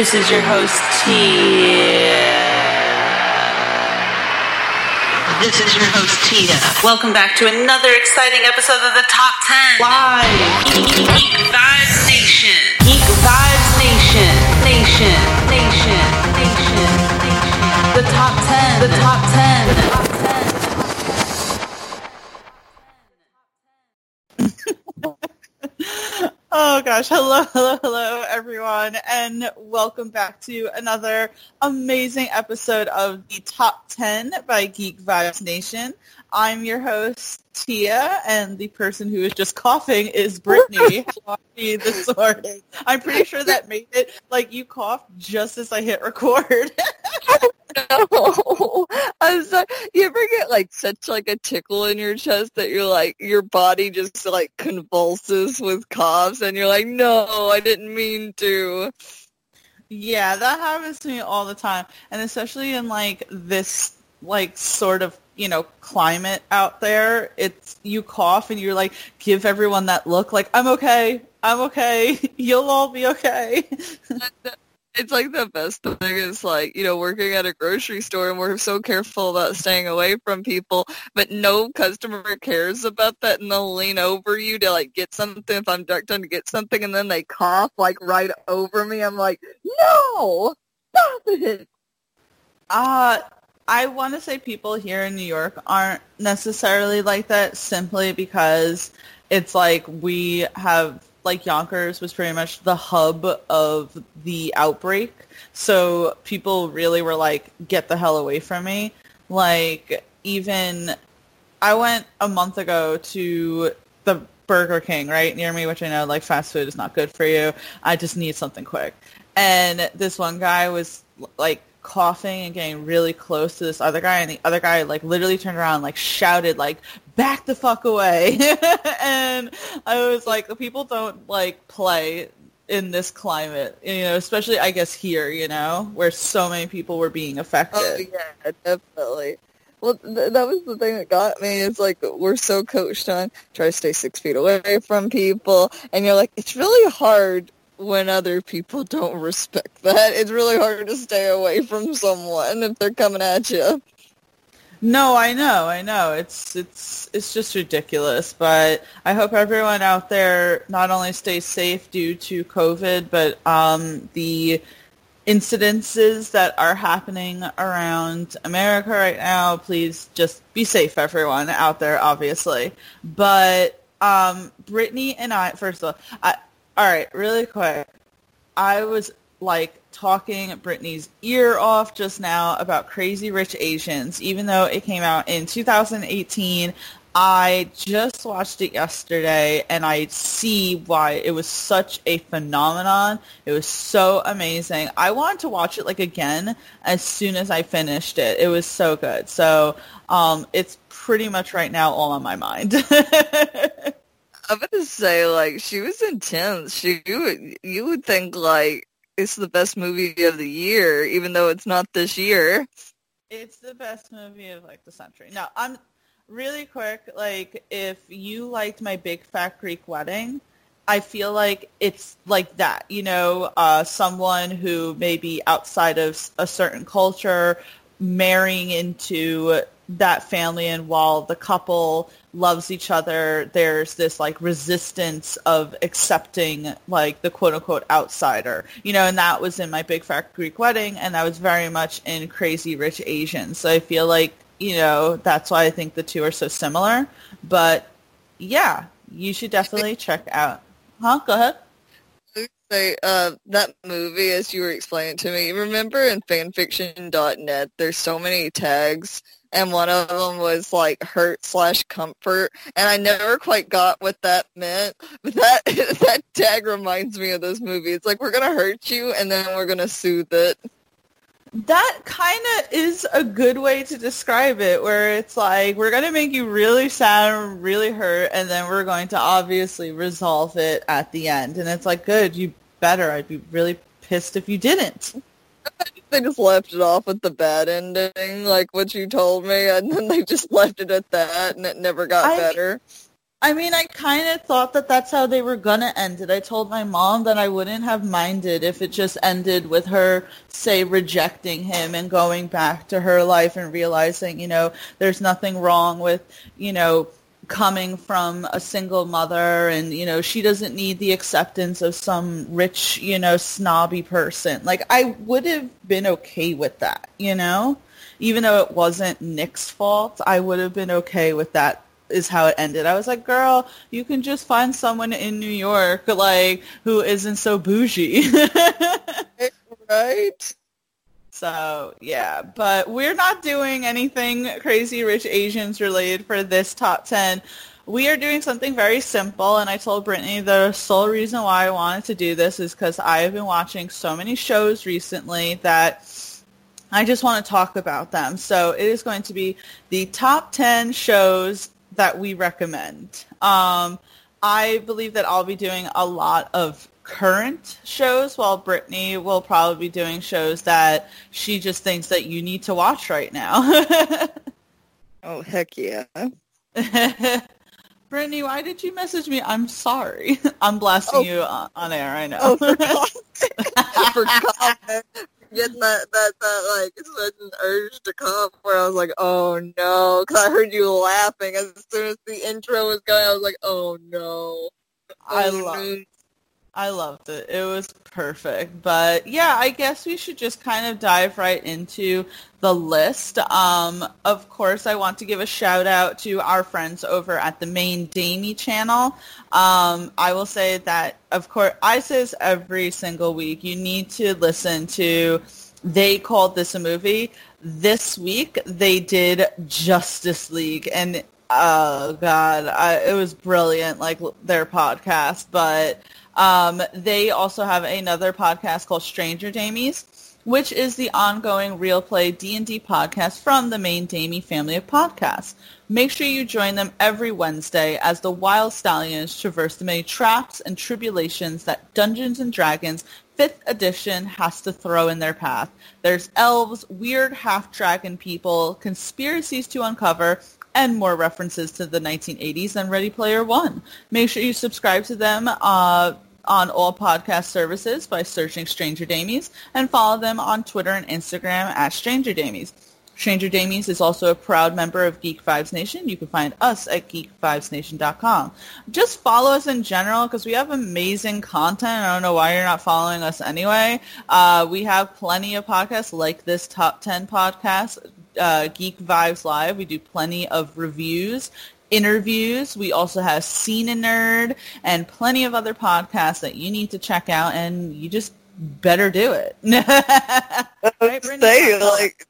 This is your host, Tia. This is your host, Tia. Welcome back to another exciting episode of the Top 10 Live Geek Vibes Nation. Geek Vibes Nation. Nation. Nation. Nation. Nation. The Top 10. The Top 10. The Top 10. Oh gosh, hello, hello, hello everyone, and welcome back to another amazing episode of the Top 10 by Geek Vibes Nation. I'm your host, Tia, and the person who is just coughing is Brittany. How are you this morning? I'm pretty sure that made it like you coughed just as I hit record. No, I'm sorry. You ever get like such like a tickle in your chest that you're like your body just like convulses with coughs, and you're like, no, I didn't mean to. Yeah, that happens to me all the time, and especially in like this like sort of you know climate out there. It's you cough and you're like give everyone that look like I'm okay, I'm okay, you'll all be okay. Uh, It's like the best thing is like, you know, working at a grocery store and we're so careful about staying away from people, but no customer cares about that and they'll lean over you to like get something if I'm ducked on to get something and then they cough like right over me. I'm like, no, stop it. Uh, I want to say people here in New York aren't necessarily like that simply because it's like we have like Yonkers was pretty much the hub of the outbreak. So people really were like, get the hell away from me. Like even I went a month ago to the Burger King right near me, which I know like fast food is not good for you. I just need something quick. And this one guy was like coughing and getting really close to this other guy and the other guy like literally turned around and, like shouted like back the fuck away and i was like the people don't like play in this climate you know especially i guess here you know where so many people were being oh, affected Oh yeah, definitely. Well, th- that was the thing that got me. Is like we're so coached on try to stay six feet away from people, and you're like, it's really hard when other people don't respect that. It's really hard to stay away from someone if they're coming at you. No, I know, I know. It's it's it's just ridiculous, but I hope everyone out there not only stays safe due to COVID, but um, the incidences that are happening around America right now. Please just be safe, everyone out there, obviously. But um, Brittany and I, first of all, I, all right, really quick. I was like talking Brittany's ear off just now about Crazy Rich Asians, even though it came out in 2018. I just watched it yesterday and I see why it was such a phenomenon. It was so amazing. I wanted to watch it like again as soon as I finished it. It was so good. So um, it's pretty much right now all on my mind. I'm gonna say like she was intense. She you would you would think like it's the best movie of the year, even though it's not this year. It's the best movie of like the century. Now, I'm really quick. Like, if you liked my Big Fat Greek Wedding, I feel like it's like that. You know, uh, someone who may be outside of a certain culture marrying into that family, and while the couple loves each other, there's this like resistance of accepting like the quote unquote outsider. You know, and that was in my Big Fat Greek Wedding, and that was very much in Crazy Rich Asians. So I feel like you know that's why I think the two are so similar. But yeah, you should definitely check out. Huh? Go ahead. Say uh, that movie, as you were explaining to me. Remember in fanfiction.net, there's so many tags, and one of them was like hurt slash comfort, and I never quite got what that meant. But that that tag reminds me of this movie. It's like we're gonna hurt you, and then we're gonna soothe it. That kind of is a good way to describe it, where it's like we're going to make you really sad and really hurt, and then we're going to obviously resolve it at the end. And it's like, good, you better. I'd be really pissed if you didn't. They just left it off with the bad ending, like what you told me, and then they just left it at that, and it never got I- better. I mean, I kind of thought that that's how they were going to end it. I told my mom that I wouldn't have minded if it just ended with her, say, rejecting him and going back to her life and realizing, you know, there's nothing wrong with, you know, coming from a single mother and, you know, she doesn't need the acceptance of some rich, you know, snobby person. Like, I would have been okay with that, you know? Even though it wasn't Nick's fault, I would have been okay with that is how it ended. I was like, girl, you can just find someone in New York like who isn't so bougie. right? So yeah, but we're not doing anything crazy rich Asians related for this top 10. We are doing something very simple, and I told Brittany the sole reason why I wanted to do this is because I have been watching so many shows recently that I just want to talk about them. So it is going to be the top 10 shows that we recommend. Um, I believe that I'll be doing a lot of current shows while Brittany will probably be doing shows that she just thinks that you need to watch right now. oh, heck yeah. Brittany, why did you message me? I'm sorry. I'm blasting oh. you on, on, air, I know. Oh, for, for comment getting that that that like sudden urge to come where I was like, oh no, because I heard you laughing as soon as the intro was going. I was like, oh no. I oh, love. I loved it. It was perfect. But yeah, I guess we should just kind of dive right into the list. Um, of course, I want to give a shout out to our friends over at the main Damie channel. Um, I will say that, of course, I say this every single week. You need to listen to They Called This a Movie. This week, they did Justice League. And, oh, God, I, it was brilliant, like their podcast. But um, they also have another podcast called Stranger Damies which is the ongoing Real Play D&D podcast from the main Damie family of podcasts. Make sure you join them every Wednesday as the Wild Stallions traverse the many traps and tribulations that Dungeons & Dragons 5th edition has to throw in their path. There's elves, weird half-dragon people, conspiracies to uncover, and more references to the 1980s than Ready Player One. Make sure you subscribe to them uh, on all podcast services by searching Stranger Damies and follow them on Twitter and Instagram at Stranger Damies. Stranger Damies is also a proud member of Geek Vibes Nation. You can find us at geekvibesnation.com. Just follow us in general because we have amazing content. I don't know why you're not following us anyway. Uh, we have plenty of podcasts like this top 10 podcast, uh, Geek Vibes Live. We do plenty of reviews interviews. We also have Scene a Nerd and plenty of other podcasts that you need to check out, and you just better do it. right, say, like,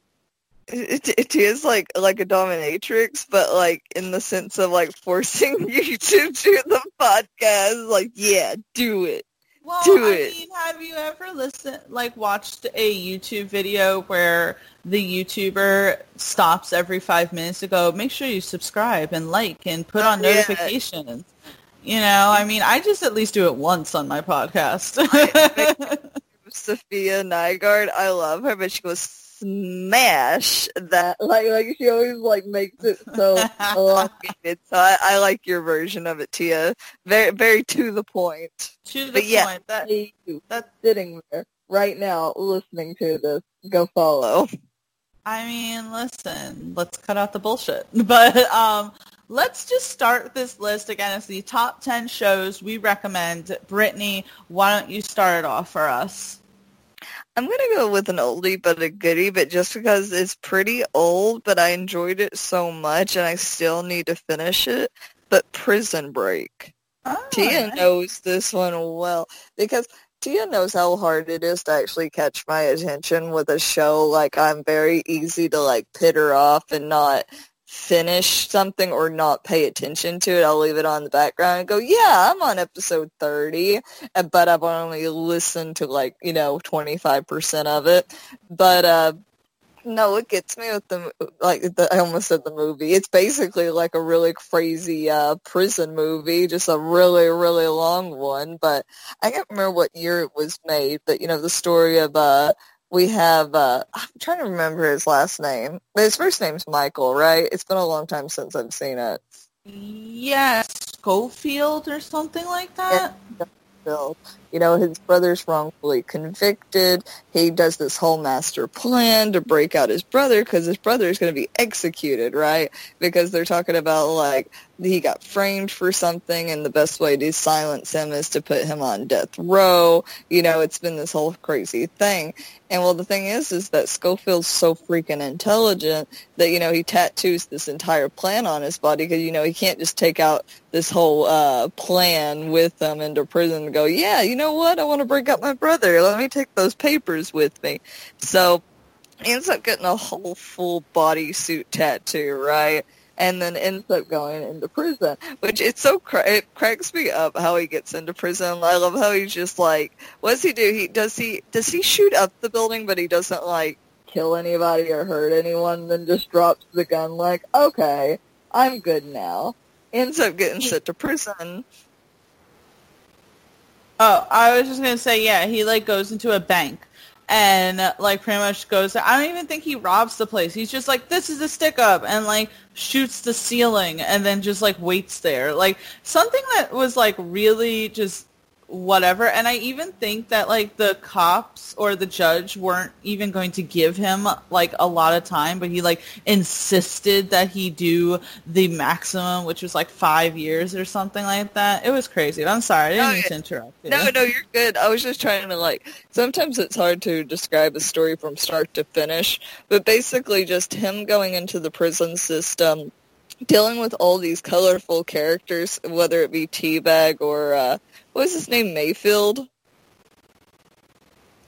it, it is like like a dominatrix, but like in the sense of like forcing you to do the podcast. Like, yeah, do it. Well, do I it. mean, have you ever listened, like, watched a YouTube video where the YouTuber stops every five minutes to go, make sure you subscribe and like and put on yeah. notifications? You know, I mean, I just at least do it once on my podcast. Sophia Nygaard, I love her, but she goes, smash that like like she always like makes it so elongated. So I, I, like your version of it, Tia. Very very to the point. To the but point. Yeah, that, that's sitting there right now listening to this. Go follow. I mean, listen, let's cut out the bullshit. But um let's just start this list again as the top 10 shows we recommend. Brittany, why don't you start it off for us? I'm gonna go with an oldie but a goodie, but just because it's pretty old, but I enjoyed it so much and I still need to finish it. But Prison Break. Oh, Tia nice. knows this one well because Tia knows how hard it is to actually catch my attention with a show. Like I'm very easy to like pit her off and not finish something or not pay attention to it, I'll leave it on the background and go, yeah, I'm on episode 30, but I've only listened to like, you know, 25% of it. But, uh, no, it gets me with the, like, the, I almost said the movie. It's basically like a really crazy, uh, prison movie, just a really, really long one. But I can't remember what year it was made, but, you know, the story of, uh, we have uh I'm trying to remember his last name. His first name's Michael, right? It's been a long time since I've seen it. Yes, Schofield or something like that. Yeah, Schofield. You know, his brother's wrongfully convicted. He does this whole master plan to break out his brother because his brother is going to be executed, right? Because they're talking about like he got framed for something and the best way to silence him is to put him on death row. You know, it's been this whole crazy thing. And well, the thing is, is that Schofield's so freaking intelligent that, you know, he tattoos this entire plan on his body because, you know, he can't just take out this whole uh, plan with him into prison and go, yeah, you know what? I want to break up my brother. Let me take those papers with me. So he ends up getting a whole full body suit tattoo, right? And then ends up going into prison, which it's so cra- it cracks me up how he gets into prison. I love how he's just like, what does he do? He does he does he shoot up the building, but he doesn't like kill anybody or hurt anyone. Then just drops the gun, like, okay, I'm good now. Ends up getting sent to prison Oh, I was just gonna say, yeah, he like goes into a bank and like pretty much goes. I don't even think he robs the place. He's just like, this is a stick up, and like shoots the ceiling, and then just like waits there, like something that was like really just whatever. And I even think that like the cops or the judge weren't even going to give him like a lot of time, but he like insisted that he do the maximum, which was like five years or something like that. It was crazy. I'm sorry, I didn't no, mean to interrupt. You. No, no, you're good. I was just trying to like. Sometimes it's hard to describe a story from start to finish, but basically just him going into the prison system dealing with all these colorful characters, whether it be T-Bag or uh, what was his name, Mayfield?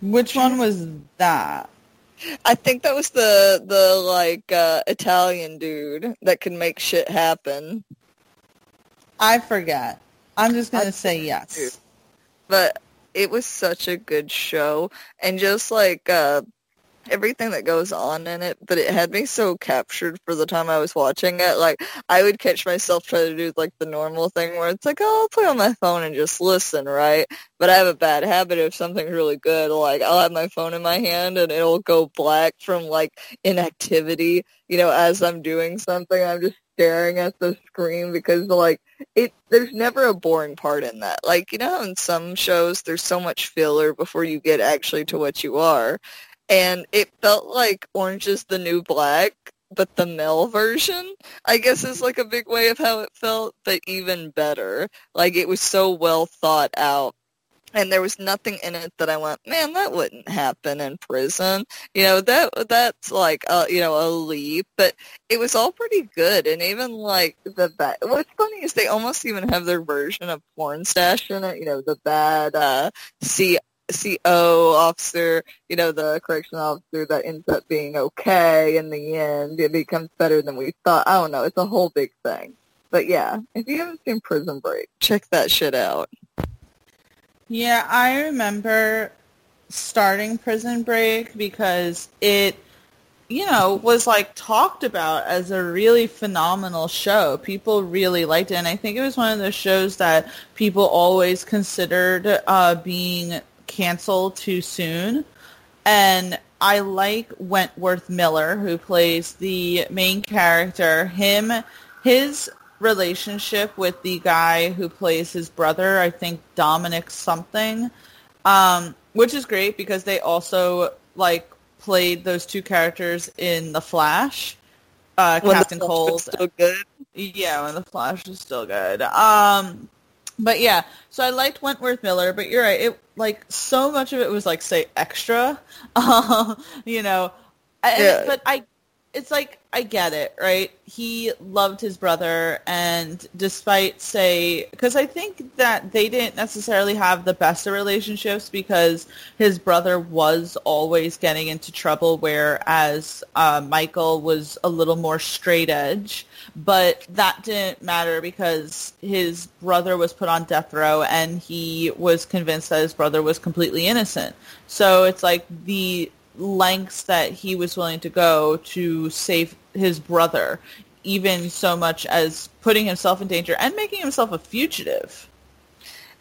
Which one was that? I think that was the the like uh, Italian dude that can make shit happen. I forget. I'm just gonna I say yes. But it was such a good show, and just like uh, everything that goes on in it, but it had me so captured for the time I was watching it. Like I would catch myself trying to do like the normal thing where it's like, oh, I'll play on my phone and just listen, right? But I have a bad habit if something's really good, like I'll have my phone in my hand and it'll go black from like inactivity, you know, as I'm doing something. I'm just staring at the screen because like it there's never a boring part in that. Like, you know, in some shows there's so much filler before you get actually to what you are and it felt like Orange is the New Black, but the male version, I guess is like a big way of how it felt, but even better. Like it was so well thought out. And there was nothing in it that I went, man, that wouldn't happen in prison. You know, that that's like, a, you know, a leap. But it was all pretty good. And even like the bad, what's funny is they almost even have their version of Pornstache in it. You know, the bad uh, C CO officer, you know, the correctional officer that ends up being okay in the end. It becomes better than we thought. I don't know. It's a whole big thing. But yeah, if you haven't seen Prison Break, check that shit out. Yeah, I remember starting Prison Break because it, you know, was like talked about as a really phenomenal show. People really liked it. And I think it was one of those shows that people always considered uh, being cancel too soon. And I like Wentworth Miller, who plays the main character. Him, his relationship with the guy who plays his brother, I think Dominic something, um, which is great because they also like played those two characters in The Flash. Uh, Captain Cold. Still good. Yeah, when The Flash is still good. Um, but yeah, so I liked Wentworth Miller, but you're right. It like so much of it was like say extra, um, you know. Yeah. but I it's like I get it, right? He loved his brother, and despite say, because I think that they didn't necessarily have the best of relationships because his brother was always getting into trouble, whereas uh, Michael was a little more straight edge. But that didn't matter because his brother was put on death row, and he was convinced that his brother was completely innocent. So it's like the lengths that he was willing to go to save his brother, even so much as putting himself in danger and making himself a fugitive.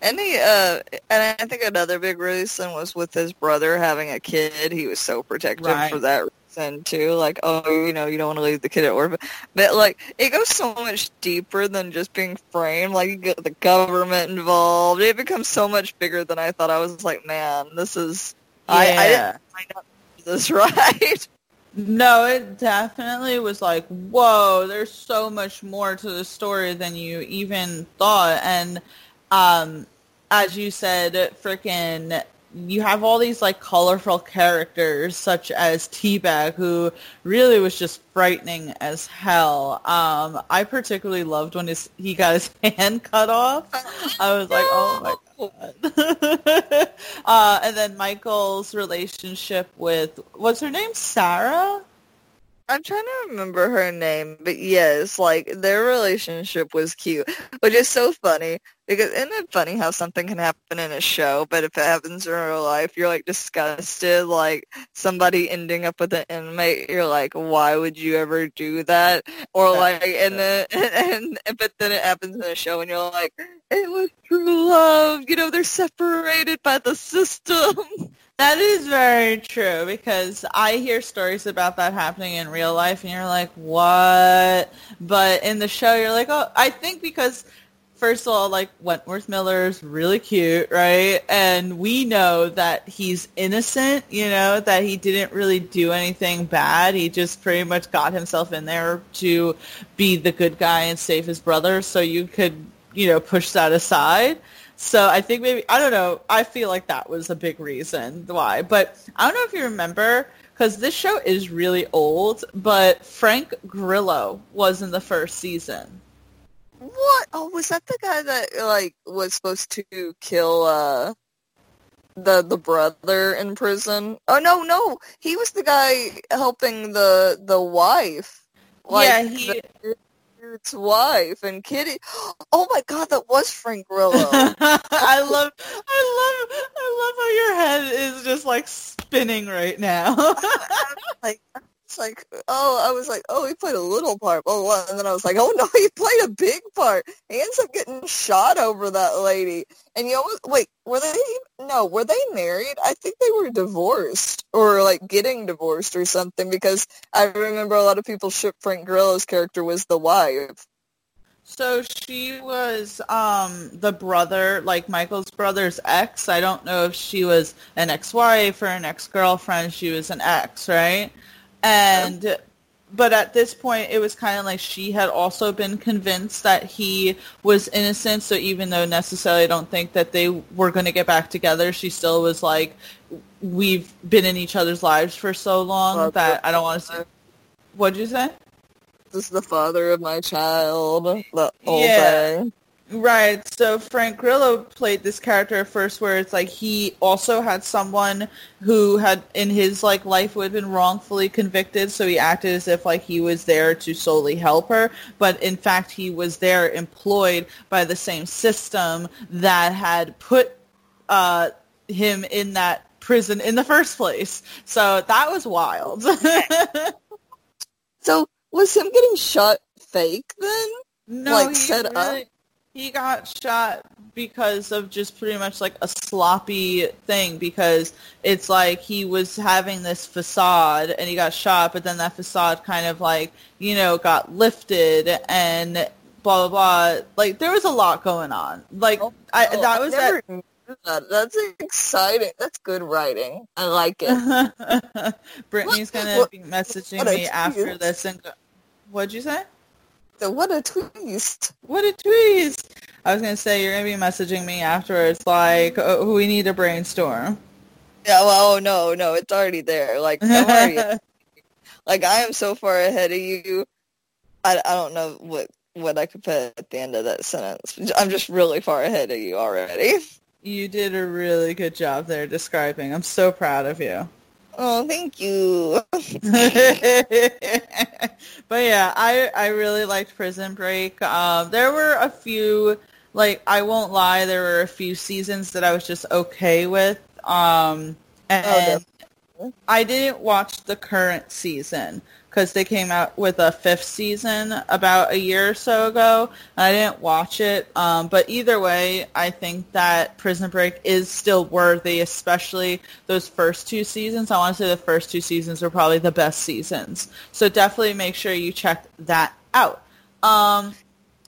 And he, uh, and I think another big reason was with his brother having a kid. He was so protective right. for that into, like, oh, you know, you don't want to leave the kid at orphan. But like, it goes so much deeper than just being framed. Like, you get the government involved. It becomes so much bigger than I thought. I was like, man, this is. Yeah. I, I didn't find out this right. No, it definitely was like, whoa, there's so much more to the story than you even thought. And um, as you said, freaking you have all these like colorful characters such as T-Bag who really was just frightening as hell. Um, I particularly loved when his, he got his hand cut off. I was like, oh my god. uh, and then Michael's relationship with, what's her name? Sarah? I'm trying to remember her name, but yes, like their relationship was cute, which is so funny because isn't it funny how something can happen in a show, but if it happens in real life, you're like disgusted. Like somebody ending up with an inmate, you're like, why would you ever do that? Or like, and then and, and but then it happens in a show, and you're like, it was true love. You know, they're separated by the system. That is very true because I hear stories about that happening in real life and you're like, what? But in the show, you're like, oh, I think because first of all, like Wentworth Miller is really cute, right? And we know that he's innocent, you know, that he didn't really do anything bad. He just pretty much got himself in there to be the good guy and save his brother. So you could, you know, push that aside. So I think maybe I don't know. I feel like that was a big reason why. But I don't know if you remember because this show is really old. But Frank Grillo was in the first season. What? Oh, was that the guy that like was supposed to kill uh the the brother in prison? Oh no, no, he was the guy helping the the wife. Like, yeah, he. The, wife and Kitty. Oh my god, that was Frank Grillo. I love, I love, I love how your head is just like spinning right now. like it's like, oh, I was like, oh, he played a little part, blah, blah, and then I was like, oh no, he played a big part. He ends up getting shot over that lady. And you almost, wait, were they, no, were they married? I think they were divorced or like getting divorced or something because I remember a lot of people ship Frank Grillo's character was the wife. So she was um, the brother, like Michael's brother's ex. I don't know if she was an ex-wife or an ex-girlfriend. She was an ex, right? And but at this point it was kind of like she had also been convinced that he was innocent so even though necessarily i don't think that they were going to get back together she still was like we've been in each other's lives for so long well, that i don't want to say. what'd you say this is the father of my child the whole yeah. thing Right. So Frank Grillo played this character first where it's like he also had someone who had in his like life who had been wrongfully convicted, so he acted as if like he was there to solely help her, but in fact he was there employed by the same system that had put uh, him in that prison in the first place. So that was wild. so was him getting shot fake then? No, like set really, up he got shot because of just pretty much like a sloppy thing because it's like he was having this facade and he got shot but then that facade kind of like you know got lifted and blah blah blah like there was a lot going on like oh, I that was that that. That's exciting. That's good writing. I like it. Brittany's gonna be messaging me after this and go, what'd you say? What a twist. What a twist. I was going to say, you're going to be messaging me afterwards like, oh, we need a brainstorm. Yeah, well, oh, no, no, it's already there. Like, like, I am so far ahead of you. I, I don't know what, what I could put at the end of that sentence. I'm just really far ahead of you already. You did a really good job there describing. I'm so proud of you. Oh, thank you. but yeah, I I really liked Prison Break. Um, there were a few, like I won't lie, there were a few seasons that I was just okay with. Um, and oh, I didn't watch the current season, because they came out with a fifth season about a year or so ago. I didn't watch it, um, but either way, I think that Prison Break is still worthy, especially those first two seasons. I want to say the first two seasons were probably the best seasons. So definitely make sure you check that out. Um,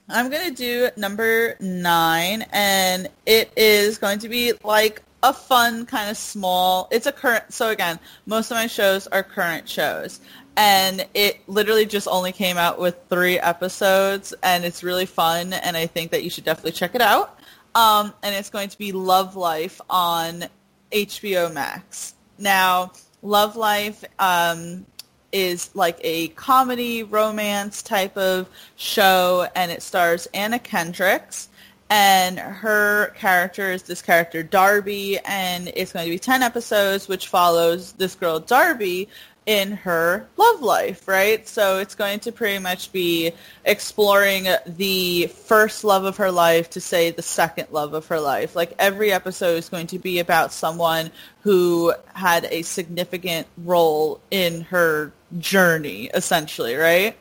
I'm going to do number nine, and it is going to be like a fun kind of small. It's a current. So again, most of my shows are current shows, and it literally just only came out with three episodes, and it's really fun, and I think that you should definitely check it out. Um, and it's going to be Love Life on HBO Max. Now, Love Life um, is like a comedy romance type of show, and it stars Anna Kendricks and her character is this character Darby, and it's going to be 10 episodes, which follows this girl Darby in her love life, right? So it's going to pretty much be exploring the first love of her life to say the second love of her life. Like every episode is going to be about someone who had a significant role in her journey, essentially, right?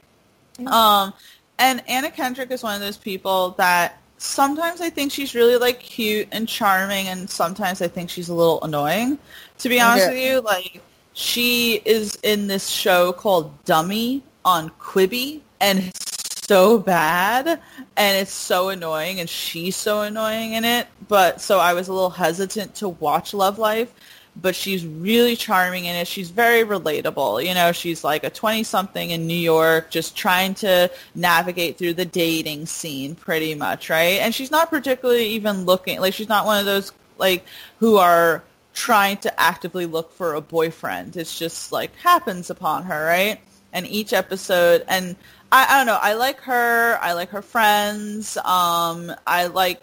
Mm-hmm. Um, and Anna Kendrick is one of those people that sometimes I think she's really like cute and charming, and sometimes I think she's a little annoying. To be honest with you, like she is in this show called Dummy on Quibi, and it's so bad, and it's so annoying, and she's so annoying in it. But so I was a little hesitant to watch Love Life but she's really charming in it. She's very relatable. You know, she's like a 20-something in New York just trying to navigate through the dating scene pretty much, right? And she's not particularly even looking, like she's not one of those like who are trying to actively look for a boyfriend. It's just like happens upon her, right? And each episode, and I, I don't know, I like her. I like her friends. Um, I like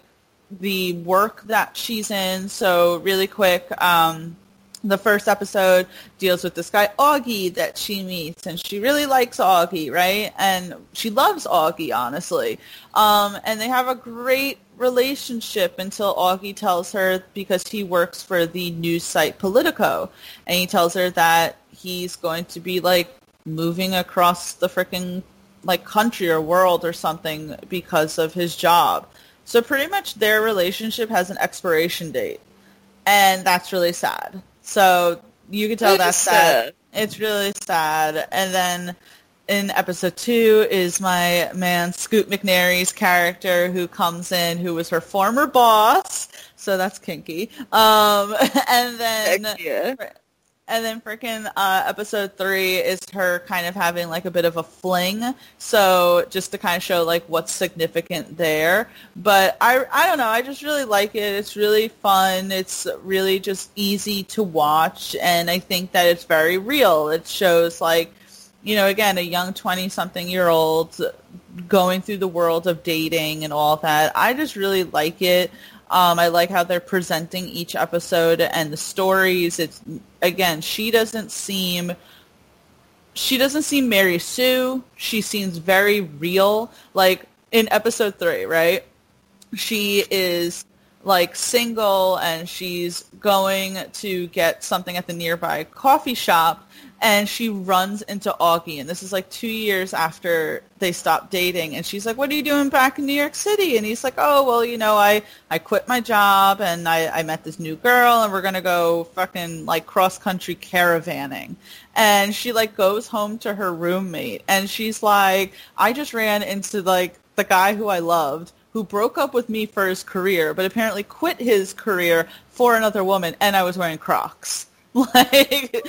the work that she's in. So really quick, um, the first episode deals with this guy Augie that she meets, and she really likes Augie, right? And she loves Augie, honestly. Um, and they have a great relationship until Augie tells her because he works for the news site Politico, and he tells her that he's going to be like moving across the freaking like country or world or something because of his job. So pretty much their relationship has an expiration date. And that's really sad. So you can tell that's sad. sad. It's really sad. And then in episode two is my man Scoot McNairy's character who comes in, who was her former boss. So that's kinky. Um, and then yeah and then freaking uh, episode three is her kind of having like a bit of a fling. So just to kind of show like what's significant there. But I I don't know. I just really like it. It's really fun. It's really just easy to watch, and I think that it's very real. It shows like you know, again, a young 20-something year old going through the world of dating and all that. I just really like it. Um, I like how they're presenting each episode and the stories. It's again, she doesn't seem she doesn't seem Mary Sue. She seems very real. Like in episode three, right? She is like single and she's going to get something at the nearby coffee shop and she runs into Augie and this is like two years after they stopped dating and she's like, What are you doing back in New York City? And he's like, Oh well, you know, I, I quit my job and I, I met this new girl and we're gonna go fucking like cross country caravanning and she like goes home to her roommate and she's like, I just ran into like the guy who I loved who broke up with me for his career, but apparently quit his career for another woman, and I was wearing Crocs. Like,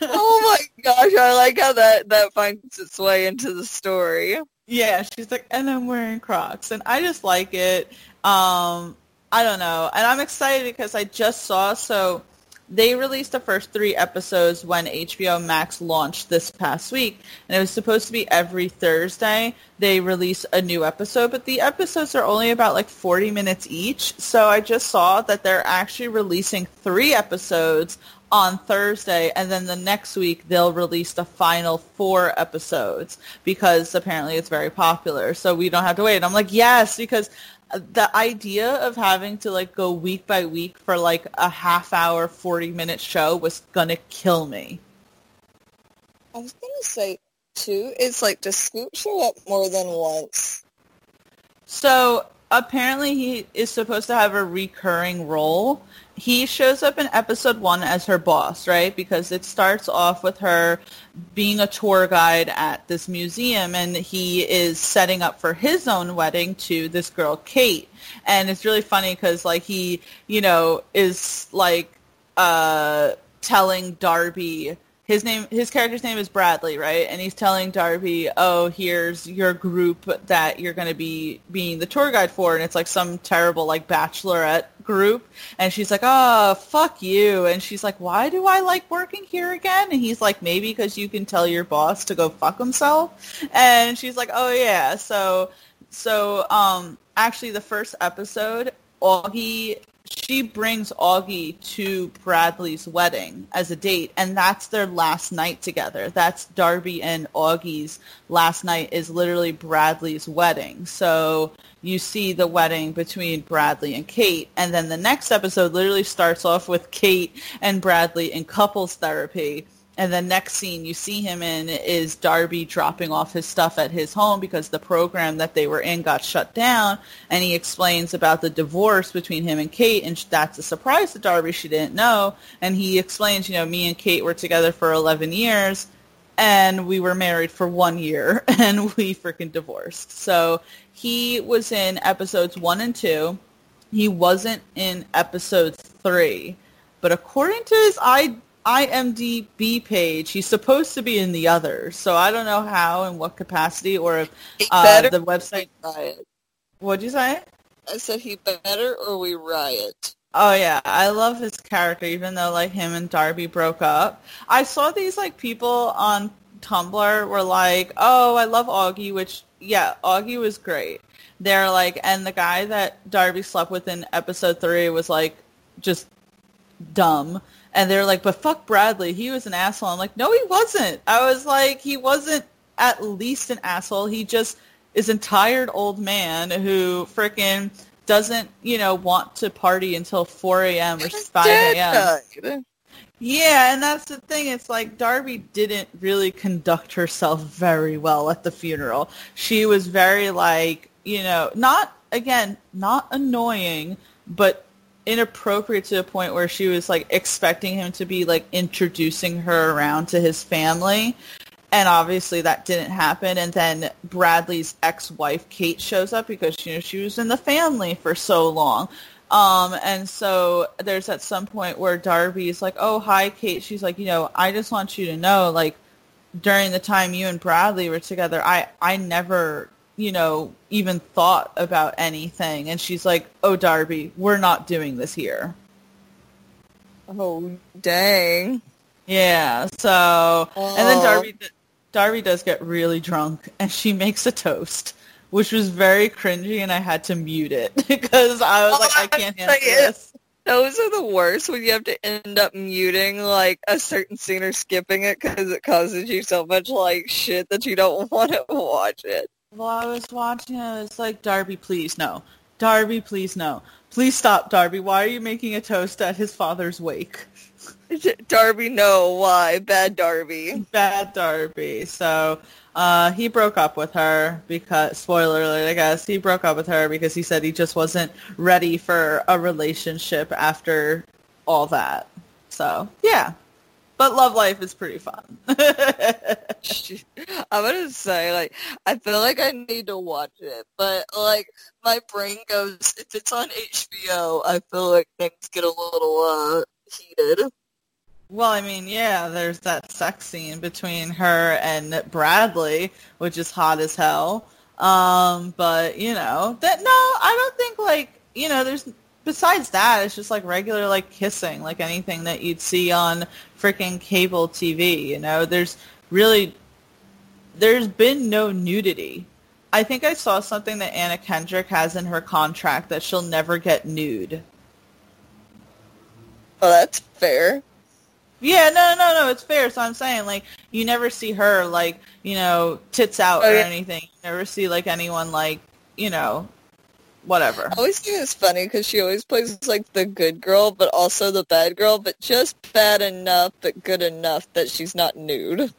oh my gosh, I like how that that finds its way into the story. Yeah, she's like, and I'm wearing Crocs, and I just like it. Um, I don't know, and I'm excited because I just saw so they released the first three episodes when HBO Max launched this past week, and it was supposed to be every Thursday. They release a new episode, but the episodes are only about like 40 minutes each. So I just saw that they're actually releasing three episodes on Thursday, and then the next week they'll release the final four episodes because apparently it's very popular. So we don't have to wait. I'm like, yes, because the idea of having to like go week by week for like a half hour 40 minute show was gonna kill me i was gonna say too is like does Scoot show up more than once? So apparently he is supposed to have a recurring role. He shows up in episode one as her boss, right? Because it starts off with her being a tour guide at this museum and he is setting up for his own wedding to this girl, Kate. And it's really funny because like he, you know, is like uh, telling Darby his name his character's name is Bradley, right? And he's telling Darby, "Oh, here's your group that you're going to be being the tour guide for." And it's like some terrible like bachelorette group. And she's like, "Oh, fuck you." And she's like, "Why do I like working here again?" And he's like, "Maybe because you can tell your boss to go fuck himself." And she's like, "Oh yeah." So so um actually the first episode Augie she brings Augie to Bradley's wedding as a date, and that's their last night together. That's Darby and Augie's last night is literally Bradley's wedding. So you see the wedding between Bradley and Kate, and then the next episode literally starts off with Kate and Bradley in couples therapy and the next scene you see him in is Darby dropping off his stuff at his home because the program that they were in got shut down. And he explains about the divorce between him and Kate. And that's a surprise to Darby. She didn't know. And he explains, you know, me and Kate were together for 11 years and we were married for one year and we freaking divorced. So he was in episodes one and two. He wasn't in episode three. But according to his I IMDb page, he's supposed to be in the other. So I don't know how and what capacity or if uh, the website. Riot. What'd you say? I said he better or we riot. Oh yeah, I love his character, even though like him and Darby broke up. I saw these like people on Tumblr were like, "Oh, I love Augie," which yeah, Augie was great. They're like, and the guy that Darby slept with in episode three was like just dumb. And they're like, but fuck Bradley. He was an asshole. I'm like, no, he wasn't. I was like, he wasn't at least an asshole. He just is a tired old man who freaking doesn't, you know, want to party until 4 a.m. or 5 a.m. Yeah, and that's the thing. It's like Darby didn't really conduct herself very well at the funeral. She was very like, you know, not again, not annoying, but inappropriate to a point where she was like expecting him to be like introducing her around to his family. And obviously that didn't happen. And then bradley's ex-wife kate shows up because you know she was in the family for so long. Um, and so there's at some point where darby's like oh hi kate. She's like you know i just want you to know like during the time you and bradley were together i i never you know, even thought about anything. And she's like, oh, Darby, we're not doing this here. Oh, dang. Yeah, so, oh. and then Darby, Darby does get really drunk and she makes a toast, which was very cringy and I had to mute it because I was like, I can't handle this. Those are the worst when you have to end up muting like a certain scene or skipping it because it causes you so much like shit that you don't want to watch it. Well, I was watching it. It's like Darby, please no. Darby, please no. Please stop, Darby. Why are you making a toast at his father's wake? Darby, no. Why? Bad Darby. Bad Darby. So uh, he broke up with her because, spoiler alert, I guess, he broke up with her because he said he just wasn't ready for a relationship after all that. So, yeah, but Love Life is pretty fun. I'm gonna say, like, I feel like I need to watch it, but like, my brain goes, if it's on HBO, I feel like things get a little uh, heated. Well, I mean, yeah, there's that sex scene between her and Bradley, which is hot as hell. Um, but you know, that no, I don't think like you know, there's besides that, it's just like regular like kissing, like anything that you'd see on freaking cable TV. You know, there's really there's been no nudity. I think I saw something that Anna Kendrick has in her contract that she'll never get nude. Well, that's fair. Yeah, no, no, no, it's fair. So I'm saying, like, you never see her, like, you know, tits out oh, or yeah. anything. You never see, like, anyone, like, you know, whatever. I always think it's funny because she always plays like the good girl, but also the bad girl, but just bad enough, but good enough that she's not nude.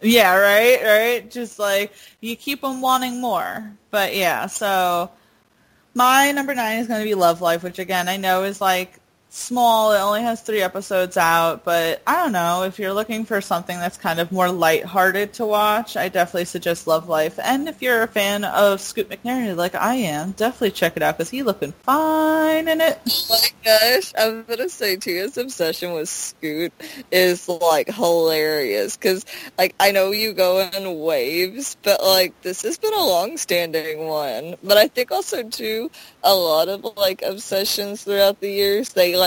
Yeah, right, right. Just like you keep them wanting more. But yeah, so my number nine is going to be Love Life, which again I know is like small. It only has three episodes out, but I don't know. If you're looking for something that's kind of more lighthearted to watch, I definitely suggest Love Life. And if you're a fan of Scoot McNairy like I am, definitely check it out because he's looking fine in it. Oh my gosh, I was gonna say too, his obsession with Scoot is like hilarious because like I know you go in waves, but like this has been a long-standing one. But I think also too a lot of like obsessions throughout the years they like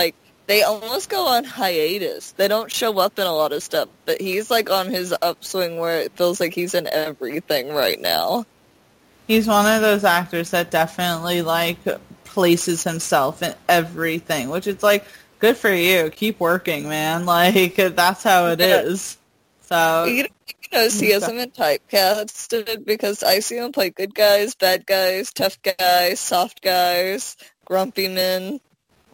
they almost go on hiatus. They don't show up in a lot of stuff, but he's like on his upswing where it feels like he's in everything right now. He's one of those actors that definitely like places himself in everything, which is like good for you. Keep working, man. Like that's how it Yeah. is. So You know, you know he hasn't been typecasted because I see him play good guys, bad guys, tough guys, soft guys, grumpy men.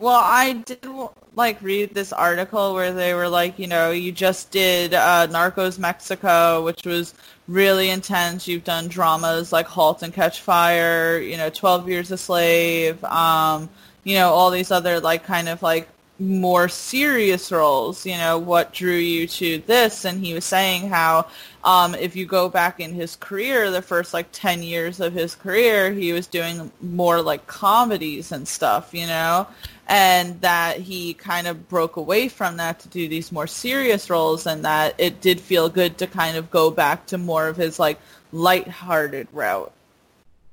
Well, I did like read this article where they were like, you know, you just did uh, Narcos Mexico, which was really intense. You've done dramas like Halt and Catch Fire, you know, Twelve Years a Slave, um, you know, all these other like kind of like more serious roles. You know, what drew you to this? And he was saying how um, if you go back in his career, the first like 10 years of his career, he was doing more like comedies and stuff, you know, and that he kind of broke away from that to do these more serious roles and that it did feel good to kind of go back to more of his like light-hearted route.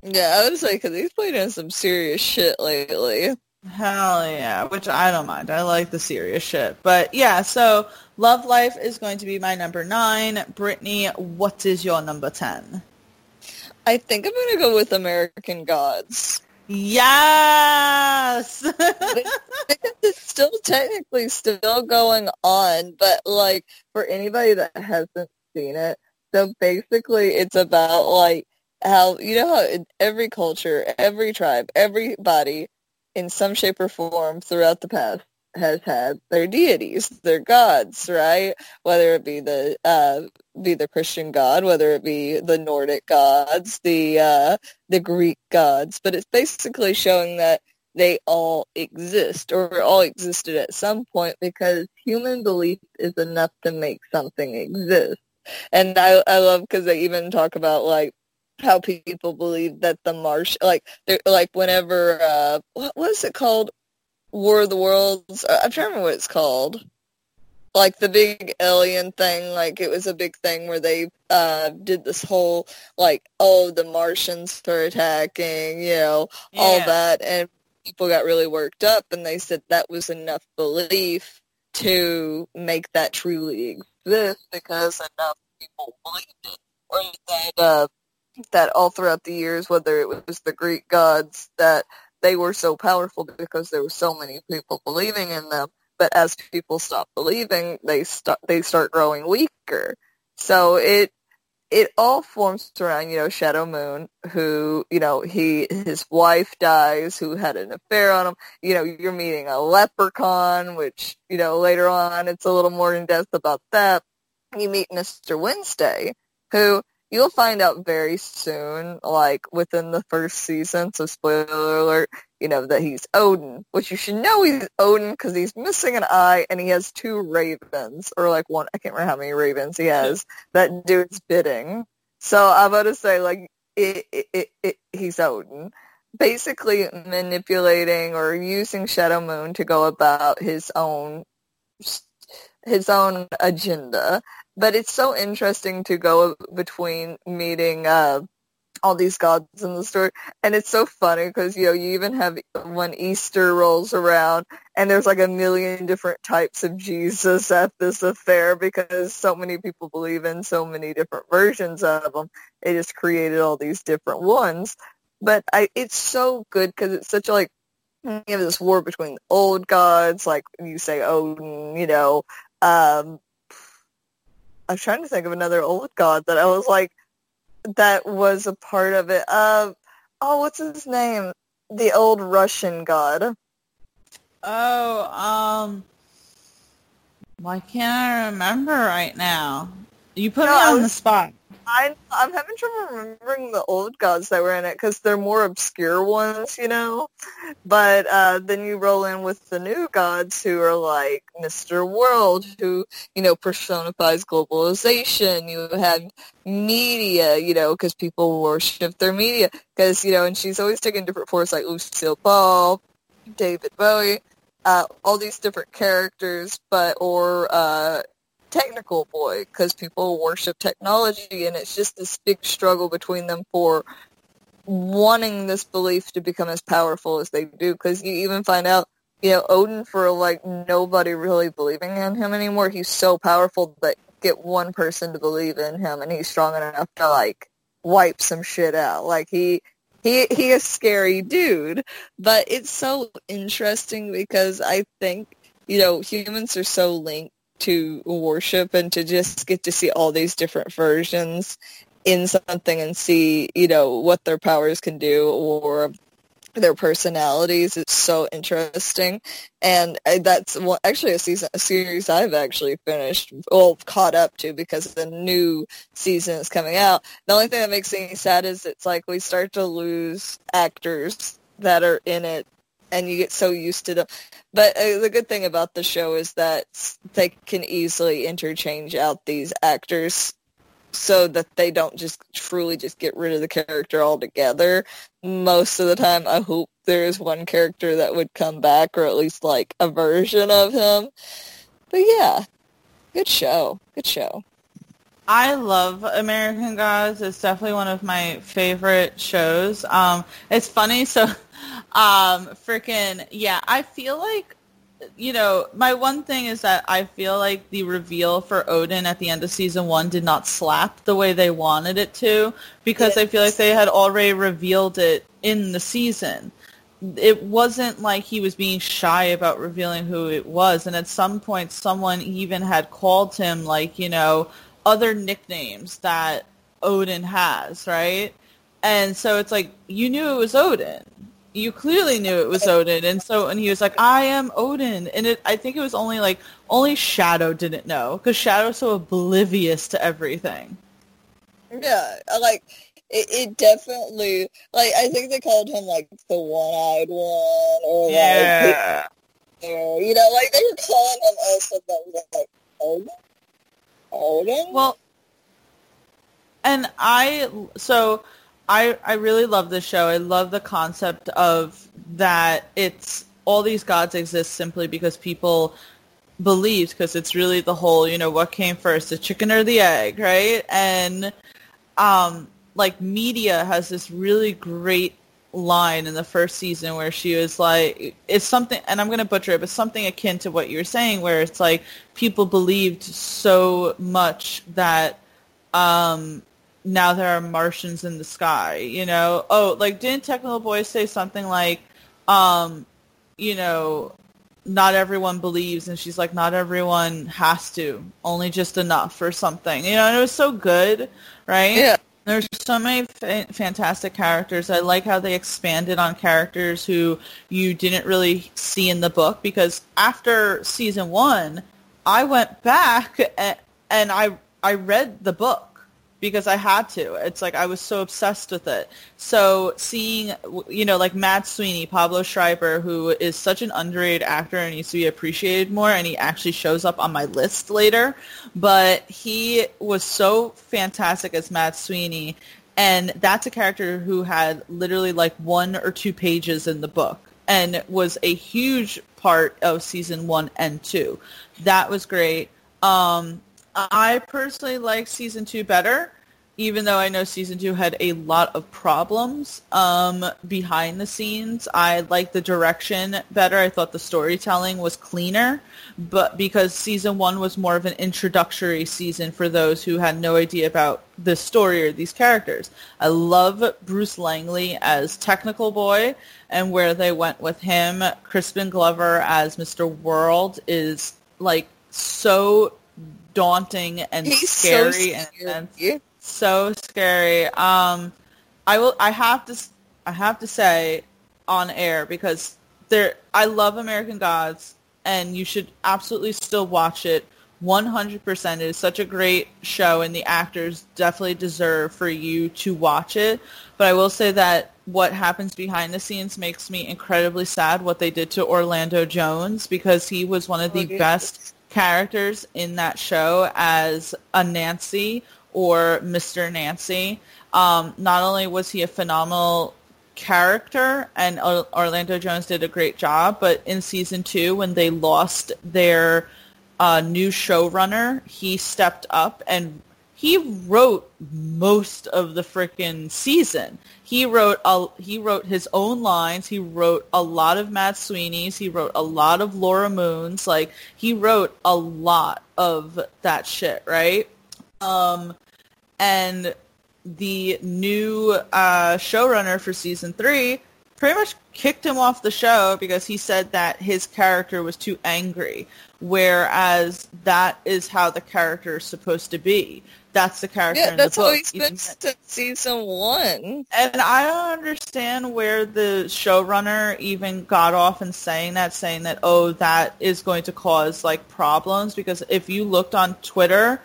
Yeah, I was say because he's played in some serious shit lately. Hell yeah, which I don't mind. I like the serious shit. But yeah, so Love Life is going to be my number nine. Brittany, what is your number 10? I think I'm gonna go with American Gods. Yes. It's still technically still going on, but like for anybody that hasn't seen it, so basically it's about like how you know how in every culture, every tribe, everybody in some shape or form throughout the past has had their deities, their gods, right? Whether it be the uh, be the Christian god, whether it be the Nordic gods, the uh, the Greek gods, but it's basically showing that they all exist or all existed at some point because human belief is enough to make something exist. And I I love because they even talk about like how people believe that the Marsh like they're like whenever uh what was it called? War of the Worlds? Uh, I'm trying to remember what it's called. Like the big alien thing like it was a big thing where they uh did this whole like oh the Martians are attacking you know all that. And people got really worked up and they said that was enough belief to make that truly exist because enough people believed it. Or that uh that all throughout the years whether it was the Greek gods that they were so powerful because there were so many people believing in them but as people stop believing they start they start growing weaker so it it all forms around, you know, Shadow Moon, who, you know, he, his wife dies, who had an affair on him. You know, you're meeting a leprechaun, which, you know, later on it's a little more in depth about that. You meet Mr. Wednesday, who you'll find out very soon, like within the first season, so spoiler alert, you know, that he's Odin, which you should know he's Odin because he's missing an eye and he has two ravens, or like one, I can't remember how many ravens he has, that do his bidding. So I'm going to say, like, it, it, it, he's Odin. Basically manipulating or using Shadow Moon to go about his own his own agenda. But it's so interesting to go between meeting uh, all these gods in the story, and it's so funny because you know you even have when Easter rolls around, and there's like a million different types of Jesus at this affair because so many people believe in so many different versions of them. They just created all these different ones. But I, it's so good because it's such a like you have this war between old gods, like you say Odin, you know. Um, I was trying to think of another old god that I was like, that was a part of it. Uh, oh, what's his name? The old Russian god. Oh, um, why can't I remember right now? You put No, me on the spot. I, I'm having trouble remembering the old gods that were in it because they're more obscure ones, you know. But uh, then you roll in with the new gods who are like Mr. World, who you know personifies globalization. You have media, you know, because people worship their media. Because you know, and she's always taking different forms like Lucille Ball, David Bowie, uh, all these different characters, but or uh, technical boy because people worship technology and it's just this big struggle between them for wanting this belief to become as powerful as they do because you even find out you know odin for like nobody really believing in him anymore he's so powerful that get one person to believe in him and he's strong enough to like wipe some shit out. Like he he he a scary dude but it's so interesting because i think you know humans are so linked to worship and to just get to see all these different versions in something and see, you know, what their powers can do or their personalities. It's so interesting, and that's one, actually a season, a series I've actually finished, well, caught up to because the new season is coming out. The only thing that makes me sad is it's like we start to lose actors that are in it, and you get so used to them. But uh, the good thing about the show is that they can easily interchange out these actors so that they don't just truly just get rid of the character altogether. Most of the time, I hope there is one character that would come back, or at least like a version of him. But yeah, good show. Good show. I love American Gods. It's definitely one of my favorite shows. Um, it's funny, so um, freaking yeah. I feel like you know my one thing is that I feel like the reveal for Odin at the end of season one did not slap the way they wanted it to because I feel like they had already revealed it in the season. It wasn't like he was being shy about revealing who it was, and at some point, someone even had called him like you know other nicknames that Odin has, right? And so it's like you knew it was Odin. You clearly knew it was Odin, and so and he was like, "I am Odin," and it, I think it was only like only Shadow didn't know because Shadow's so oblivious to everything. Yeah, like it, it. Definitely, like I think they called him like the one-eyed one, or like Yeah, or, you know, like they were calling him us, and like Odin. Odin. well, and I so I I really love this show. I love the concept of that it's all these gods exist simply because people believed because it's really the whole you know what came first the chicken or the egg right and um like media has this really great line in the first season where she was like it's something and i'm going to butcher it but something akin to what you're saying where it's like people believed so much that um now there are martians in the sky you know? Oh like didn't technical boys say something like um you know not everyone believes and she's like not everyone has to only just enough or something you know? And it was so good right? Yeah. There's so many fa- fantastic characters. I like how they expanded on characters who you didn't really see in the book because after season one i went back and, and i i read the book because I had to. It's like I was so obsessed with it. So seeing, you know, like Mad Sweeney, Pablo Schreiber, who is such an underrated actor and needs to be appreciated more, and he actually shows up on my list later. But he was so fantastic as Mad Sweeney, and that's a character who had literally like one or two pages in the book and was a huge part of season one and two. That was great. Um, I personally like season two better, even though I know season two had a lot of problems um, behind the scenes. I like the direction better. I thought the storytelling was cleaner, but because season one was more of an introductory season for those who had no idea about the story or these characters. I love Bruce Langley as Technical Boy, and where they went with him, Crispin Glover as Mr. World is like so daunting and He's scary so and scary. intense. so scary. Um, I will. I have to. I have to say on air because there. I love American Gods, and you should absolutely still watch it 100% it is such a great show and the actors definitely deserve for you to watch it. But I will say that what happens behind the scenes makes me incredibly sad what they did to Orlando Jones because he was one of the Okay. best characters in that show as a Nancy or Mr. Nancy. Um, not only was he a phenomenal character and Or- Orlando Jones did a great job, but in season two when they lost their uh, new showrunner, he stepped up and he wrote most of the freaking season. He wrote a, he wrote his own lines. He wrote a lot of Mad Sweeney's. He wrote a lot of Laura Moon's. Like he wrote a lot of that shit, right? Um, and the new uh, showrunner for season three pretty much kicked him off the show because he said that his character was too angry, whereas that is how the character is supposed to be. That's the character Yeah, in that's the how he's Even- been since season one. and I don't understand where the showrunner even got off in saying that, saying that, oh, that is going to cause like problems. Because if you looked on Twitter,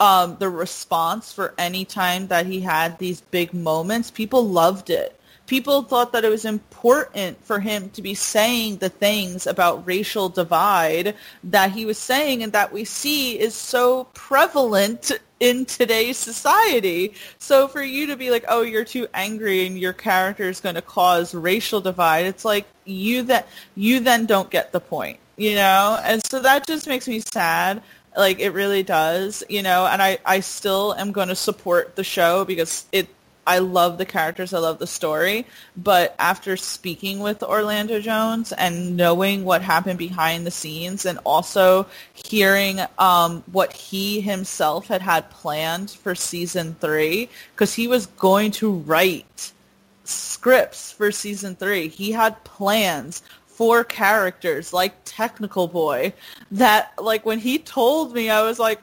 um, the response for any time that he had these big moments, people loved it. People thought that it was important for him to be saying the things about racial divide that he was saying and that we see is so prevalent in today's society. So for you to be like, oh, you're too angry and your character is going to cause racial divide, it's like you that you then don't get the point, you know? And so that just makes me sad. Like it really does, you know, and I, I still am going to support the show because it I love the characters, I love the story, but after speaking with Orlando Jones and knowing what happened behind the scenes and also hearing um, what he himself had had planned for season three, because he was going to write scripts for season three. He had plans for characters like Technical Boy that like when he told me I was like,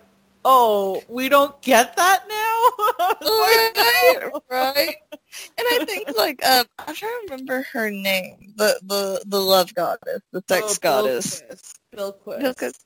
Oh, we don't get that now? right, right. And I think like um, I'm trying to remember her name, the the the love goddess, the sex Oh, goddess. Because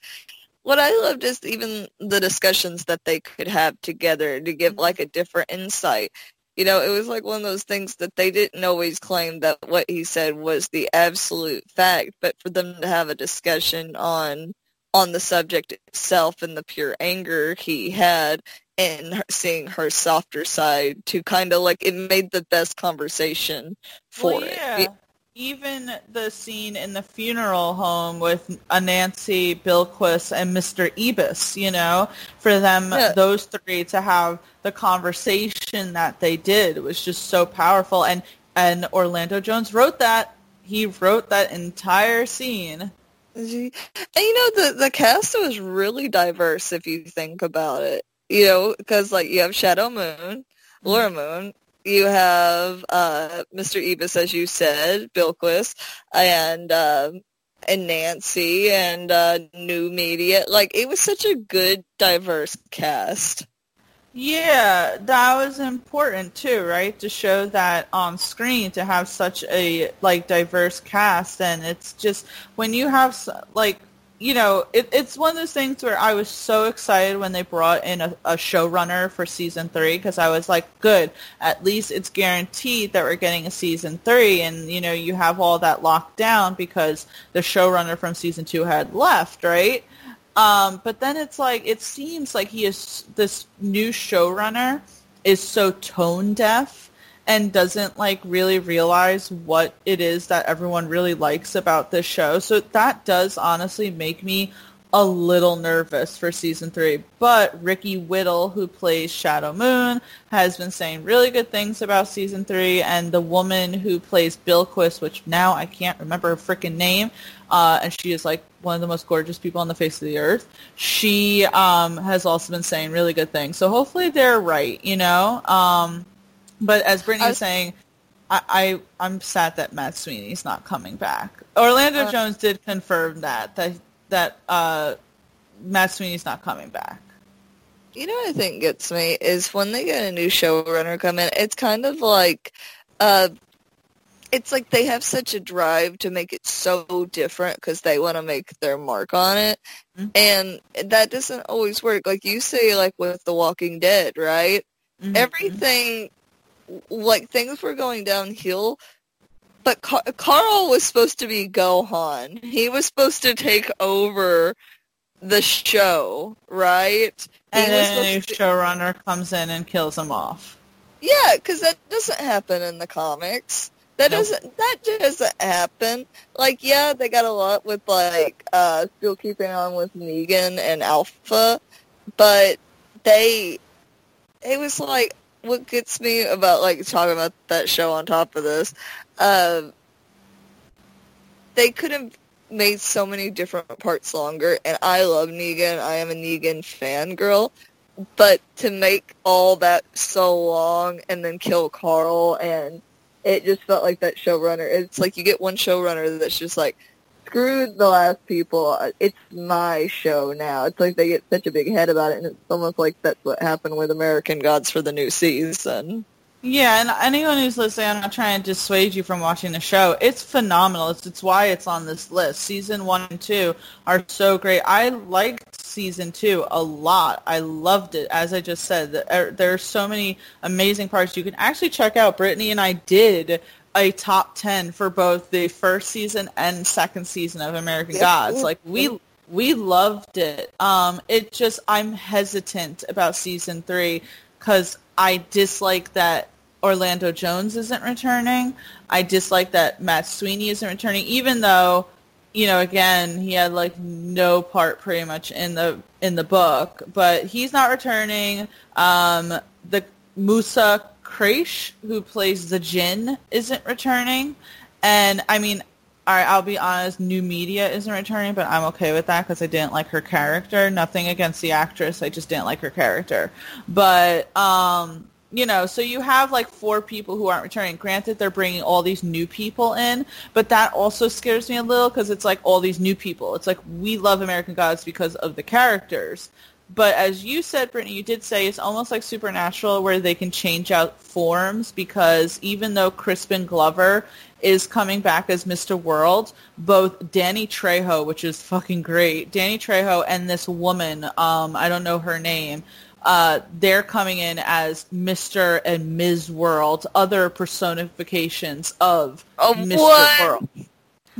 what I loved is even the discussions that they could have together to give like a different insight. You know, it was like one of those things that they didn't always claim that what he said was the absolute fact, but for them to have a discussion on on the subject itself and the pure anger he had and seeing her softer side to kind of like it made the best conversation for well, it. yeah. It- Even the scene in the funeral home with a Nancy Bilquis and Mr. Ibis, you know, for them, Yeah. those three to have the conversation that they did was just so powerful. And and Orlando Jones wrote that. He wrote that entire scene. And you know the the cast was really diverse if you think about it. You know, because like you have Shadow Moon, Laura Moon, you have uh, Mr. Ibis, as you said, Bilquis, and um and Nancy, and uh, New Media. Like it was such a good, diverse cast. Yeah, that was important too, right? To show that on screen to have such a like diverse cast, and it's just when you have like you know, it, it's one of those things where I was so excited when they brought in a, a showrunner for season three because I was like, good, at least it's guaranteed that we're getting a season three, and you know, you have all that locked down because the showrunner from season two had left, right? Um, but then it's like it seems like he is this new showrunner is so tone deaf and doesn't like really realize what it is that everyone really likes about this show. So that does honestly make me a little nervous for season three. But Ricky Whittle, who plays Shadow Moon, has been saying really good things about season three, and the woman who plays Bilquis, which now I can't remember her freaking name, uh, and she is like one of the most gorgeous people on the face of the earth. She um, has also been saying really good things. So hopefully they're right, you know. Um, but as Brittany was saying, I, I I'm sad that Mad Sweeney's not coming back. Orlando Uh, Jones did confirm that that that uh, Mad Sweeney's not coming back. You know what I think gets me is when they get a new showrunner come in, it's kind of like uh it's like they have such a drive to make it so different because they want to make their mark on it. Mhm. And that doesn't always work. Like you say, like with The Walking Dead, right? Mhm. Everything, like things were going downhill. But Car- Carl was supposed to be Gohan. He was supposed to take over the show, right? and he then a new to- showrunner comes in and kills him off. Yeah, because that doesn't happen in the comics. That Nope. doesn't that doesn't happen. Like, yeah, they got a lot with like uh still keeping on with Negan and Alpha, but they it was like what gets me about like talking about that show on top of this. Um, they could have made so many different parts longer, and I love Negan. I am a Negan fangirl. But to make all that so long and then kill Carl, and it just felt like that showrunner. It's like you get one showrunner that's just like, screw the last people. It's my show now. It's like they get such a big head about it, and it's almost like that's what happened with American Gods for the new season. Yeah, and anyone who's listening, I'm not trying to dissuade you from watching the show. It's phenomenal. It's, it's why it's on this list. Season one and two are so great. I liked season two a lot. I loved it. As I just said, there, er, there are so many amazing parts. You can actually check out. Brittany and I did a top 10 for both the first season and second season of American Yep. Gods. Like we we loved it. Um it just I'm hesitant about season 3 cuz I dislike that Orlando Jones isn't returning. I dislike that Mad Sweeney isn't returning even though you know again he had like no part pretty much in the in the book, but he's not returning. Um the Mousa Kraish, who plays the Jinn, isn't returning. And I mean, all right, I'll be honest, new media isn't returning, but I'm okay with that because I didn't like her character. Nothing against the actress, I just didn't like her character. But um, you know, so you have like four people who aren't returning. Granted, they're bringing all these new people in, but that also scares me a little because it's like all these new people. It's like we love American Gods because of the characters. But as you said, Brittany, you did say it's almost like Supernatural where they can change out forms because even though Crispin Glover is coming back as Mr. World, both Danny Trejo, which is fucking great, Danny Trejo and this woman, um, I don't know her name, uh, they're coming in as Mr. and Ms. World, other personifications of Oh, Mr. what? World.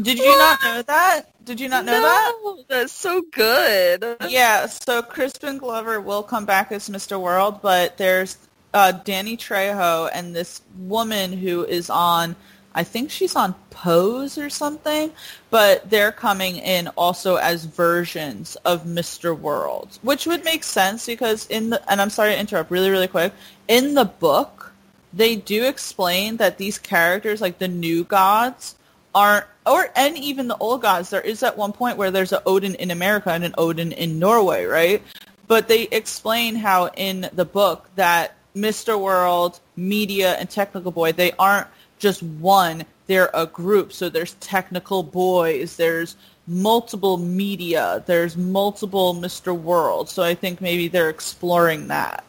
Did you not know that? Did you not know that? no, That's so good. Yeah, so Crispin Glover will come back as Mr. World, but there's uh, Danny Trejo and this woman who is on, I think she's on Pose or something, but they're coming in also as versions of Mr. World, which would make sense because in the, and I'm sorry to interrupt really, really quick, in the book, they do explain that these characters, like the new gods, aren't or and even the old gods there is at one point where there's an odin in america and an odin in norway right? But they explain how in the book that mr world media and technical boy they aren't just one they're a group. So there's technical boys there's multiple media there's multiple mr world. So i think maybe they're exploring that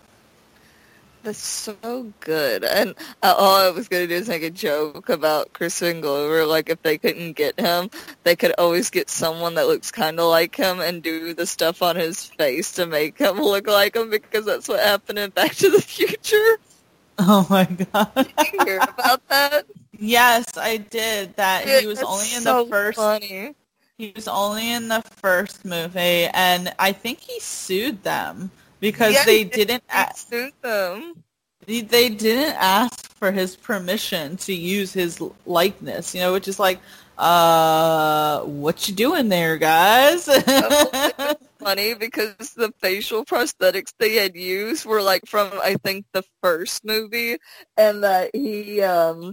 That's so good. And uh, all I was going to do is make a joke about Chris Glover. Like, if they couldn't get him, they could always get someone that looks kind of like him and do the stuff on his face to make him look like him because that's what happened in Back to the Future. oh my god Did you hear about that? yes i did that he was only in so the first funny. He was only in the first movie, and I think he sued them because Yeah, they did. didn't It a- suit them. they didn't ask for his permission to use his likeness. You know, which is like, uh, what you doing there, guys? Funny because the facial prosthetics they had used were like from I think the first movie and that he um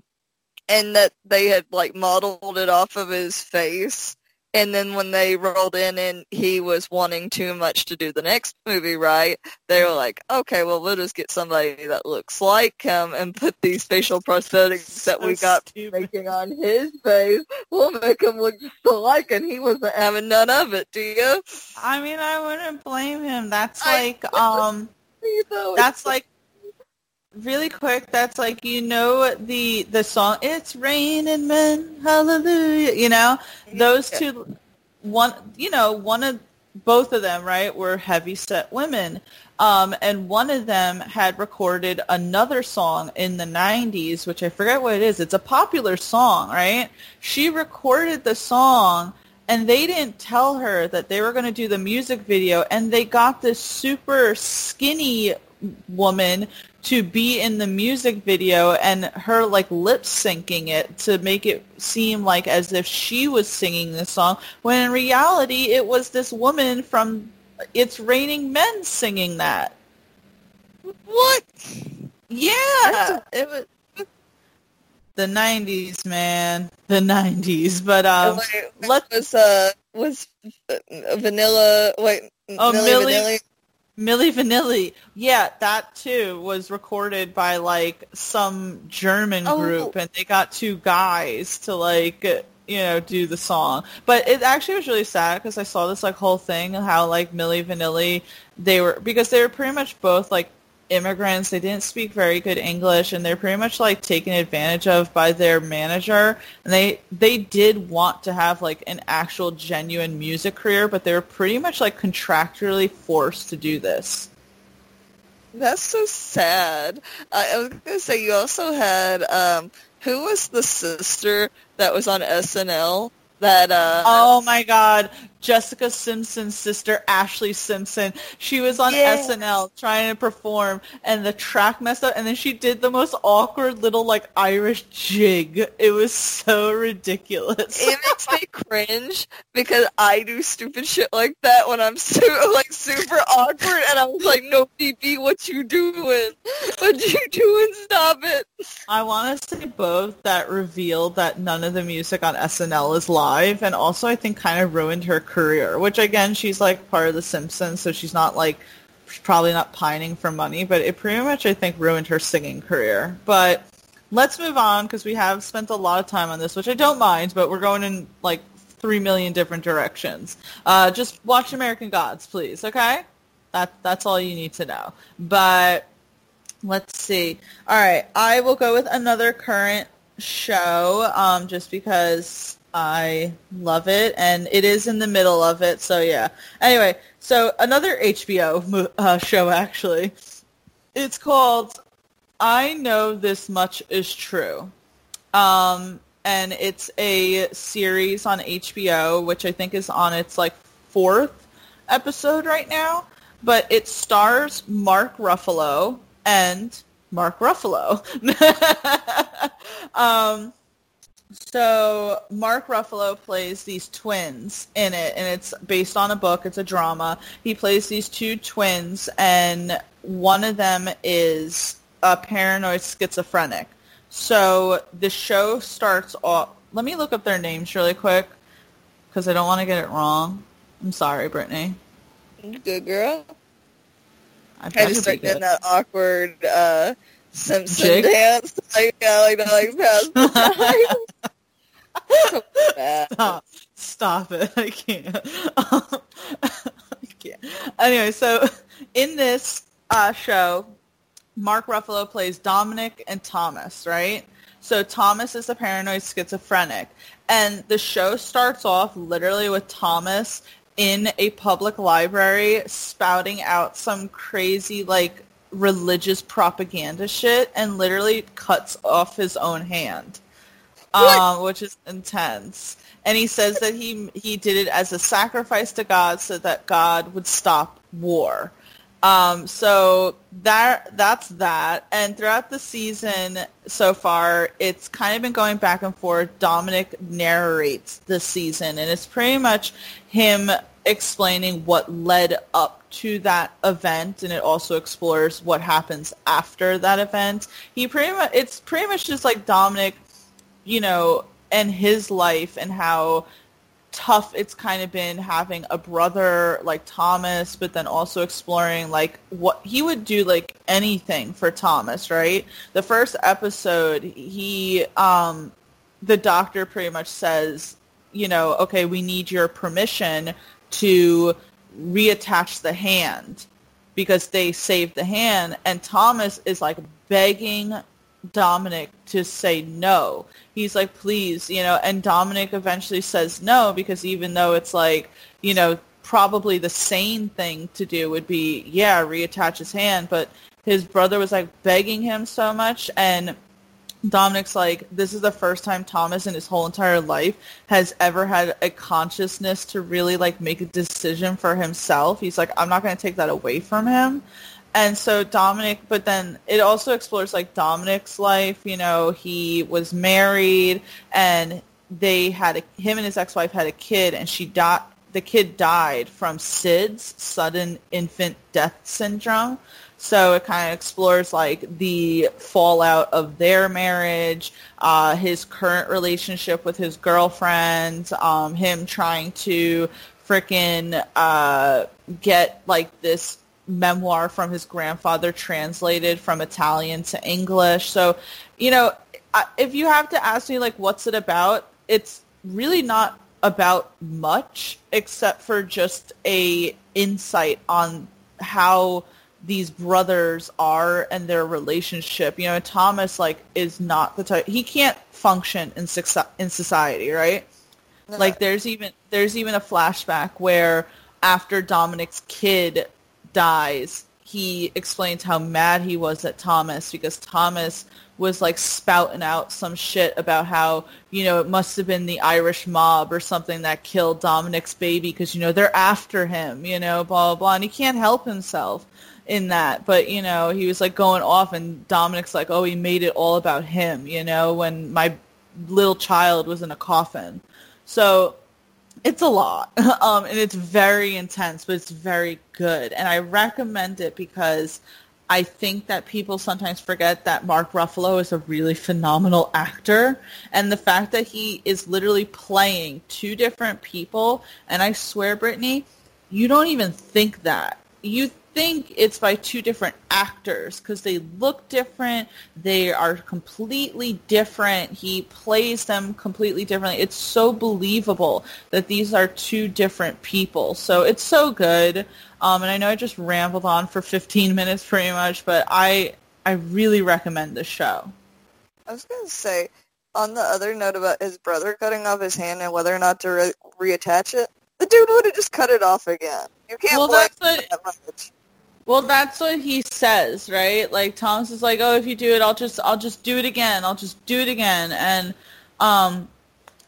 and that they had like modeled it off of his face and then when they rolled in and he was wanting too much to do the next movie right they were like okay well we'll just get somebody that looks like him and put these facial prosthetics that we got stupid. making on his face we'll make him look just alike and he wasn't having none of it do you I mean, I wouldn't blame him. That's like, um, that's like really quick, that's like you know the the song "It's Raining Men," Hallelujah. You know those two, one you know one of both of them right were heavy set women, um, and one of them had recorded another song in the '90s, which I forget what it is. It's a popular song, right? She recorded the song and they didn't tell her that they were going to do the music video and they got this super skinny woman to be in the music video and her like lip syncing it to make it seem like as if she was singing the song when in reality it was this woman from It's Raining Men singing that. What? Yeah, it was the 90s, man. The 90s. But um Wait, let was uh was uh, Vanilla wait Oh, Milli Milli- Vanilli? Milli Vanilli. Yeah, that too was recorded by like some German Oh. group and they got two guys to like you know do the song. But it actually was really sad because I saw this like whole thing how like Milli Vanilli they were because they were pretty much both like immigrants. They didn't speak very good English and they're pretty much like taken advantage of by their manager. And they they did want to have like an actual genuine music career, but they were pretty much like contractually forced to do this. That's so sad. I, I was gonna say you also had um who was the sister that was on SNL that uh Oh my god, Jessica Simpson's sister Ashlee Simpson. She was on Yeah. SNL trying to perform and the track messed up and then she did the most awkward little like Irish jig. It was so ridiculous. it makes me cringe because I do stupid shit like that when I'm su- like super awkward and I was like, no, BB, what you doing? What you doing? Stop it. I want to say both that revealed that none of the music on SNL is live, and also I think kind of ruined her career. Which again, she's like part of The Simpsons, so she's not like she's probably not pining for money, but it pretty much I think ruined her singing career. But let's move on because we have spent a lot of time on this, which I don't mind, but we're going in like three million different directions. Uh, just watch American Gods, please. Okay, that that's all you need to know. But Let's see. All right, I will go with another current show, um, just because I love it, and it is in the middle of it. So yeah. Anyway, so another HBO uh, show actually. It's called "I Know This Much Is True," um, and it's a series on HBO, which I think is on its like fourth episode right now. But it stars Mark Ruffalo and Mark Ruffalo. um, so Mark Ruffalo plays these twins in it, and it's based on a book. It's a drama. He plays these two twins, and one of them is a paranoid schizophrenic. So the show starts off. Let me look up their names really quick because I don't want to get it wrong. I'm sorry, Brittany. Good girl. I I just like doing that awkward uh Simpson Jig? dance. Like, yeah, like that, like Stop. Stop it. I can't. I can't. Anyway, so in this uh, show, Mark Ruffalo plays Dominic and Thomas, right? So Thomas is a paranoid schizophrenic. And the show starts off literally with Thomas in a public library spouting out some crazy, like, religious propaganda shit and literally cuts off his own hand um, which is intense. And he says that he he did it as a sacrifice to God so that God would stop war. Um, so that that's that. And throughout the season so far, it's kind of been going back and forth. Dominic narrates the season, and it's pretty much him explaining what led up to that event, and it also explores what happens after that event. He pretty much it's pretty much just like Dominic you know, and his life and how tough it's kind of been having a brother like Thomas, but then also exploring like what he would do like anything for Thomas, right? The first episode, he, um, the doctor pretty much says, you know, okay, we need your permission to reattach the hand because they saved the hand and Thomas is like begging Dominic to say no. He's like, please, you know, and Dominic eventually says no because even though it's like, you know, probably the sane thing to do would be, yeah, reattach his hand, but his brother was like begging him so much and Dominic's like, this is the first time Thomas in his whole entire life has ever had a consciousness to really like make a decision for himself. He's like, I'm not going to take that away from him. And so Dominic, but then it also explores like Dominic's life. You know, he was married and they had a, him and his ex-wife had a kid and she died. The kid died from SIDS, sudden infant death syndrome. So it kind of explores like the fallout of their marriage, uh, his current relationship with his girlfriend, um, him trying to freaking uh, get like this memoir from his grandfather translated from Italian to English. So, you know, if you have to ask me like what's it about, it's really not about much except for just a insight on how these brothers are and their relationship. You know, Thomas like is not the type he can't function in in society, right? No. Like there's even there's even a flashback where after Dominic's kid dies, he explains how mad he was at Thomas because Thomas was like spouting out some shit about how, you know, it must have been the Irish mob or something that killed Dominic's baby because, you know, they're after him, you know, blah, blah, blah. And he can't help himself in that. But, you know, he was like going off and Dominic's like, oh, he made it all about him, you know, when my little child was in a coffin. So it's a lot. Um, and it's very intense, but it's very good. And I recommend it because I think that people sometimes forget that Mark Ruffalo is a really phenomenal actor. And the fact that he is literally playing two different people, and I swear, Brittany, you don't even think that. You think it's by two different actors because they look different. They are completely different. He plays them completely differently. It's so believable that these are two different people. So it's so good. Um, and I know I just rambled on for 15 minutes pretty much, but I I really recommend this show. I was going to say, on the other note about his brother cutting off his hand and whether or not to re- reattach it, the dude would have just cut it off again. You can't well, blame that much. Well, that's what he says, right? Like Thomas is like, "Oh, if you do it, I'll just I'll just do it again. I'll just do it again." And um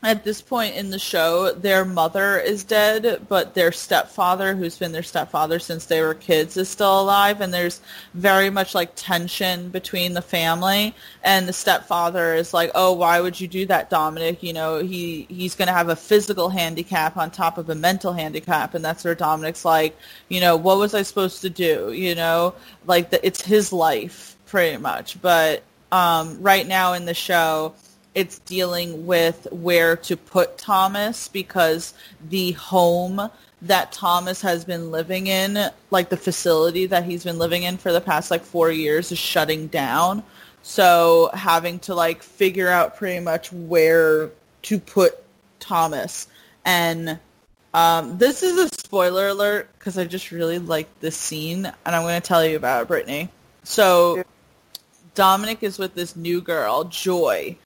at this point in the show, their mother is dead, but their stepfather, who's been their stepfather since they were kids, is still alive. And there's very much like tension between the family. And the stepfather is like, "Oh, why would you do that, Dominic? You know, he he's going to have a physical handicap on top of a mental handicap." And that's where Dominic's like, "You know, what was I supposed to do? You know, like the, it's his life, pretty much." But um, right now in the show it's dealing with where to put Thomas because the home that Thomas has been living in, like the facility that he's been living in for the past like four years is shutting down. So having to like figure out pretty much where to put Thomas. And um, this is a spoiler alert because I just really like this scene and I'm going to tell you about it, Brittany. So Dominic is with this new girl, Joy,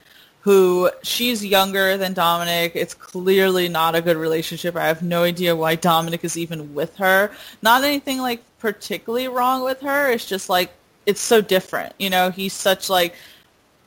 who she's younger than Dominic. It's clearly not a good relationship. I have no idea why Dominic is even with her. Not anything like particularly wrong with her. It's just like it's so different. You know, he's such like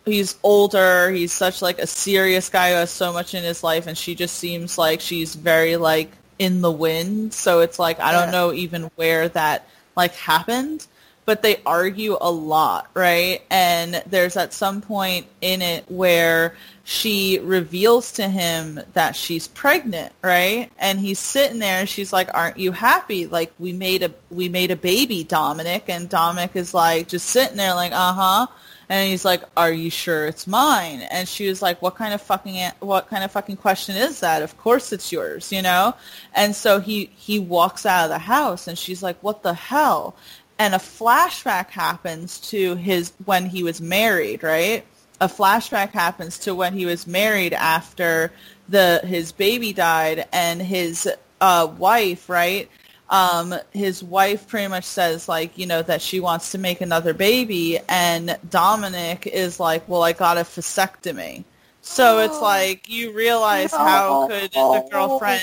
he's older. He's such like a serious guy who has so much in his life, and she just seems like she's very like in the wind. So it's like I don't know even where that like happened but they argue a lot, right? And there's at some point in it where she reveals to him that she's pregnant, right? And he's sitting there and she's like, "Aren't you happy? Like we made a we made a baby, Dominic." And Dominic is like just sitting there like, "Uh-huh." And he's like, "Are you sure it's mine?" And she was like, "What kind of fucking what kind of fucking question is that? Of course it's yours, you know." And so he he walks out of the house, and she's like, "What the hell?" And a flashback happens to his when he was married, right? A flashback happens to when he was married after the his baby died and his uh, wife, right? um, his wife pretty much says like, you know, that she wants to make another baby, and Dominic is like, well, I got a vasectomy. So it's like you realize how could the girlfriend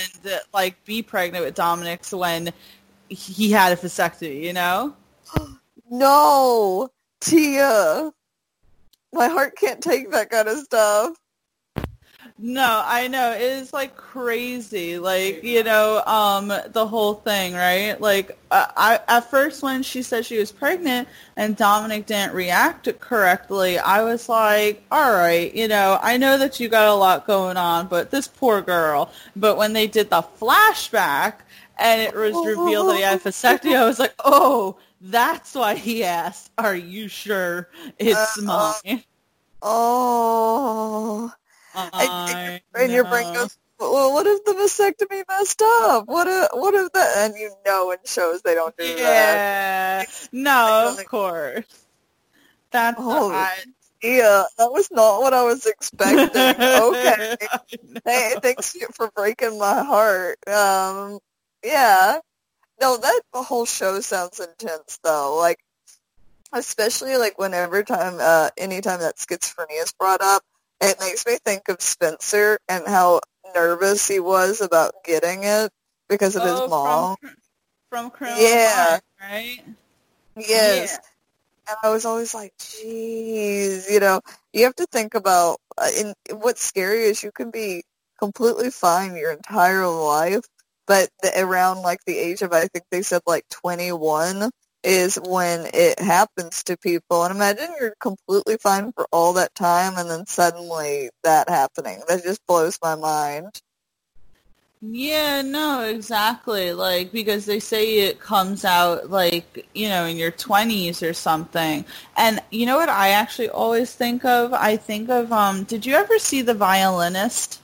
like be pregnant with Dominic when he had a vasectomy, you know? No, Tia. My heart can't take that kind of stuff. No, I know. It is like crazy. Like, you know, um the whole thing, right? Like uh, I at first when she said she was pregnant and Dominic didn't react correctly, I was like, "All right, you know, I know that you got a lot going on, but this poor girl." But when they did the flashback and it was revealed that he had vasectomy, I was like, "Oh, that's why he asked, "Are you sure it's Uh, mine?" Oh. I And, and your brain goes, well, what if the vasectomy messed up? What if, what if the, and you know in shows they don't do that. Yeah. No, of Like- course. That's Oh, I, Yeah, that was not what I was expecting. okay. Hey, thanks for breaking my heart. Um, yeah. No, that whole show sounds intense though. Like, especially like whenever time, uh, anytime that schizophrenia is brought up, it makes me think of Spencer and how nervous he was about getting it because of Oh, his mom. From, from Yeah. Minds, right? Yes. And I was always like, geez, you know, you have to think about, uh, in, what's scary is you can be completely fine your entire life, but the, around like the age of, I think they said like 21 is when it happens to people. And imagine you're completely fine for all that time and then suddenly that happening. That just blows my mind. Yeah, no, exactly. Like because they say it comes out like, you know, in your 20s or something. And you know what I actually always think of? I think of um did you ever see The Violinist?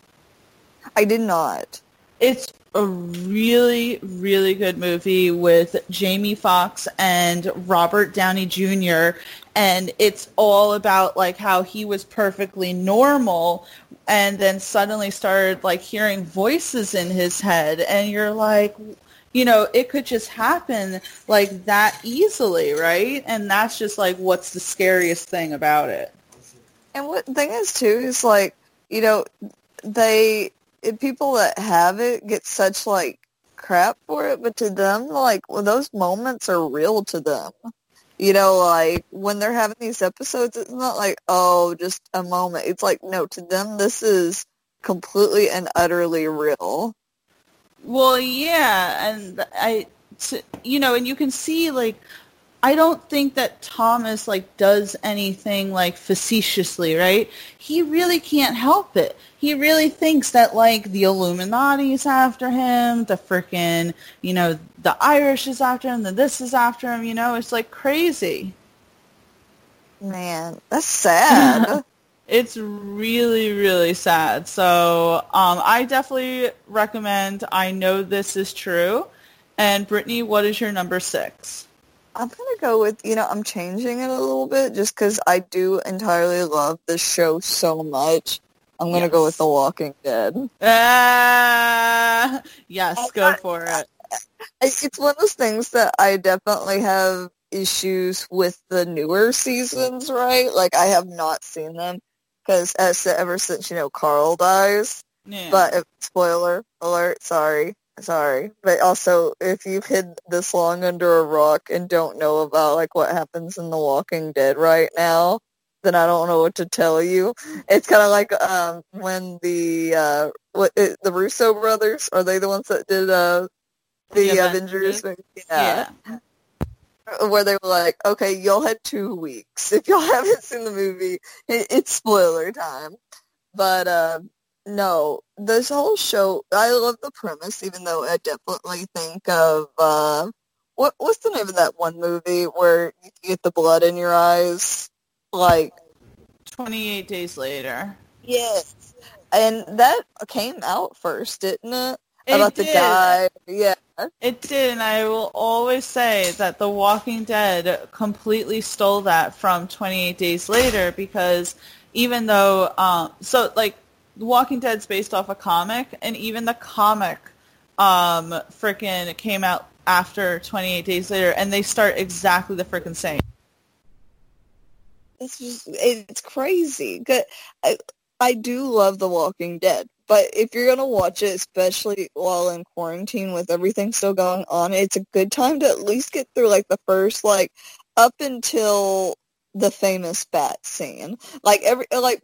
I did not. It's a really, really good movie with Jamie Foxx and Robert Downey Jr. And it's all about like how he was perfectly normal and then suddenly started like hearing voices in his head and you're like you know it could just happen like that easily right and that's just like what's the scariest thing about it And what thing is too is like, you know, they it- people that have it get such like crap for it, but to them, like, well, those moments are real to them. You know, like when they're having these episodes, it's not like oh, just a moment. It's like no, to them, this is completely and utterly real. Well, yeah, and I, t- you know, and you can see like, I don't think that Thomas like does anything like facetiously, right? He really can't help it. He really thinks that like the Illuminati's after him, the frickin', you know, the Irish is after him, the this is after him. You know, it's like crazy. Man, that's sad. It's really, really sad. So um, I definitely recommend I Know This Is True. And Brittany, what is your number six? I'm gonna go with you know I'm changing it a little bit just because I do entirely love this show so much. I'm gonna go with The Walking Dead. Ah, yes, go for it. It's one of those things that I definitely have issues with the newer seasons. Right, like I have not seen them because ever since you know Carl dies. Yeah. But if, spoiler alert, sorry, sorry. But also, if you've hid this long under a rock and don't know about like what happens in The Walking Dead right now, then I don't know what to tell you. It's kind of like um when the uh what it, the Russo brothers are they the ones that did uh the, The Avengers? Avengers? movie? Yeah. yeah. Where they were like, okay, y'all had two weeks. If y'all haven't seen the movie, it, it's spoiler time. But uh, no, this whole show, I love the premise, even though I definitely think of uh, what what's the name of that one movie where you get the blood in your eyes, like 28 days later. yes, and that came out first, didn't it? It About the guy, yeah. It did, and I will always say that The Walking Dead completely stole that from 28 Days Later because even though, um, so like, The Walking Dead's based off a comic, and even the comic um, frickin' came out after 28 days later, and they start exactly the freaking same. It's just it's crazy. I I do love The Walking Dead, but if you're gonna watch it, especially while in quarantine with everything still going on, it's a good time to at least get through like the first like up until the famous bat scene. Like every like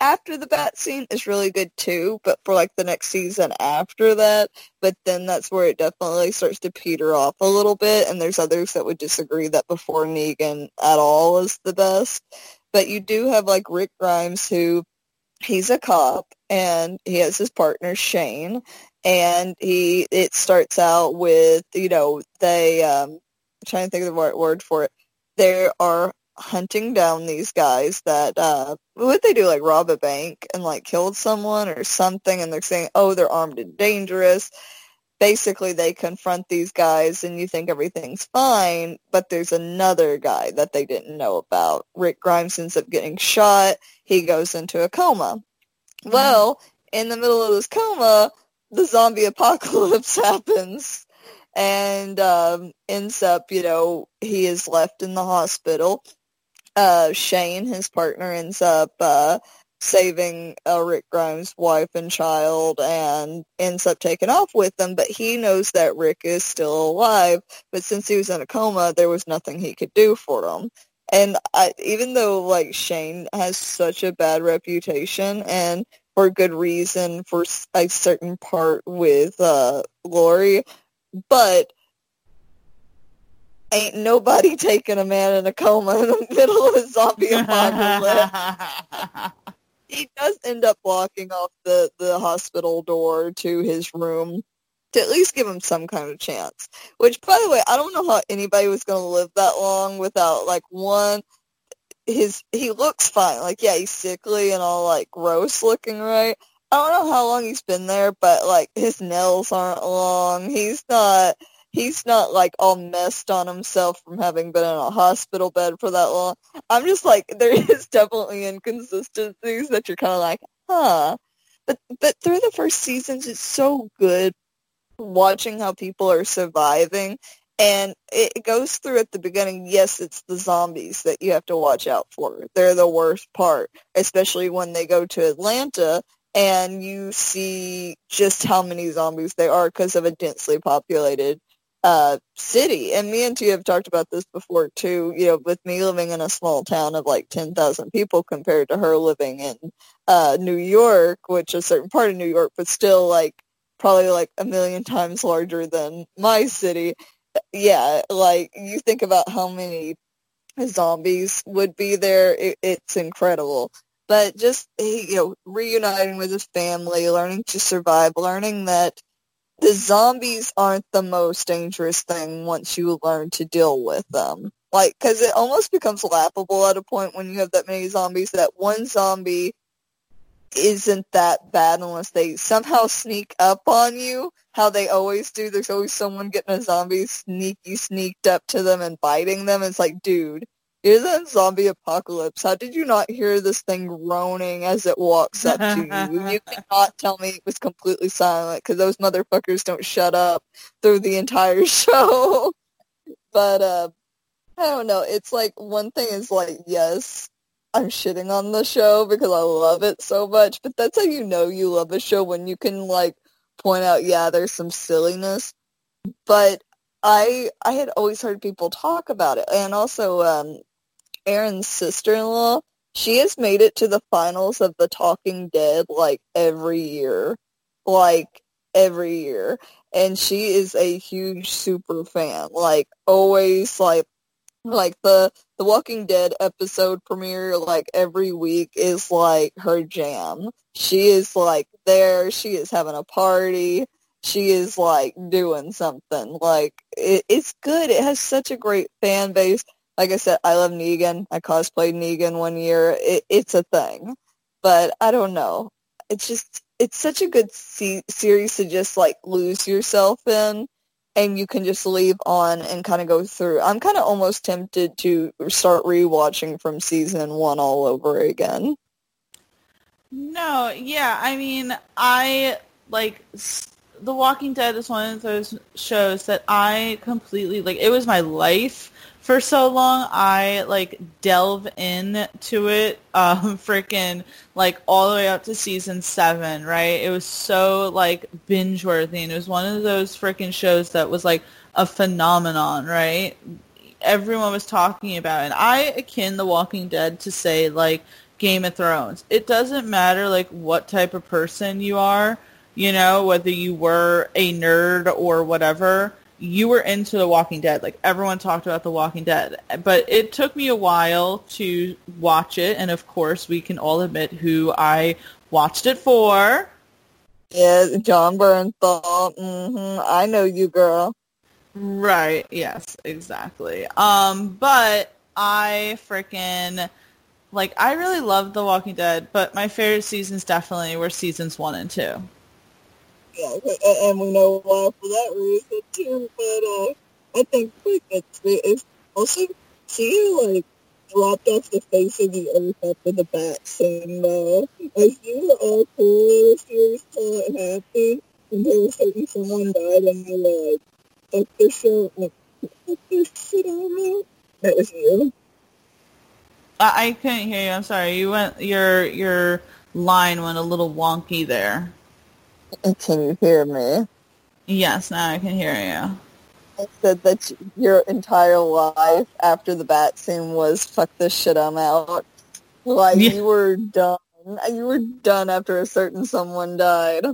after the bat scene is really good too, but for like the next season after that, but then that's where it definitely starts to peter off a little bit, and there's others that would disagree that before Negan at all is the best. But you do have like Rick Grimes who he's a cop and he has his partner Shane and he it starts out with, you know, they um I'm trying to think of the right word for it. There are hunting down these guys that uh what they do like rob a bank and like killed someone or something and they're saying oh they're armed and dangerous. Basically they confront these guys and you think everything's fine but there's another guy that they didn't know about. Rick grimes ends up getting shot. He goes into a coma. Mm-hmm. well in the middle of this coma the zombie apocalypse happens and um, ends up, you know, he is left in the hospital uh, Shane, his partner, ends up uh, saving uh, Rick Grimes' wife and child and ends up taking off with them. But he knows that Rick is still alive. But since he was in a coma, there was nothing he could do for him. And I, even though like Shane has such a bad reputation and for good reason for a certain part with uh, Lori, but ain't nobody taking a man in a coma in the middle of a zombie apocalypse. he does end up walking off the, the hospital door to his room to at least give him some kind of chance. Which, by the way, I don't know how anybody was going to live that long without, like, one, his, he looks fine. Like, yeah, he's sickly and all, like, gross looking, right? I don't know how long he's been there, but, like, his nails aren't long. He's not he's not like all messed on himself from having been in a hospital bed for that long. I'm just like there is definitely inconsistencies that you're kind of like, huh. But but through the first seasons, it's so good watching how people are surviving. And it goes through at the beginning, yes, it's the zombies that you have to watch out for. They're the worst part, especially when they go to Atlanta and you see just how many zombies there are because of a densely populated uh, city. And me and Tia have talked about this before too. You know, with me living in a small town of like ten thousand people compared to her living in uh, New York, which is a certain part of New York, but still like probably like a million times larger than my city. Yeah, like you think about how many zombies would be there. It, it's incredible. But just you know, reuniting with his family, learning to survive, learning that the zombies aren't the most dangerous thing once you learn to deal with them. Like, because it almost becomes laughable at a point when you have that many zombies that one zombie isn't that bad unless they somehow sneak up on you, how they always do. There's always someone getting a zombie sneaky sneaked up to them and biting them. It's like, dude, is a zombie apocalypse. How did you not hear this thing groaning as it walks up to you? you cannot tell me it was completely silent because those motherfuckers don't shut up through the entire show. but uh, I don't know. It's like one thing is like, yes, I'm shitting on the show because I love it so much. But that's how you know you love a show when you can like point out, yeah, there's some silliness. But I I had always heard people talk about it, and also um, Erin's sister-in-law, she has made it to the finals of The Talking Dead like every year. Like every year. And she is a huge super fan. Like always like like the the Walking Dead episode premiere like every week is like her jam. She is like there, she is having a party. She is like doing something. Like it, it's good. It has such a great fan base like I said, I love Negan. I cosplayed Negan one year. It, it's a thing, but I don't know. It's just it's such a good se- series to just like lose yourself in, and you can just leave on and kind of go through. I'm kind of almost tempted to start rewatching from season one all over again. No, yeah, I mean, I like The Walking Dead is one of those shows that I completely like. It was my life for so long. I like delve into it, um, freaking like all the way up to season seven. Right? It was so like binge worthy, and it was one of those freaking shows that was like a phenomenon. Right? Everyone was talking about, it. and I akin The Walking Dead to say like Game of Thrones. It doesn't matter like what type of person you are, you know, whether you were a nerd or whatever, you were into The Walking Dead. Like everyone talked about The Walking Dead. But it took me a while to watch it and of course we can all admit who I watched it for. Yeah, Jon Bernthal. hmm I know you, girl. Right. Yes, exactly. Um, but I freaking like I really loved The Walking Dead, but my favorite seasons definitely were seasons one and two. Yeah, and we know why for that reason too. But uh, I think like it's it's also seeing like dropped off the face of the earth after the bat scene though. As you were all cool the series till it happened, and there was certain someone died, and they were like, "Fuck this like, fuck this shit on me." That was you. I, I couldn't hear you. I'm sorry. You went your your line went a little wonky there. Can you hear me? Yes, now I can hear you. I said that your entire life after the bat scene was "fuck this shit, I'm out." Like Yeah. you were done. You were done after a certain someone died.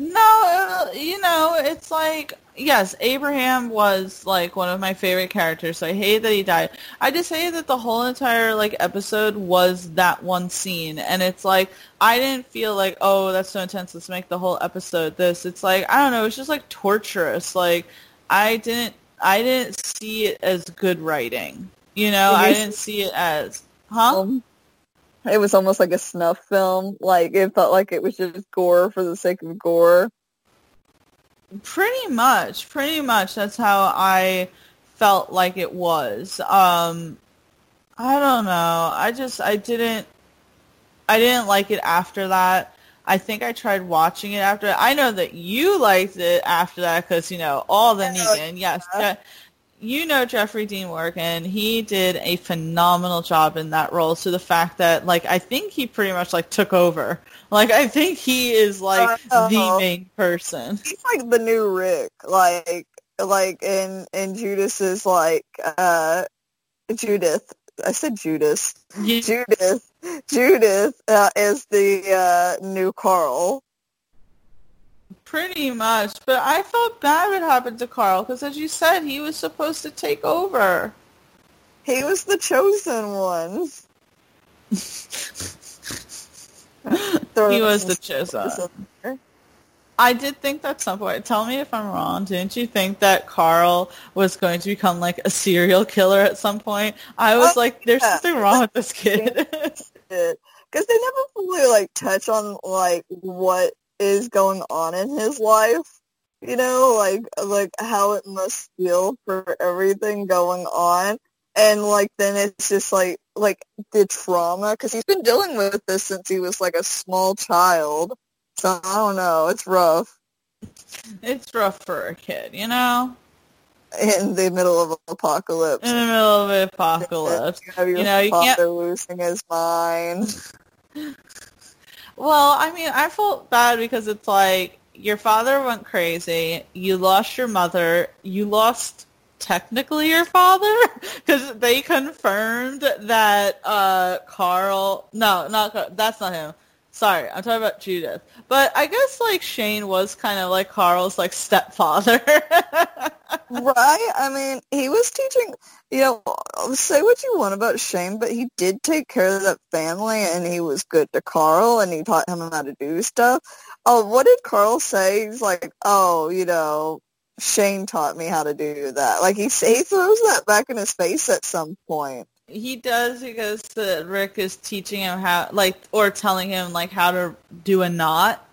No, uh, you know, it's like yes, Abraham was like one of my favorite characters. So I hate that he died. I just hate that the whole entire like episode was that one scene, and it's like I didn't feel like oh that's so intense. Let's make the whole episode this. It's like I don't know. It's just like torturous. Like I didn't I didn't see it as good writing. You know, I didn't see it as huh. Um, it was almost like a snuff film. Like it felt like it was just gore for the sake of gore. Pretty much, pretty much. That's how I felt like it was. Um, I don't know. I just I didn't I didn't like it after that. I think I tried watching it after. I know that you liked it after that because you know all the Negan. Yes, yeah. Je- you know Jeffrey Dean Morgan. He did a phenomenal job in that role. So the fact that like I think he pretty much like took over. Like I think he is like the Uh-oh. main person. He's like the new Rick. Like like in in Judas's like uh Judith. I said Judas. Yeah. Judith. Judith uh, is the uh, new Carl. Pretty much, but I felt bad what happened to Carl because, as you said, he was supposed to take over. He was the chosen one. he was the chosen. I did think that some point. Tell me if I'm wrong. Didn't you think that Carl was going to become like a serial killer at some point? I was Oh, like, "There's yeah. something wrong with this kid." because they never fully like touch on like what is going on in his life. You know, like like how it must feel for everything going on, and like then it's just like like the trauma because he's been dealing with this since he was like a small child. So I don't know, it's rough it's rough for a kid, you know, in the middle of an apocalypse. in the middle of the apocalypse. You have your You know, you can't- losing his mind. Well, I mean, I felt bad because it's like your father went crazy. You lost your mother. You lost technically your father because they confirmed that uh, Carl. No, not that's not him. Sorry, I'm talking about Judith. But I guess like Shane was kind of like Carl's like stepfather. Right? I mean, he was teaching, you know, say what you want about Shane, but he did take care of that family and he was good to Carl and he taught him how to do stuff. Oh, what did Carl say? He's like, oh, you know, Shane taught me how to do that. Like he, he throws that back in his face at some point. He does because the, Rick is teaching him how, like, or telling him like how to do a knot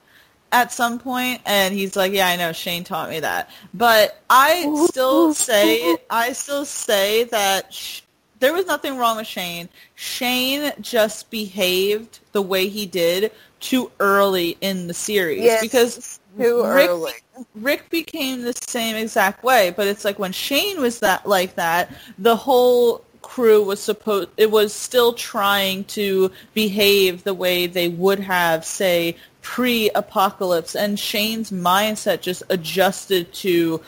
at some point, and he's like, "Yeah, I know. Shane taught me that." But I still say, I still say that sh- there was nothing wrong with Shane. Shane just behaved the way he did too early in the series Yes. because Too Rick- early. Rick became the same exact way, but it's like when Shane was that like that, the whole crew was supposed it was still trying to behave the way they would have say pre-apocalypse and Shane's mindset just adjusted to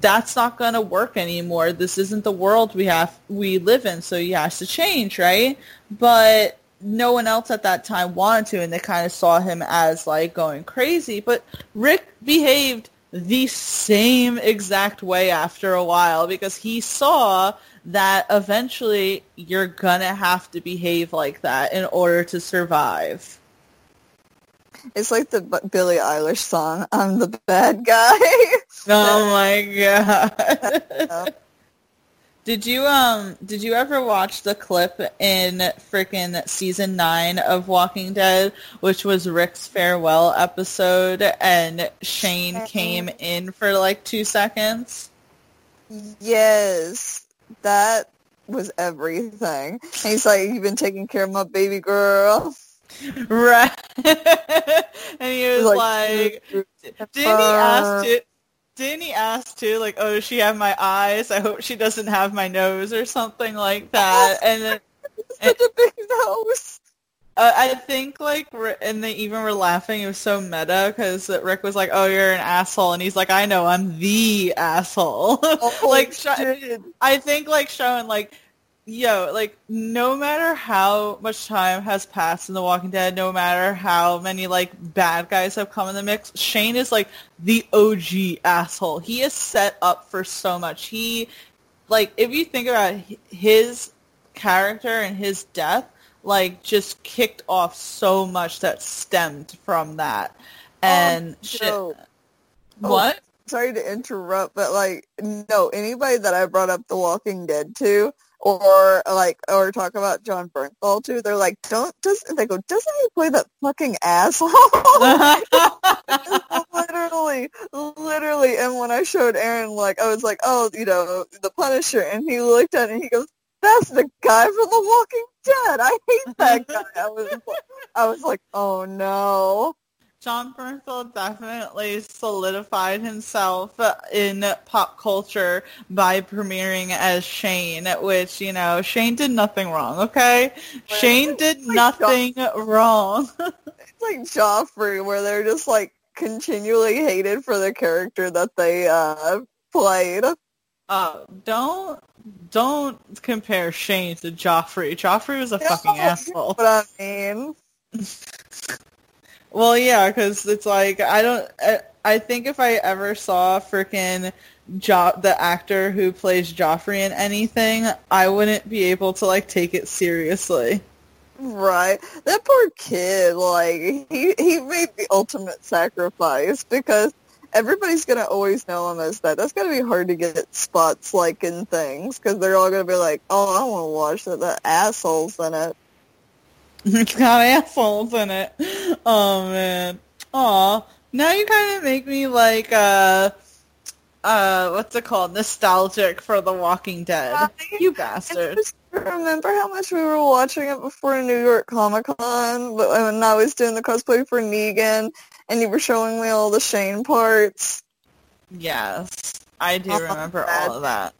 that's not going to work anymore. This isn't the world we have we live in, so he has to change, right? But no one else at that time wanted to, and they kind of saw him as like going crazy. But Rick behaved the same exact way after a while because he saw that eventually you're gonna have to behave like that in order to survive. It's like the B- Billie Eilish song, I'm the bad guy. Oh my god. Did you um did you ever watch the clip in freaking season 9 of Walking Dead which was Rick's farewell episode and Shane came in for like 2 seconds? yes, that was everything. And he's like, you've been taking care of my baby girl. Right. and he was like, didn't he ask too didn't he ask too like oh does she have my eyes? I hope she doesn't have my nose or something like that. And then such a big nose. Uh, I think like, and they even were laughing. It was so meta because Rick was like, "Oh, you're an asshole," and he's like, "I know, I'm the asshole." Oh, like, sh- I think like showing like, yo, like no matter how much time has passed in The Walking Dead, no matter how many like bad guys have come in the mix, Shane is like the OG asshole. He is set up for so much. He, like, if you think about his character and his death, like just kicked off so much that stemmed from that. And oh, shit. no. Oh, what? Sorry to interrupt, but like, no, anybody that I brought up The Walking Dead to, or like, or talk about Jon Bernthal to, they're like, don't, does they go, doesn't he play that fucking asshole? literally, literally. And when I showed Aaron, like, I was like, oh, you know, the Punisher, and he looked at it and he goes, that's the guy from The Walking Dead. I hate that guy. I was, like, I was like, oh no. Jon Bernthal definitely solidified himself in pop culture by premiering as Shane, which, you know, Shane did nothing wrong, okay? Shane did my nothing wrong. It's like Joffrey, where they're just like continually hated for the character that they uh, played. Uh, don't don't compare Shane to Joffrey. Joffrey was a fucking No, asshole. But I mean, Well, yeah, because it's like I don't. I, I think if I ever saw freaking jo- the actor who plays Joffrey in anything, I wouldn't be able to like take it seriously. right? That poor kid, like he he made the ultimate sacrifice because everybody's gonna always know him as that. That's gonna be hard to get spots like in things because they're all gonna be like, oh, I want to watch that. The assholes in it. it's got assholes in it. Oh man. Aw. Now you kind of make me like uh uh what's it called? Nostalgic for The Walking Dead. You I bastard. just remember how much we were watching it before New York Comic Con, but when I was doing the cosplay for Negan, and you were showing me all the Shane parts. Yes. I do Oh, remember all of that.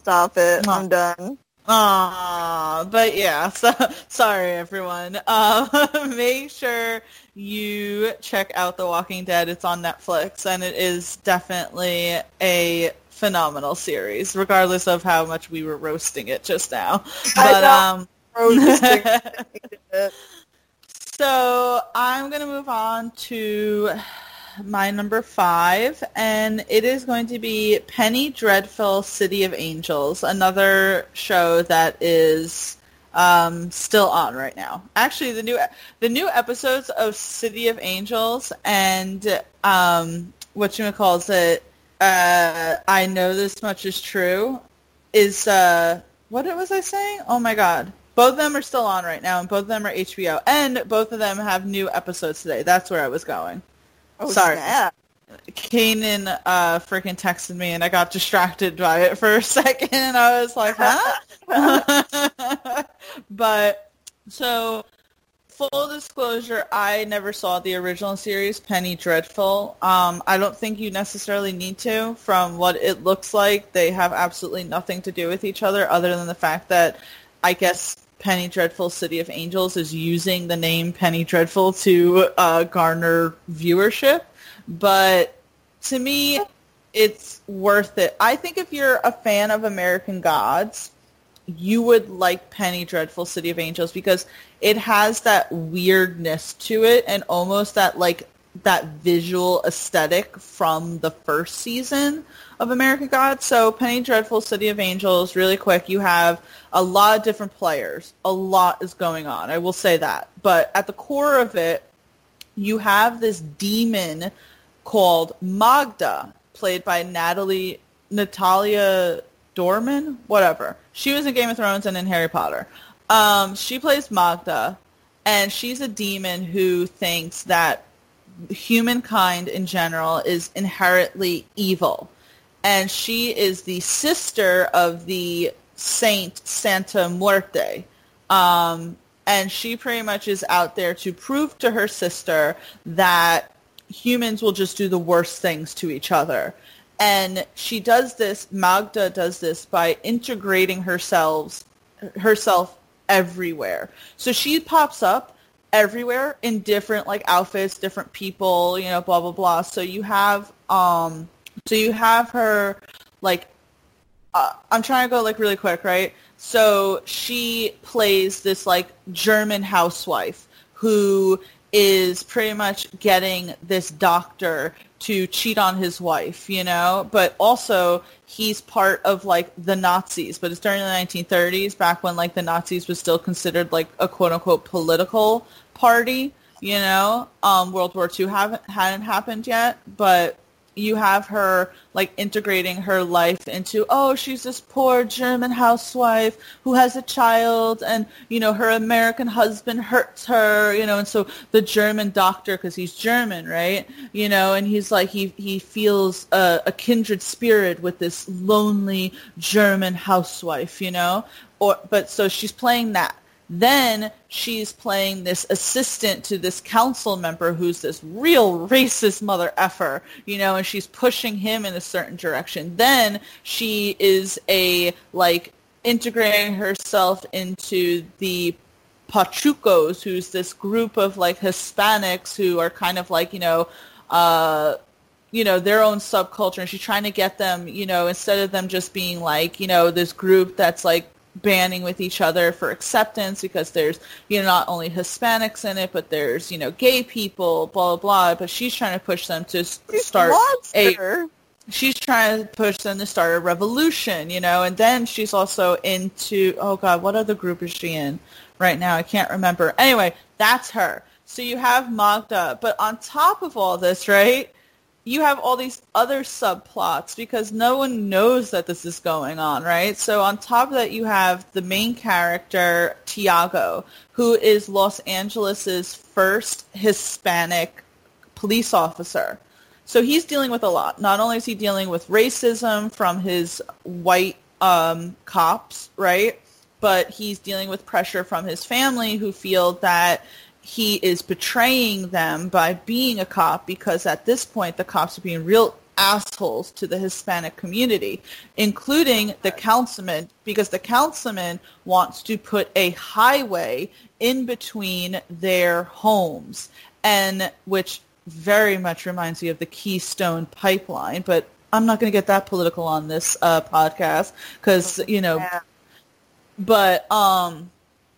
Stop it! Mwah. I'm done. Ah, but yeah, so sorry everyone. Um, make sure you check out The Walking Dead. It's on Netflix and it is definitely a phenomenal series, regardless of how much we were roasting it just now. But um Roasting so I'm going to move on to my number five, and it is going to be Penny Dreadful City of Angels, another show that is um, still on right now. Actually, the new the new episodes of City of Angels and um, what you calls it, uh, I know this much is true, is uh, what was I saying? Oh my god. Both of them are still on right now, and both of them are HBO, and both of them have new episodes today. That's where I was going. Oh, Sorry. snap. Kanan uh, freaking texted me, and I got distracted by it for a second. and I was like, huh? but so full disclosure, I never saw the original series, Penny Dreadful. Um, I don't think you necessarily need to. From what it looks like, they have absolutely nothing to do with each other other than the fact that I guess Penny Dreadful City of Angels is using the name Penny Dreadful to uh, garner viewership. But to me, it's worth it. I think if you're a fan of American Gods, you would like Penny Dreadful City of Angels because it has that weirdness to it and almost that like that visual aesthetic from the first season of American Gods. So Penny Dreadful City of Angels, really quick, you have a lot of different players. A lot is going on. I will say that. But at the core of it, you have this demon called Magda, played by Natalie Natalia Dorman, whatever. She was in Game of Thrones and in Harry Potter. Um, she plays Magda, and she's a demon who thinks that humankind in general is inherently evil. And she is the sister of the saint Santa Muerte. Um, and she pretty much is out there to prove to her sister that humans will just do the worst things to each other. And she does this, Magda does this by integrating herself, herself everywhere. So she pops up everywhere in different like outfits, different people, you know, blah blah blah. So you have um so you have her like uh, I'm trying to go like really quick, right? So she plays this like German housewife who is pretty much getting this doctor to cheat on his wife, you know, but also he's part of like the Nazis, but it's during the 1930s, back when like the Nazis was still considered like a quote unquote political party, you know. Um, World War II haven't hadn't happened yet, but you have her like integrating her life into oh she's this poor german housewife who has a child and you know her american husband hurts her you know and so the german doctor because he's german right you know and he's like he he feels a, a kindred spirit with this lonely german housewife you know or but so she's playing that then she's playing this assistant to this council member who's this real racist mother effer, you know, and she's pushing him in a certain direction. Then she is a like integrating herself into the Pachucos, who's this group of like Hispanics who are kind of like, you know, uh, you know, their own subculture and she's trying to get them, you know, instead of them just being like, you know, this group that's like banding with each other for acceptance because there's you know not only Hispanics in it but there's you know gay people blah blah blah. But she's trying to push them to start a she's trying to push them to start a revolution you know and then she's also into oh god what other group is she in right now? I can't remember. Anyway that's her. So you have Magda. But on top of all this right you have all these other subplots because no one knows that this is going on, right? So on top of that, you have the main character, Tiago, who is Los Angeles's first Hispanic police officer. So he's dealing with a lot. Not only is he dealing with racism from his white um, cops, right? But he's dealing with pressure from his family who feel that he is betraying them by being a cop because at this point the cops are being real assholes to the Hispanic community, including the councilman, because the councilman wants to put a highway in between their homes, and which very much reminds me of the Keystone Pipeline. But I'm not going to get that political on this uh, podcast because you know. Yeah. But um,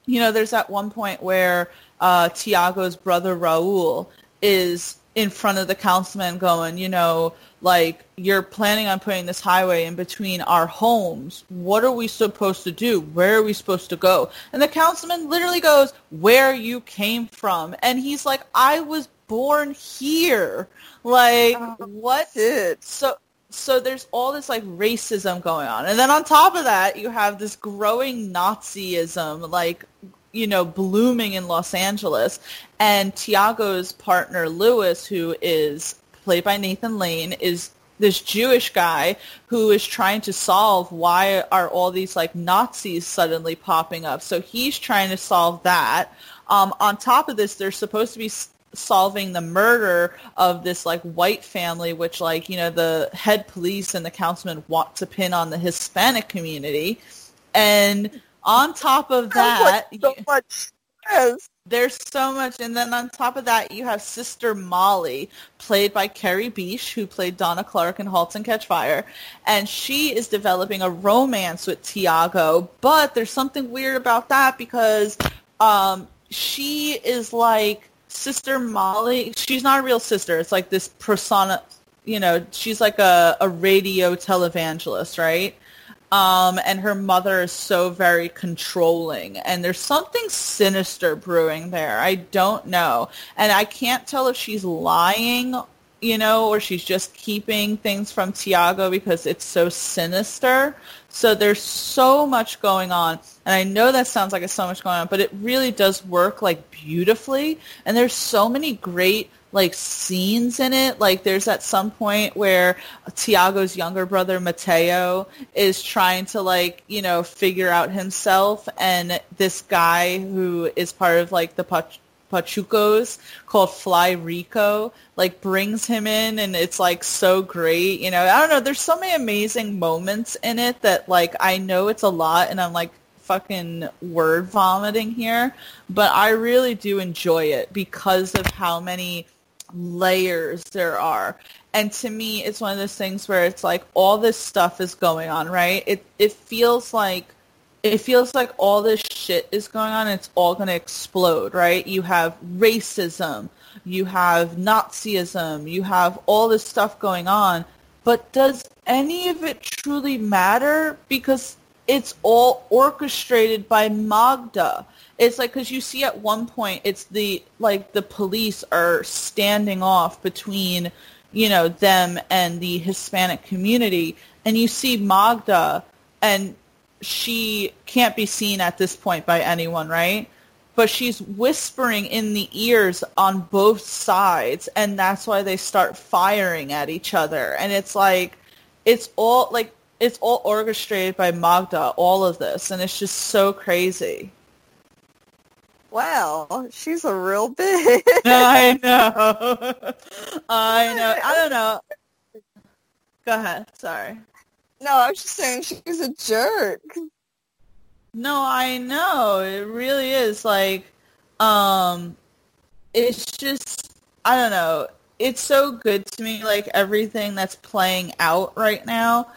you know, there's that one point where uh, Tiago's brother Raul is in front of the councilman going, you know, like you're planning on putting this highway in between our homes. What are we supposed to do? Where are we supposed to go? And the councilman literally goes, where you came from. And he's like, I was born here. Like, oh, what? It? So, so there's all this like racism going on. And then on top of that, you have this growing Nazism, like you know, blooming in Los Angeles. And Tiago's partner, Lewis, who is played by Nathan Lane, is this Jewish guy who is trying to solve why are all these like Nazis suddenly popping up. So he's trying to solve that. Um, on top of this, they're supposed to be solving the murder of this like white family, which like you know the head police and the councilman want to pin on the Hispanic community, and on top of that, so much stress. There's so much, and then on top of that, you have Sister Molly, played by Carrie Beech, who played Donna Clark in *Halt and Catch Fire*, and she is developing a romance with Tiago. But there's something weird about that because um, she is like Sister Molly. She's not a real sister. It's like this persona. You know, she's like a, a radio televangelist, right? Um, and her mother is so very controlling and there's something sinister brewing there. I don't know. And I can't tell if she's lying, you know, or she's just keeping things from Tiago because it's so sinister. So there's so much going on. And I know that sounds like it's so much going on, but it really does work like beautifully. And there's so many great like scenes in it. Like there's at some point where Tiago's younger brother Mateo is trying to like, you know, figure out himself and this guy who is part of like the Pach- Pachucos called Fly Rico like brings him in and it's like so great. You know, I don't know, there's so many amazing moments in it that like I know it's a lot and I'm like fucking word vomiting here, but I really do enjoy it because of how many layers there are. And to me, it's one of those things where it's like all this stuff is going on, right? It it feels like it feels like all this shit is going on it's all going to explode, right? You have racism, you have Nazism, you have all this stuff going on. But does any of it truly matter? Because it's all orchestrated by Magda. It's like because you see at one point it's the like the police are standing off between you know them and the Hispanic community, and you see Magda, and she can't be seen at this point by anyone, right? But she's whispering in the ears on both sides, and that's why they start firing at each other. And it's like, it's all like it's all orchestrated by Magda, all of this, and it's just so crazy. Wow, she's a real bitch. I know. I know. I don't know. Go ahead. Sorry. No, I was just saying she's a jerk. No, I know. It really is like um it's just I don't know. It's so good to me like everything that's playing out right now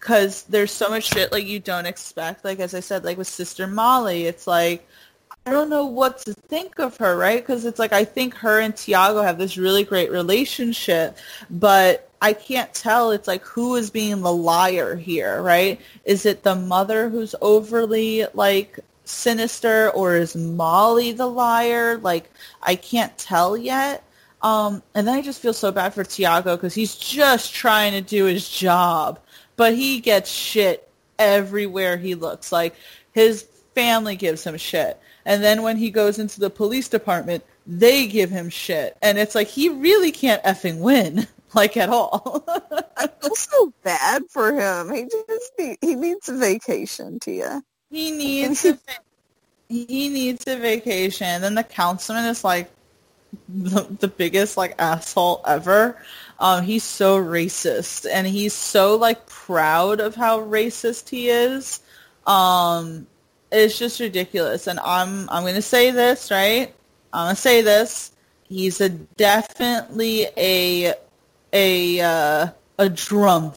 cuz there's so much shit like you don't expect. Like as I said like with Sister Molly, it's like I don't know what to think of her, right? Because it's like I think her and Tiago have this really great relationship, but I can't tell. It's like who is being the liar here, right? Is it the mother who's overly like sinister, or is Molly the liar? Like I can't tell yet. Um, and then I just feel so bad for Tiago because he's just trying to do his job, but he gets shit everywhere he looks. Like his family gives him shit. And then when he goes into the police department, they give him shit. And it's like he really can't effing win, like at all. I feel so bad for him. He just need, he needs a vacation, Tia. He needs a he needs a vacation. Then the councilman is like the, the biggest like asshole ever. Um, he's so racist, and he's so like proud of how racist he is. Um, it's just ridiculous. And I'm I'm gonna say this right. I'm gonna say this. He's a definitely a a uh, a Trump.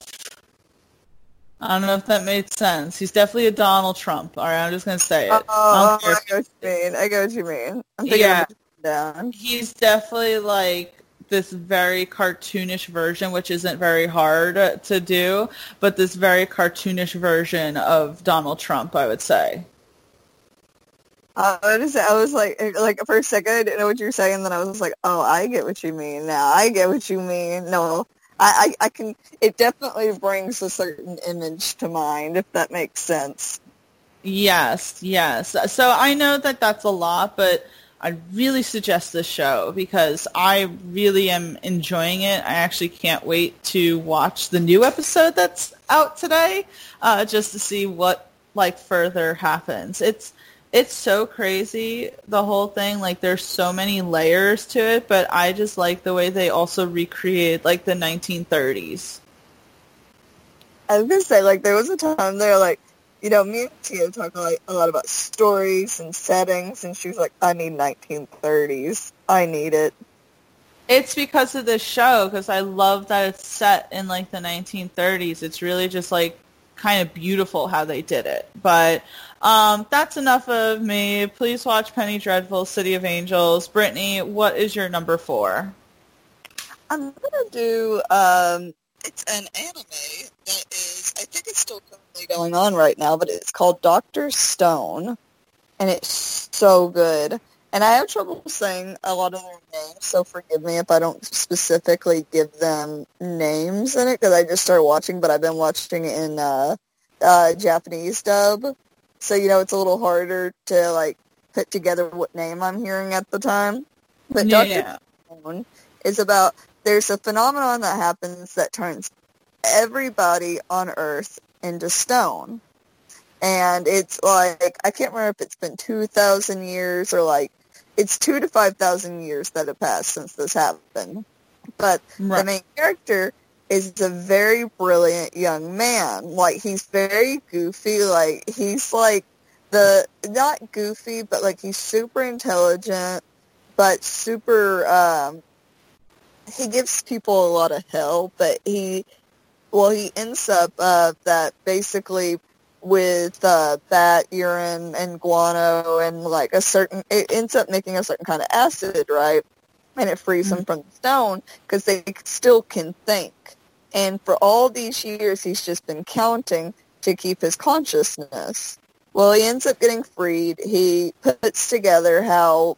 I don't know if that made sense. He's definitely a Donald Trump. All right, I'm just gonna say it. Oh, I, I get what you mean. I get what you mean. I'm thinking yeah, down. he's definitely like this very cartoonish version, which isn't very hard to do, but this very cartoonish version of Donald Trump, I would say. Uh, I was, I was like, like for a second, I didn't know what you were saying. Then I was like, oh, I get what you mean now. I get what you mean. No, I, I, I can. It definitely brings a certain image to mind, if that makes sense. Yes, yes. So I know that that's a lot, but I really suggest this show because I really am enjoying it. I actually can't wait to watch the new episode that's out today, uh, just to see what like further happens. It's it's so crazy the whole thing like there's so many layers to it but i just like the way they also recreate like the 1930s I was gonna say, like, there was a time there, like, you know, me and Tia talk like a lot about stories and settings, and she was like, "I need 1930s. I need it." it's because of this show because i love that it's set in like the 1930s it's really just like kind of beautiful how they did it but um, that's enough of me please watch penny dreadful city of angels brittany what is your number four I'm gonna do. Um, it's an anime that is. I think it's still currently going on right now, but it's called Doctor Stone, and it's so good. And I have trouble saying a lot of their names, so forgive me if I don't specifically give them names in it because I just started watching, but I've been watching it in uh, uh, Japanese dub, so you know it's a little harder to like put together what name I'm hearing at the time. But Doctor yeah Stone is about there's a phenomenon that happens that turns everybody on Earth into stone. And it's like, I can't remember if it's been 2,000 years or like, it's two to 5,000 years that have passed since this happened. But the main character is a very brilliant young man. Like, he's very goofy. Like, he's like the, not goofy, but like he's super intelligent, but super, um, he gives people a lot of hell, but he, well, he ends up uh, that basically with uh, bat urine and guano and like a certain, it ends up making a certain kind of acid, right? And it frees them from the stone because they still can think. And for all these years, he's just been counting to keep his consciousness. Well, he ends up getting freed. He puts together how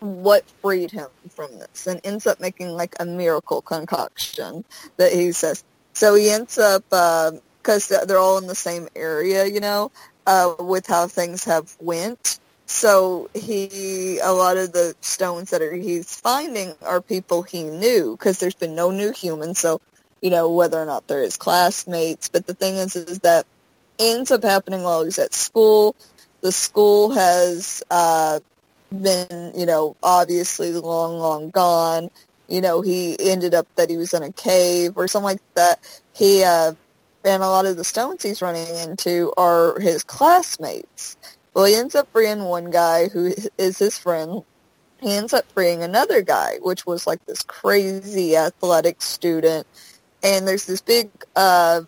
what freed him from this and ends up making like a miracle concoction that he says. So he ends up, because they're all in the same area, you know, uh, with how things have went. So he, a lot of the stones that are, he's finding are people he knew because there's been no new humans. So, you know, whether or not they're his classmates. But the thing is, is that ends up happening while he's at school. The school has uh, been, you know, obviously long, long gone. You know, he ended up that he was in a cave or something like that. He, uh, and a lot of the stones he's running into are his classmates. Well, he ends up freeing one guy who is his friend. He ends up freeing another guy, which was like this crazy athletic student. And there's this big uh,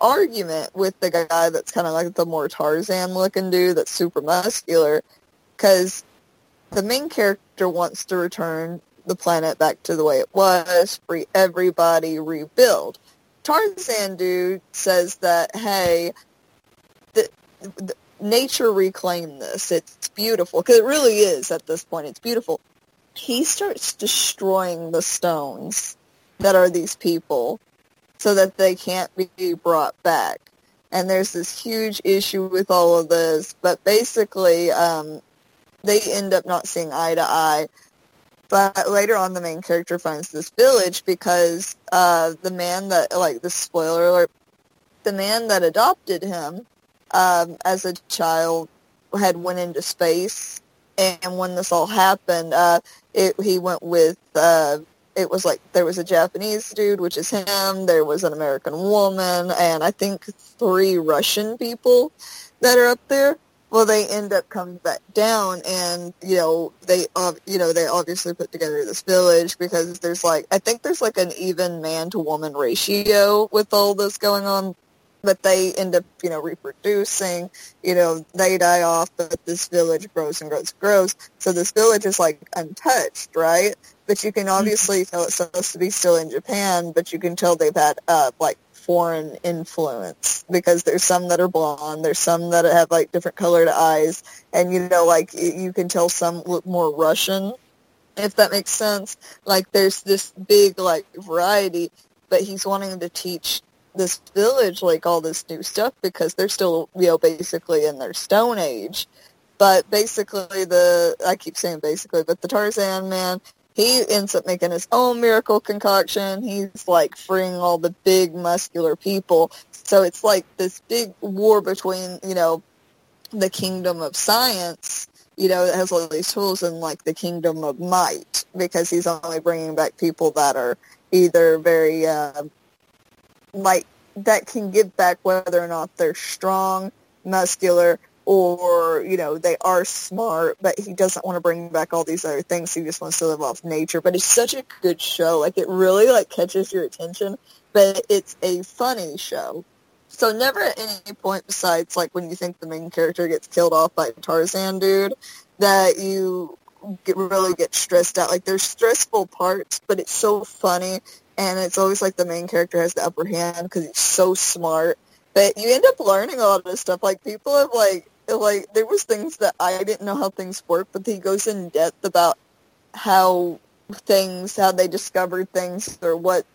argument with the guy that's kind of like the more Tarzan looking dude that's super muscular because the main character wants to return the planet back to the way it was, free everybody, rebuild. Tarzan dude says that, hey, the, the, nature reclaimed this. It's beautiful. Because it really is at this point. It's beautiful. He starts destroying the stones that are these people so that they can't be brought back. And there's this huge issue with all of this. But basically, um, they end up not seeing eye to eye. But later on, the main character finds this village because uh, the man that, like, the spoiler alert, the man that adopted him um, as a child had went into space. And when this all happened, uh, it, he went with, uh, it was like, there was a Japanese dude, which is him, there was an American woman, and I think three Russian people that are up there well, they end up coming back down, and you know they, you know, they obviously put together this village because there's like, I think there's like an even man to woman ratio with all this going on, but they end up, you know, reproducing. You know, they die off, but this village grows and grows and grows. So this village is like untouched, right? But you can obviously tell it's supposed to be still in Japan, but you can tell they've had uh, like foreign influence because there's some that are blonde, there's some that have like different colored eyes, and you know, like you can tell some look more Russian, if that makes sense. Like there's this big like variety, but he's wanting to teach this village like all this new stuff because they're still you know basically in their Stone Age. But basically, the I keep saying basically, but the Tarzan man he ends up making his own miracle concoction. He's like freeing all the big muscular people. So it's like this big war between, you know, the kingdom of science, you know, that has all these tools, and like the kingdom of might, because he's only bringing back people that are either very uh, like that can give back whether or not they're strong, muscular, or you know they are smart but he doesn't want to bring back all these other things. He just wants to live off nature. But it's such a good show. Like it really like catches your attention but it's a funny show. So never at any point besides like when you think the main character gets killed off by tarzan dude that you get, really get stressed out. Like there's stressful parts but it's so funny and it's always like the main character has the upper hand because he's so smart but you end up learning a lot of this stuff. Like people have like like there was things that I didn't know how things work, but he goes in depth about how things, how they discovered things, or what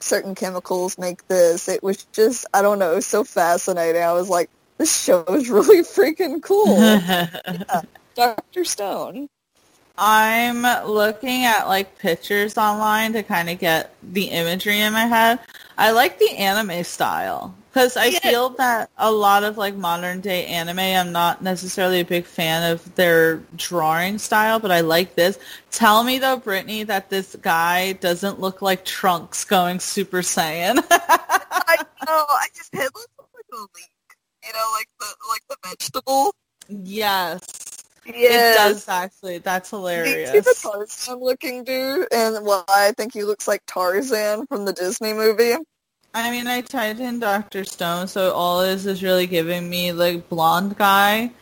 certain chemicals make this. It was just I don't know, it was so fascinating. I was like, this show is really freaking cool. yeah. Doctor Stone. I'm looking at like pictures online to kind of get the imagery in my head. I like the anime style. Because I yeah. feel that a lot of like modern day anime, I'm not necessarily a big fan of their drawing style, but I like this. Tell me though, Brittany, that this guy doesn't look like Trunks going Super Saiyan. I know. I just it looks like a leek. You know, like the like the vegetable. Yes. Yes. It does actually. That's hilarious. He's a Tarzan looking dude, and why I think he looks like Tarzan from the Disney movie. I mean, I typed in Dr. Stone, so all this is really giving me like blonde guy.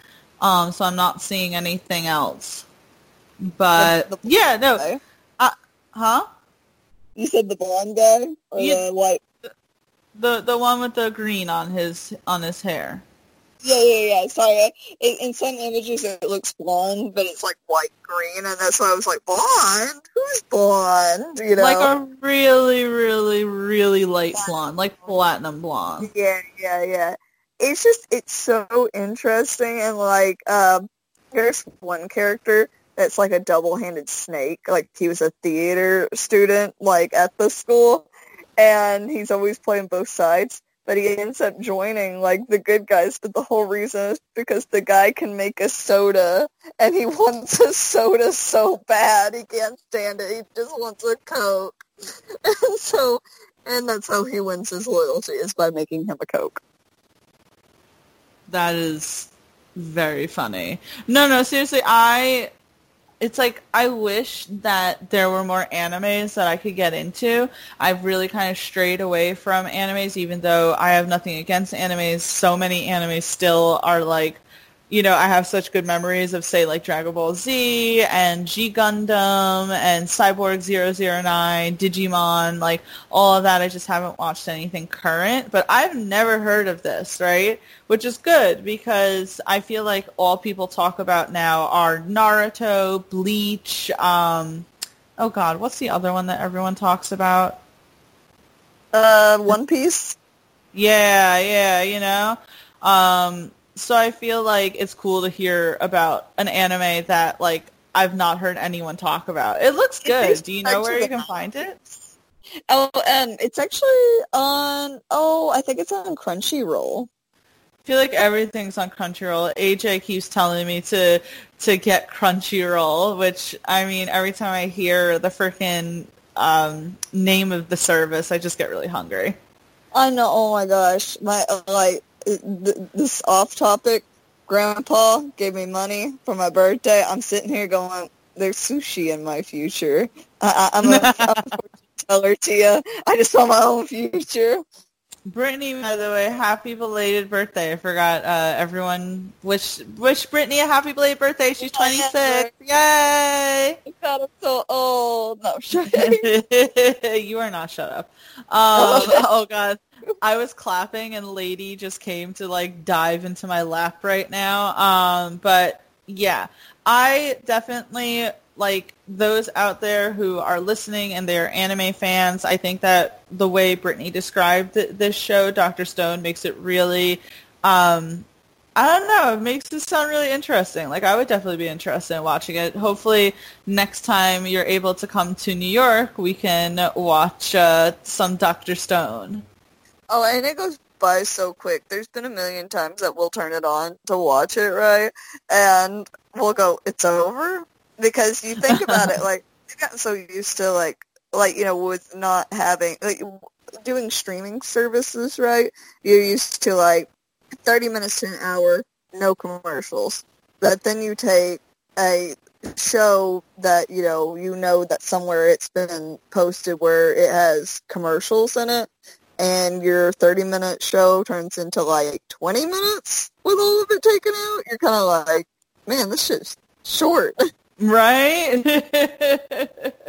Um, so I'm not seeing anything else. But the, the yeah, no. Uh, huh? You said the blonde guy or yeah, the white? The the one with the green on his on his hair. Yeah, yeah, yeah. Sorry. In, in some images it looks blonde, but it's like white green, and that's why I was like, blonde? Who's blonde? You know, like a really, really, really light blonde, like platinum blonde. Yeah, yeah, yeah. It's just it's so interesting, and like, um, there's one character that's like a double-handed snake. Like he was a theater student, like at the school, and he's always playing both sides but he ends up joining like the good guys but the whole reason is because the guy can make a soda and he wants a soda so bad he can't stand it. He just wants a coke. And so and that's how he wins his loyalty is by making him a coke. That is very funny. No no seriously i it's like I wish that there were more animes that I could get into. I've really kind of strayed away from animes, even though I have nothing against animes. So many animes still are like you know, I have such good memories of, say, like Dragon Ball Z and G Gundam and Cyborg 009, Digimon, like all of that. I just haven't watched anything current, but I've never heard of this, right? Which is good because I feel like all people talk about now are Naruto, Bleach, um, oh God, what's the other one that everyone talks about? Uh, One Piece? Yeah, yeah, you know? Um, so I feel like it's cool to hear about an anime that like I've not heard anyone talk about. It looks good. Do you know where you can find it? Oh, and it's actually on. Oh, I think it's on Crunchyroll. I feel like everything's on Crunchyroll. AJ keeps telling me to to get Crunchyroll, which I mean, every time I hear the freaking um, name of the service, I just get really hungry. I know. Oh my gosh, my like this off topic. Grandpa gave me money for my birthday. I'm sitting here going, "There's sushi in my future." I, am a, I'm a teller, Tia. I just saw my own future. Brittany, by the way, happy belated birthday. I forgot uh, everyone wish wish Brittany a happy belated birthday. She's 26. Yay! God, I'm so old. No, shut You are not shut up. Um, oh God. I was clapping and lady just came to like dive into my lap right now. Um, but yeah, I definitely like those out there who are listening and they're anime fans. I think that the way Brittany described this show, Doctor Stone, makes it really. Um, I don't know. It makes it sound really interesting. Like I would definitely be interested in watching it. Hopefully, next time you're able to come to New York, we can watch uh, some Doctor Stone. Oh, and it goes by so quick. There's been a million times that we'll turn it on to watch it, right? And we'll go, it's over? Because you think about it, like, we've gotten so used to, like, like, you know, with not having, like, doing streaming services, right? You're used to, like, 30 minutes to an hour, no commercials. But then you take a show that you know you know that somewhere it's been posted where it has commercials in it and your 30 minute show turns into like 20 minutes with all of it taken out you're kind of like man this shit's short. Right?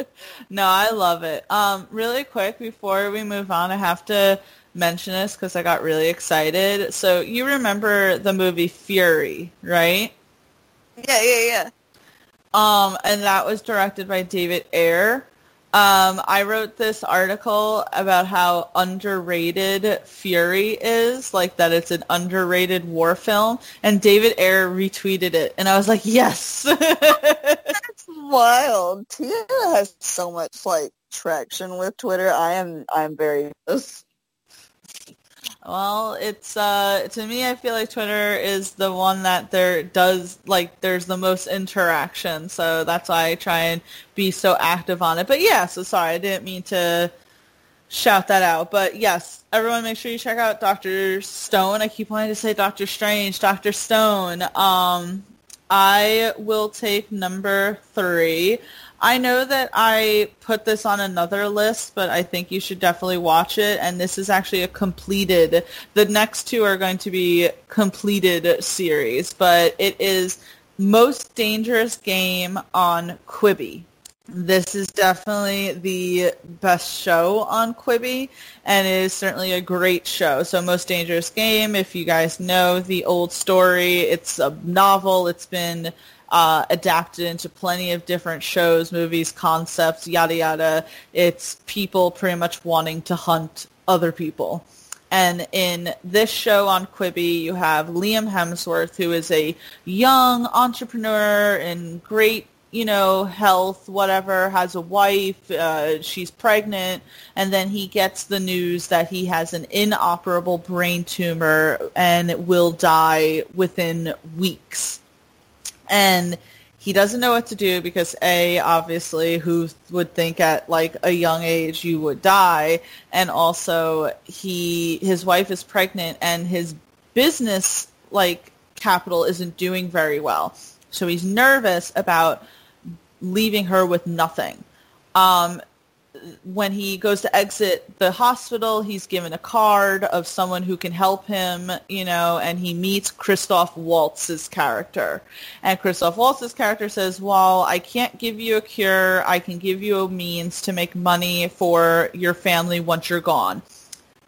No i love it. Um really quick before we move on i have to mention this because i got really excited. So you remember the movie fury right? Yeah yeah yeah. Um, and that was directed by David Ayer. Um, I wrote this article about how underrated Fury is, like that it's an underrated war film, and David Ayer retweeted it, and I was like, yes. That's wild. Tia has so much like traction with Twitter. I am I'm very well, it's uh to me I feel like Twitter is the one that there does like there's the most interaction. So that's why I try and be so active on it. But yeah, so sorry, I didn't mean to shout that out. But yes, everyone make sure you check out Dr. Stone. I keep wanting to say Dr. Strange, Dr. Stone. Um I will take number 3. I know that I put this on another list, but I think you should definitely watch it. And this is actually a completed. The next two are going to be completed series, but it is most dangerous game on Quibi. This is definitely the best show on Quibi, and it is certainly a great show. So, Most Dangerous Game, if you guys know the old story, it's a novel. It's been uh, adapted into plenty of different shows, movies, concepts, yada yada. It's people pretty much wanting to hunt other people. And in this show on Quibi, you have Liam Hemsworth, who is a young entrepreneur in great, you know, health, whatever, has a wife, uh, she's pregnant, and then he gets the news that he has an inoperable brain tumor and will die within weeks and he doesn't know what to do because a obviously who would think at like a young age you would die? And also he his wife is pregnant and his business like capital isn't doing very well. So he's nervous about leaving her with nothing. Um, when he goes to exit the hospital, he's given a card of someone who can help him, you know, and he meets Christoph Waltz's character. And Christoph Waltz's character says, well, I can't give you a cure. I can give you a means to make money for your family once you're gone.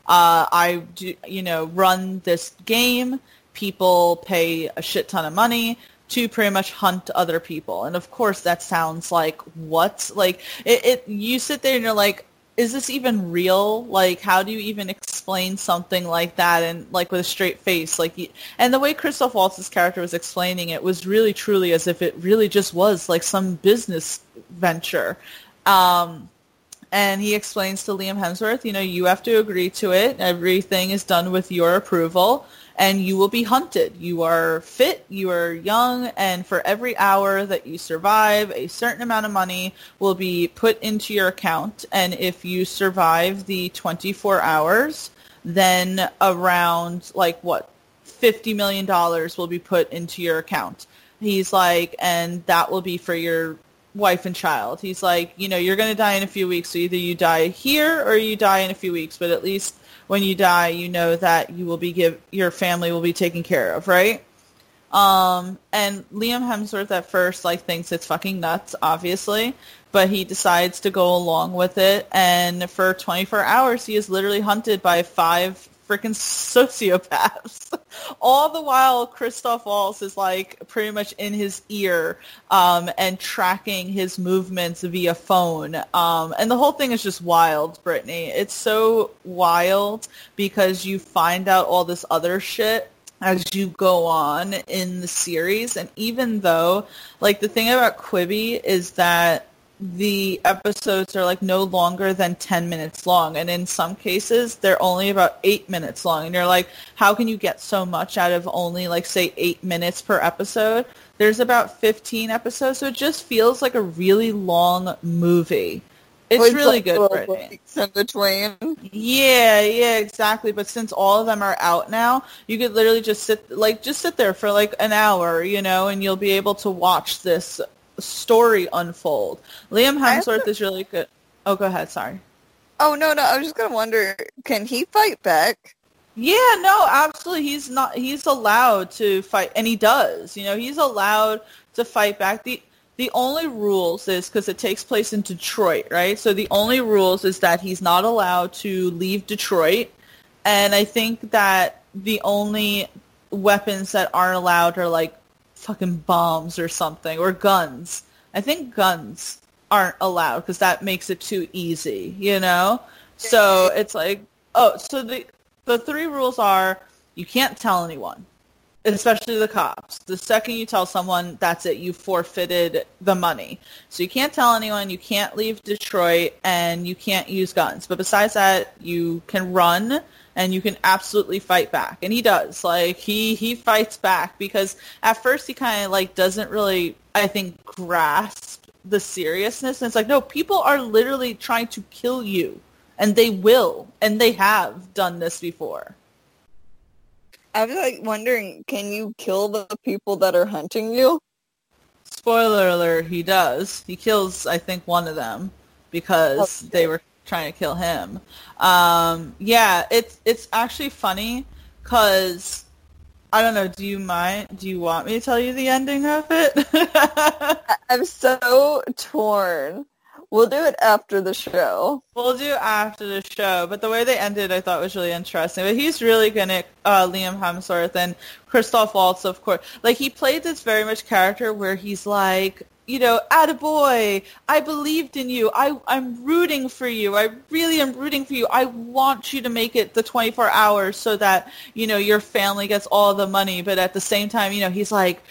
Uh, I do, you know, run this game. People pay a shit ton of money to pretty much hunt other people. And of course that sounds like what? Like it, it you sit there and you're like, is this even real? Like how do you even explain something like that and like with a straight face? Like and the way Christoph Waltz's character was explaining it was really truly as if it really just was like some business venture. Um and he explains to Liam Hemsworth, you know, you have to agree to it. Everything is done with your approval and you will be hunted. You are fit, you are young, and for every hour that you survive, a certain amount of money will be put into your account. And if you survive the 24 hours, then around like what, $50 million will be put into your account. He's like, and that will be for your wife and child. He's like, you know, you're going to die in a few weeks. So either you die here or you die in a few weeks, but at least when you die, you know that you will be give your family will be taken care of, right? Um, and Liam Hemsworth at first like thinks it's fucking nuts, obviously, but he decides to go along with it. And for 24 hours, he is literally hunted by five freaking sociopaths. All the while, Christoph Waltz is like pretty much in his ear um, and tracking his movements via phone. Um, and the whole thing is just wild, Brittany. It's so wild because you find out all this other shit as you go on in the series. And even though, like, the thing about Quibi is that the episodes are like no longer than 10 minutes long and in some cases they're only about 8 minutes long and you're like how can you get so much out of only like say 8 minutes per episode there's about 15 episodes so it just feels like a really long movie it's With, really like, good in between. Yeah, yeah, exactly. But since all of them are out now, you could literally just sit like just sit there for like an hour, you know, and you'll be able to watch this story unfold. Liam Hemsworth is really good. Oh, go ahead. Sorry. Oh no, no, I was just gonna wonder, can he fight back? Yeah, no, absolutely. He's not. He's allowed to fight, and he does. You know, he's allowed to fight back. the The only rules is because it takes place in Detroit, right? So the only rules is that he's not allowed to leave Detroit, and I think that the only weapons that aren't allowed are like fucking bombs or something or guns. I think guns aren't allowed because that makes it too easy, you know. So it's like, oh, so the the three rules are you can't tell anyone, especially the cops. The second you tell someone, that's it. You forfeited the money. So you can't tell anyone. You can't leave Detroit, and you can't use guns. But besides that, you can run and you can absolutely fight back. And he does. Like he he fights back because at first he kind of like doesn't really, I think, grasp the seriousness. And it's like, no, people are literally trying to kill you and they will, and they have done this before. I was like wondering, can you kill the people that are hunting you? Spoiler alert, he does. He kills, I think, one of them because Okay. they were trying to kill him. Um, yeah, it's it's actually funny because I don't know. Do you mind? Do you want me to tell you the ending of it? I'm so torn. We'll do it after the show. We'll do after the show, but the way they ended, I thought was really interesting. But he's really good at uh, Liam Hemsworth and Christoph Waltz, of course. Like he played this very much character where he's like, you know, attaboy, I believed in you. I I'm rooting for you. I really am rooting for you. I want you to make it the 24 hours so that you know your family gets all the money. But at the same time, you know, he's like,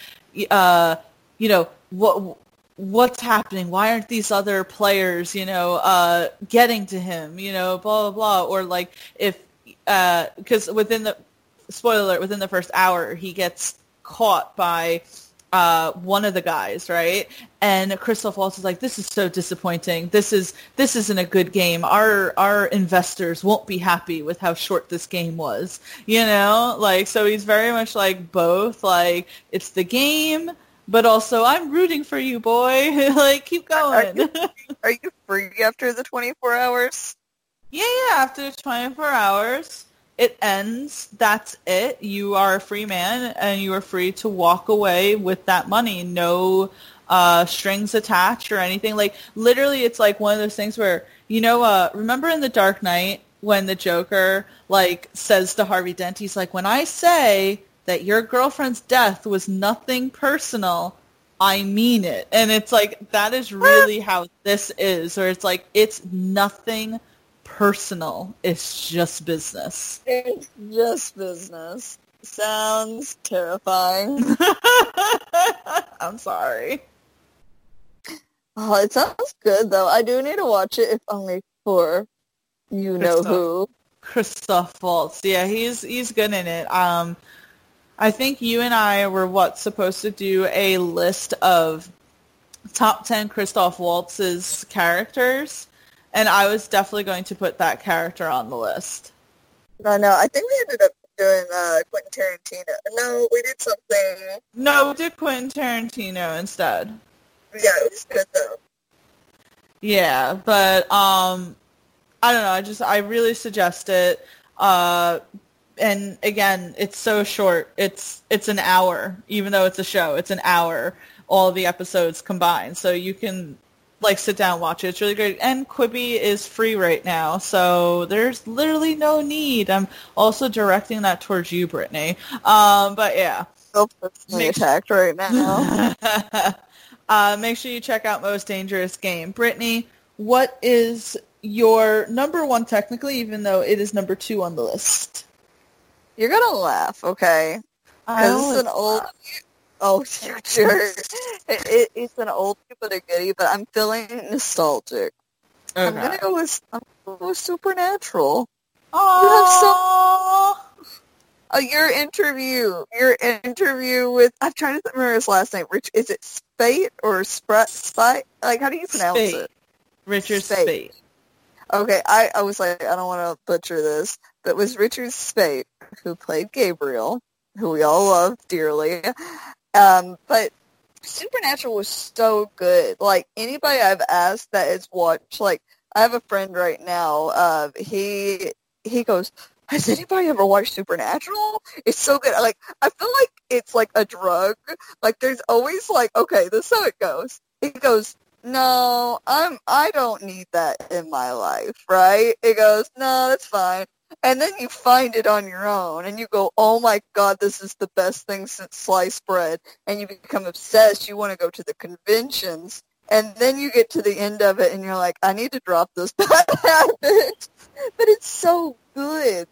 uh, you know, what what's happening? Why aren't these other players, you know, uh, getting to him? You know, blah blah blah. Or like if because within the spoiler within the first hour, he gets caught by uh, one of the guys, right? And Christoph Waltz is like, "This is so disappointing. This is this isn't a good game. Our our investors won't be happy with how short this game was." You know, like so he's very much like both. Like it's the game, but also I'm rooting for you, boy. like keep going. you- Are you free after the 24 hours? Yeah, yeah. After 24 hours, it ends. That's it. You are a free man, and you are free to walk away with that money. No uh, strings attached or anything. Like literally, it's like one of those things where you know. Uh, remember in The Dark Knight when the Joker like says to Harvey Dent, he's like, "When I say that your girlfriend's death was nothing personal." I mean it. And it's like that is really how this is, or it's like it's nothing personal. It's just business. It's just business. Sounds terrifying. I'm sorry. Oh, it sounds good though. I do need to watch it, if only for you know Christoph. who. Christoph Waltz. Yeah, he's he's good in it. Um I think you and I were what supposed to do a list of top 10 Christoph Waltz's characters and I was definitely going to put that character on the list. No, no, I think we ended up doing uh, Quentin Tarantino. No, we did something. No, we did Quentin Tarantino instead. Yeah, it was good though. Yeah, but um, I don't know. I just I really suggest it. Uh, and again, it's so short. It's it's an hour, even though it's a show. It's an hour. All the episodes combined, so you can like sit down watch it. It's really great. And Quibi is free right now, so there's literally no need. I'm also directing that towards you, Brittany. Um, but yeah. So personally Make- attacked right now. uh, make sure you check out Most Dangerous Game. Brittany, what is your number one technically, even though it is number two on the list? You're gonna laugh, okay? I Because it's always an old, laugh. Oh, you jerk! It, it, it's an old but a goodie, but I'm feeling nostalgic. Okay. I'm gonna go with I'm gonna go with Supernatural. Aww. Oh, your interview, your interview with I'm trying to remember his last name. Rich, is it Spate or Sprat? Spite? Like, how do you pronounce Spate. it? Richard Speight. Spate. Okay, I, I was like, I don't want to butcher this, but it was Richard Speight who played Gabriel, who we all love dearly. Um, but Supernatural was so good. Like anybody I've asked that has watched, like I have a friend right now. Uh, he he goes, has anybody ever watched Supernatural? It's so good. Like I feel like it's like a drug. Like there's always like, okay, this is how it goes. It goes, no, I'm I don't need that in my life, right? It goes, no, that's fine. And then you find it on your own and you go, oh my god, this is the best thing since sliced bread. And you become obsessed. You want to go to the conventions. And then you get to the end of it and you're like, I need to drop this bad habit. But it's so good.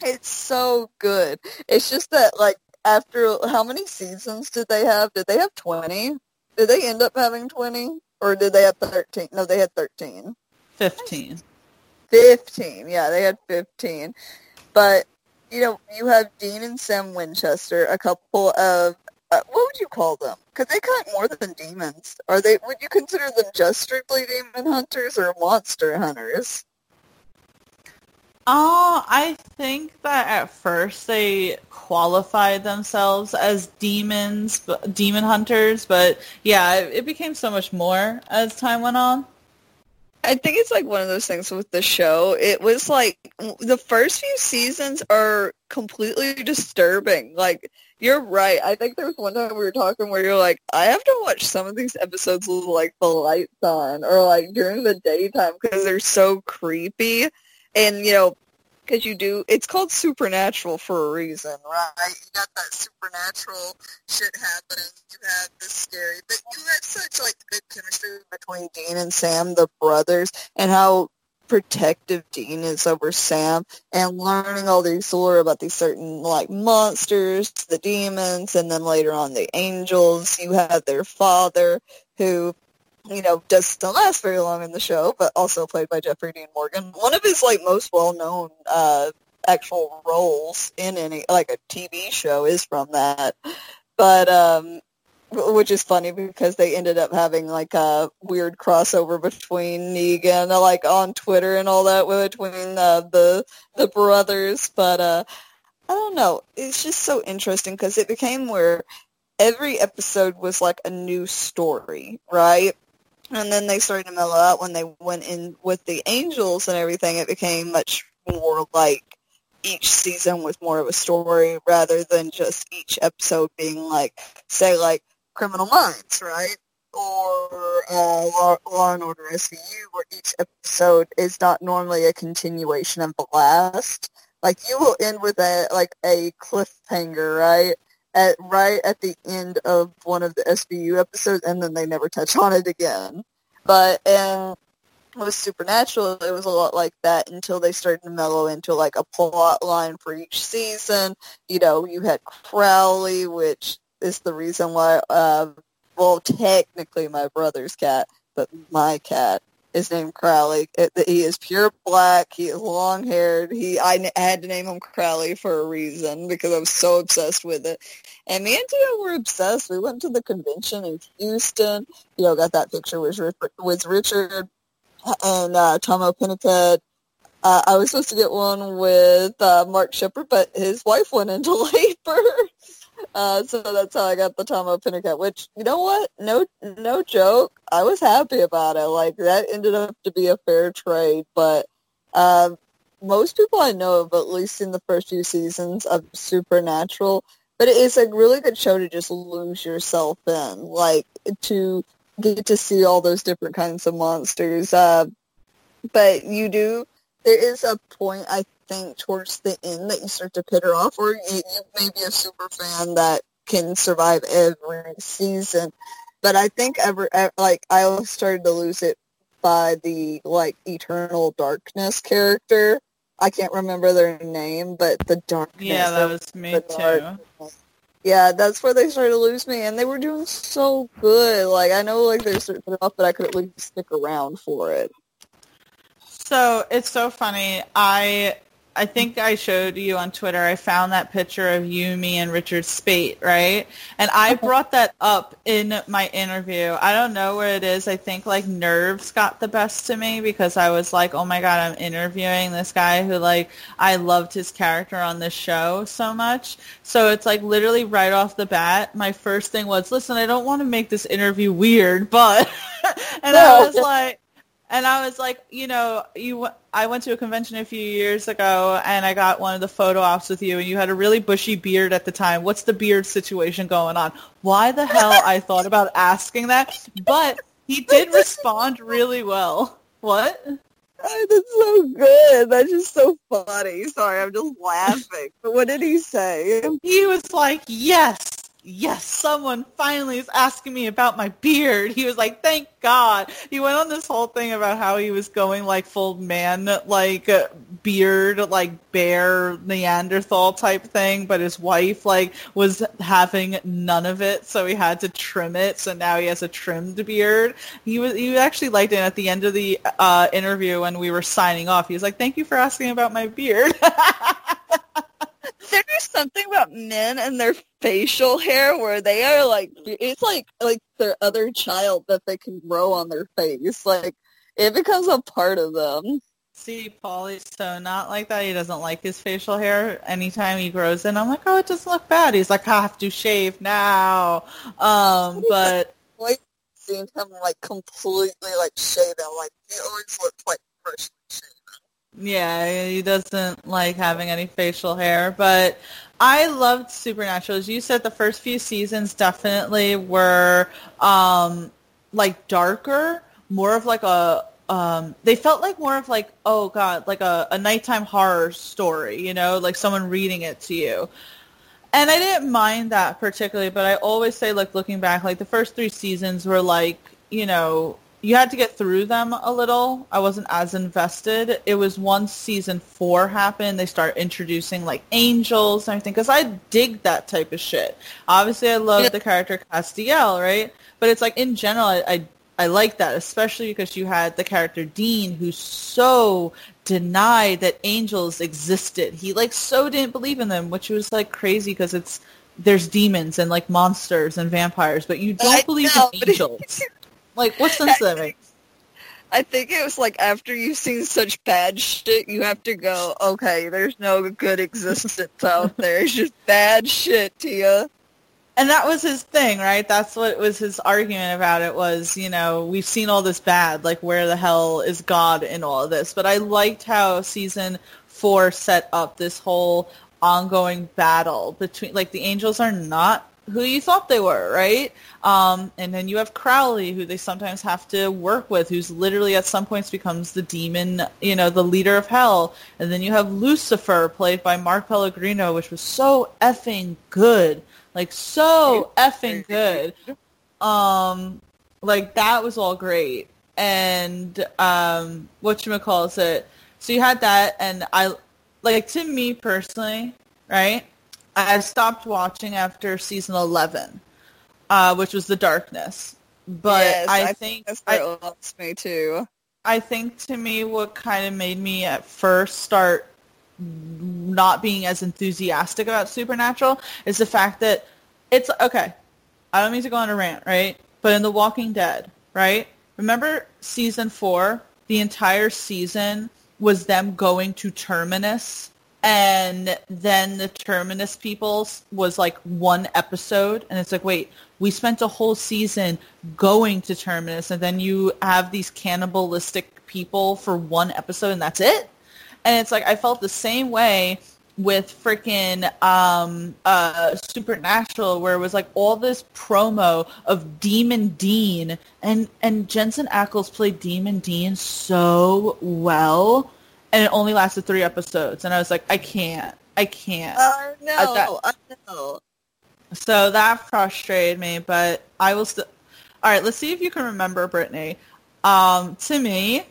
It's so good. It's just that, like, after how many seasons did they have? Did they have 20? Did they end up having 20? Or did they have 13? No, they had 13. 15. 15. Yeah, they had 15. But, you know, you have Dean and Sam Winchester, a couple of, uh, what would you call them? Because they hunt more than demons. Are they, would you consider them just strictly demon hunters or monster hunters? Oh, I think that at first they qualified themselves as demons, demon hunters, but yeah, it, it became so much more as time went on. I think it's like one of those things with the show. It was like the first few seasons are completely disturbing. Like you're right. I think there was one time we were talking where you're like, I have to watch some of these episodes with like the lights on or like during the daytime because they're so creepy. And you know, because you do, it's called supernatural for a reason, right? You got that supernatural shit happening. You have this scary, but you have such like good chemistry between Dean and Sam, the brothers, and how protective Dean is over Sam, and learning all these lore about these certain like monsters, the demons, and then later on the angels. You have their father who you know, doesn't last very long in the show, but also played by Jeffrey Dean Morgan. One of his like most well known uh actual roles in any like a TV show is from that. But um which is funny because they ended up having like a weird crossover between Negan like on Twitter and all that between uh, the the brothers, but uh I don't know. It's just so interesting because it became where every episode was like a new story, right? And then they started to mellow out when they went in with the Angels and everything. It became much more like each season was more of a story rather than just each episode being like, say, like Criminal Minds, right? Or uh, Law, Law and Order SVU, where each episode is not normally a continuation of the last. Like you will end with a like a cliffhanger, right? At right at the end of one of the SVU episodes, and then they never touch on it again. But and with Supernatural, it was a lot like that until they started to mellow into like a plot line for each season. You know, you had Crowley, which is the reason why, uh, well, technically my brother's cat, but my cat is named Crowley. It, he is pure black. He is long haired. He I, had to name him Crowley for a reason because I was so obsessed with it. And me and Tia were obsessed. We went to the convention in Houston. You know, got that picture with with Richard and uh, Tomo Pinnicut. Uh, I was supposed to get one with uh, Mark Sheppard, but his wife went into labor. Uh, so that's how I got the Tomo Pinnicut, which, you know what? No, no joke. I was happy about it. Like, that ended up to be a fair trade, but, um, most people I know have at least seen the first few seasons of Supernatural, but it is a really good show to just lose yourself in, like, to get to see all those different kinds of monsters. Uh, but you do, there is a point, I think, towards the end that you start to peter off, or you, you may be a super fan that can survive every season. But I think ever, like, I started to lose it by the, like, Eternal Darkness character. I can't remember their name, but the darkness. Yeah, that was me too. darkness. Yeah, that's where they started to lose me, and they were doing so good. Like I know, like they're starting off, but I could at least stick around for it. So it's so funny. I I think I showed you on Twitter. I found that picture of you, me, and Richard Speight, right? And I brought that up in my interview. I don't know where it is. I think like nerves got the best to me because I was like, oh my god, I'm interviewing this guy who like I loved his character on this show so much. So it's like literally right off the bat, my first thing was, listen, I don't want to make this interview weird, but and I was like and I was like, you know, you. I went to a convention a few years ago, and I got one of the photo ops with you, and you had a really bushy beard at the time. What's the beard situation going on? Why the hell I thought about asking that, but he did respond really well. What? Oh, that's so good. That's just so funny. Sorry, I'm just laughing. But what did he say? He was like, yes, yes, someone finally is asking me about my beard. He was like, thank God. He went on this whole thing about how he was going like full man, like beard, like bear Neanderthal type thing, but his wife like was having none of it, so he had to trim it. So now he has a trimmed beard. He was he actually liked it at the end of the uh, interview when we were signing off. He was like, thank you for asking about my beard. there's something about men and their facial hair where they are like it's like like their other child that they can grow on their face. Like it becomes a part of them. See, Paulie's so not like that. He doesn't like his facial hair. Anytime he grows in, I'm like, oh, it doesn't look bad. He's like, I have to shave now. Um, but like seeing him like completely like shaven, like he always looks like shaven. Yeah, he doesn't like having any facial hair, but I loved Supernatural. As you said, the first few seasons definitely were um, like darker, more of like a. Um, they felt like more of like oh god, like a, a nighttime horror story, you know, like someone reading it to you. And I didn't mind that particularly, but I always say like looking back, like the first three seasons were like you know you had to get through them a little. I wasn't as invested. It was once season four happened, they start introducing like angels and everything because I dig that type of shit. Obviously, I love yeah. the character Castiel, right? But it's like in general, I, I I like that, especially because you had the character Dean, who so denied that angels existed. He like so didn't believe in them, which was like crazy because it's there's demons and like monsters and vampires, but you don't I believe know, in angels. Like, what sense does that make? I think it was like after you've seen such bad shit, you have to go, okay, there's no good existence out there. It's just bad shit, Tia. And that was his thing, right? That's what was his argument about it was, you know, we've seen all this bad, like where the hell is God in all of this? But I liked how season four set up this whole ongoing battle between, like the angels are not who you thought they were, right? Um, and then you have Crowley, who they sometimes have to work with, who's literally at some points becomes the demon, you know, the leader of hell. And then you have Lucifer, played by Mark Pellegrino, which was so effing good, like so effing good. Um, like that was all great. And um, what you calls it? So you had that, and I like to me personally, right? I stopped watching after season 11, uh, which was The Darkness. But yes, I, I, think that's I, lost me too. I think to me what kind of made me at first start not being as enthusiastic about Supernatural is the fact that it's okay. I don't mean to go on a rant, right? But in The Walking Dead, right? Remember season four? The entire season was them going to Terminus and then the terminus people was like one episode. And it's like wait we spent a whole season going to terminus and then you have these cannibalistic people for one episode and that's it? And it's like i felt the same way with freaking um, uh, supernatural where it was like all this promo of demon dean. And and jensen ackles played demon dean so well and it only lasted three episodes. And I was like, I can't, I can't. Oh no, that, I know. So that frustrated me, but I will still. All right, let's see if you can remember Brittany. Um, to me,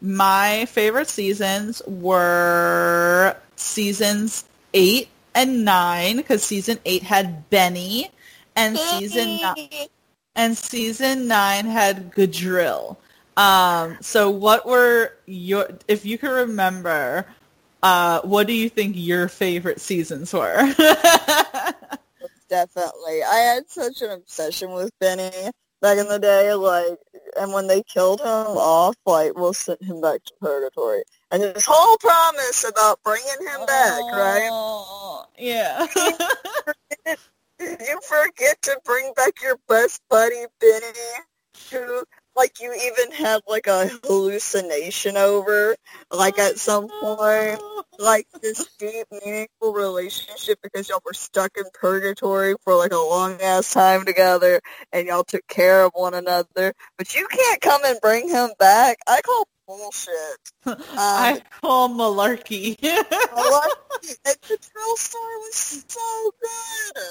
my favorite seasons were seasons eight and nine because season eight had Benny, and season nine and season nine had Gadreel. Um, so what were your, if you can remember, uh, what do you think your favorite seasons were? Definitely. I had such an obsession with Benny back in the day, like, and when they killed him off, like, we'll send him back to purgatory. And his whole promise about bringing him back, right? Oh, Yeah. Did you forget to bring back your best buddy, Benny? Who, like, you even had, like, a hallucination over, like, at some point? Like, this deep, meaningful relationship because y'all were stuck in purgatory for, like, a long-ass time together, and y'all took care of one another. But you can't come and bring him back. I call bullshit. Um, I call malarkey. It. And the Trill Star was so good.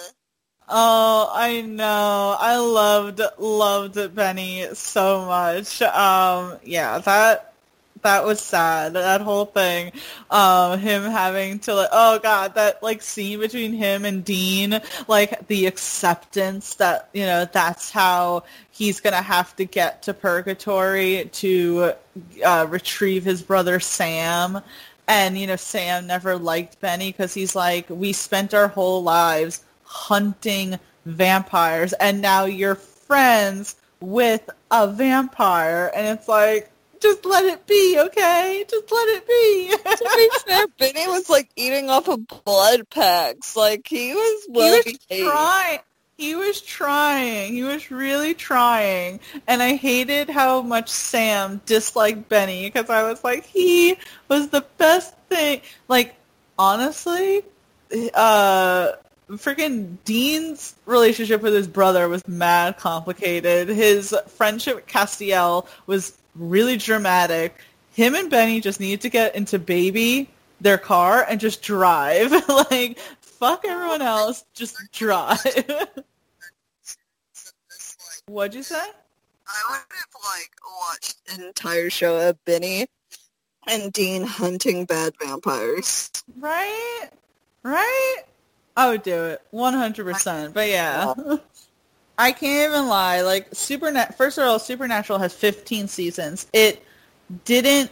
Oh, I know. I loved loved Benny so much. Um, yeah, that that was sad. That whole thing, um, him having to like, oh god, that like scene between him and Dean, like the acceptance that you know that's how he's gonna have to get to purgatory to uh, retrieve his brother Sam. And you know, Sam never liked Benny because he's like, we spent our whole lives hunting vampires and now you're friends with a vampire and it's like just let it be okay? Just let it be. To be fair, Benny was like eating off of blood packs. Like he was he well was behaved. trying. He was trying. He was really trying. And i hated how much sam disliked benny because i was like he was the best thing. Like honestly uh freaking Dean's relationship with his brother was mad complicated. His friendship with Castiel was really dramatic. Him and Benny just needed to get into baby their car and just drive. like fuck everyone else, just drive. What'd you say? I would have like watched an entire show of Benny and Dean hunting bad vampires. Right? Right? I would do it. 100%. But yeah. I can't even lie. Like Supernat first of all, Supernatural has 15 seasons. It didn't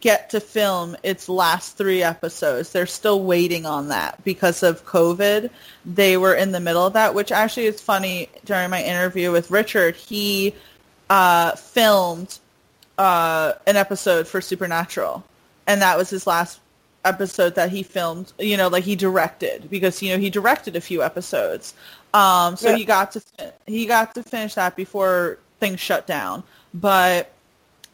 get to film its last 3 episodes. They're still waiting on that because of COVID. They were in the middle of that, which actually is funny during my interview with Richard. He uh, filmed uh, an episode for Supernatural, and that was his last episode that he filmed. You know, like he directed because you know he directed a few episodes. Um, so Yeah. he got to he got to finish that before things shut down. But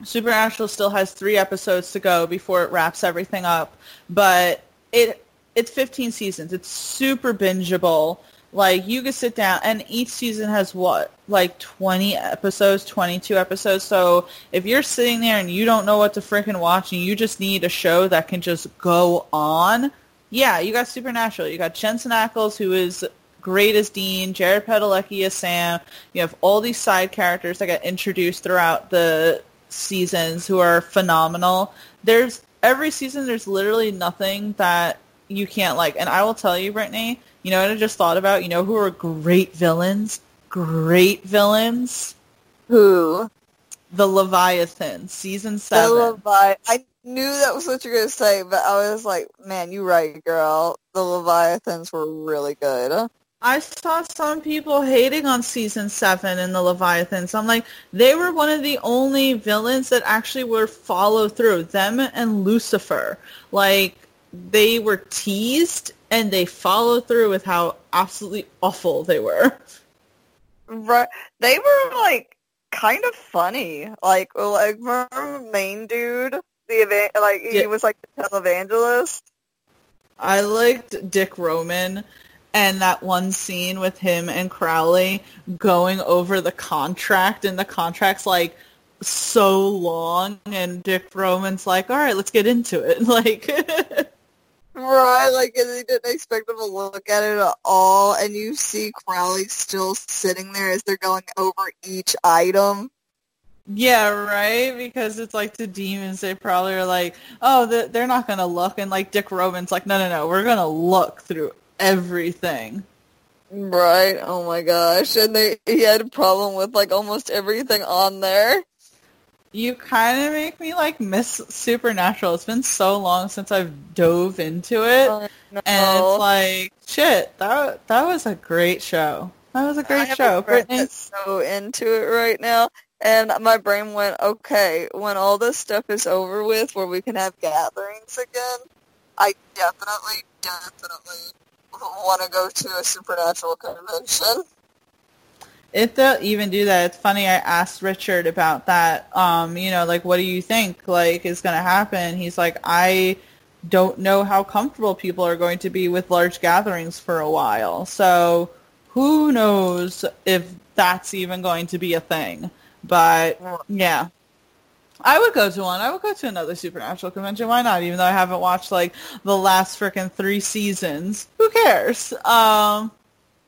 Supernatural still has three episodes to go before it wraps everything up. But it it's 15 seasons. It's super bingeable. Like you could sit down and each season has what? Like 20 episodes, 22 episodes. So if you're sitting there and you don't know what to freaking watch and you just need a show that can just go on, yeah, you got Supernatural. You got Jensen Ackles who is great as Dean, Jared Padalecki as Sam. You have all these side characters that get introduced throughout the seasons who are phenomenal. There's every season there's literally nothing that you can't like. And I will tell you, Brittany, you know what I just thought about? You know who are great villains? Great villains? Who? The Leviathan, season seven. The. Levi- I knew that was what you were going to say, but I was like, man, you right, girl. The Leviathans were really good. I saw some people hating on season seven and the Leviathans. I'm like, they were one of the only villains that actually were follow through. Them and Lucifer. Like, they were teased and they followed through with how absolutely awful they were. Right. They were like kind of funny. Like, like main dude, the event, like he Yeah. was like the televangelist. I liked Dick Roman and that one scene with him and Crowley going over the contract and the contract's like so long and Dick Roman's like, all right, let's get into it. Like, Right, like and they didn't expect them to look at it at all, and you see Crowley still sitting there as they're going over each item. yeah, right? Because it's like the demons, they probably are like, oh, they're not going to look. And like Dick Roman's like, no, no, no, we're going to look through everything. Right. Oh my gosh. And they he had a problem with like almost everything on there. You kind of make me like miss Supernatural. It's been so long since I've dove into it, Oh, no. and it's like shit. That that was a great show. That was a great have show, a so into it right now, and my brain went, okay, when all this stuff is over with, where we can have gatherings again, I definitely, definitely want to go to a supernatural convention. If they'll even do that, it's funny. I asked Richard about that. Um, you know, like, what do you think like is going to happen? He's like, I don't know how comfortable people are going to be with large gatherings for a while. So who knows if that's even going to be a thing? But yeah. I would go to one. I would go to another supernatural convention. Why not? Even though I haven't watched like the last freaking three seasons. Who cares? Um,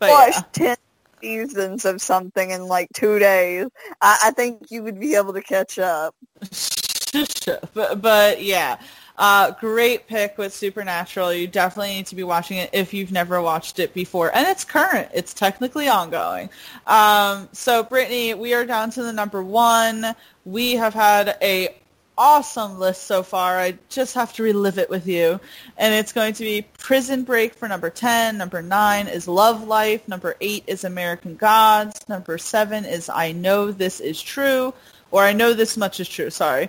but Watch yeah. ten seasons of something in like two days. I, I think you would be able to catch up. but, but yeah, uh, great pick with Supernatural. You definitely need to be watching it if you've never watched it before. And it's current. It's technically ongoing. Um, so, Brittany, we are down to the number one. We have had a awesome list so far. I just have to relive it with you. And it's going to be Prison Break for number 10. Number 9 is Love Life. Number 8 is American Gods. Number 7 is I Know This Is True. Or I Know This Much Is True, sorry.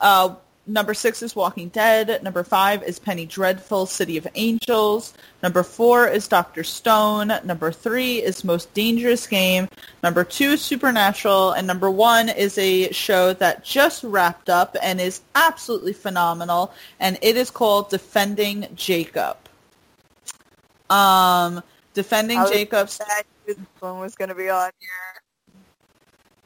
Uh, number 6 is Walking Dead. Number 5 is Penny Dreadful, City of Angels. Number 4 is Doctor Stone. Number 3 is Most Dangerous Game. Number 2 is Supernatural. And number 1 is a show that just wrapped up and is absolutely phenomenal. And it is called Defending Jacob. Um, Defending I was Jacob That one was going to be on here.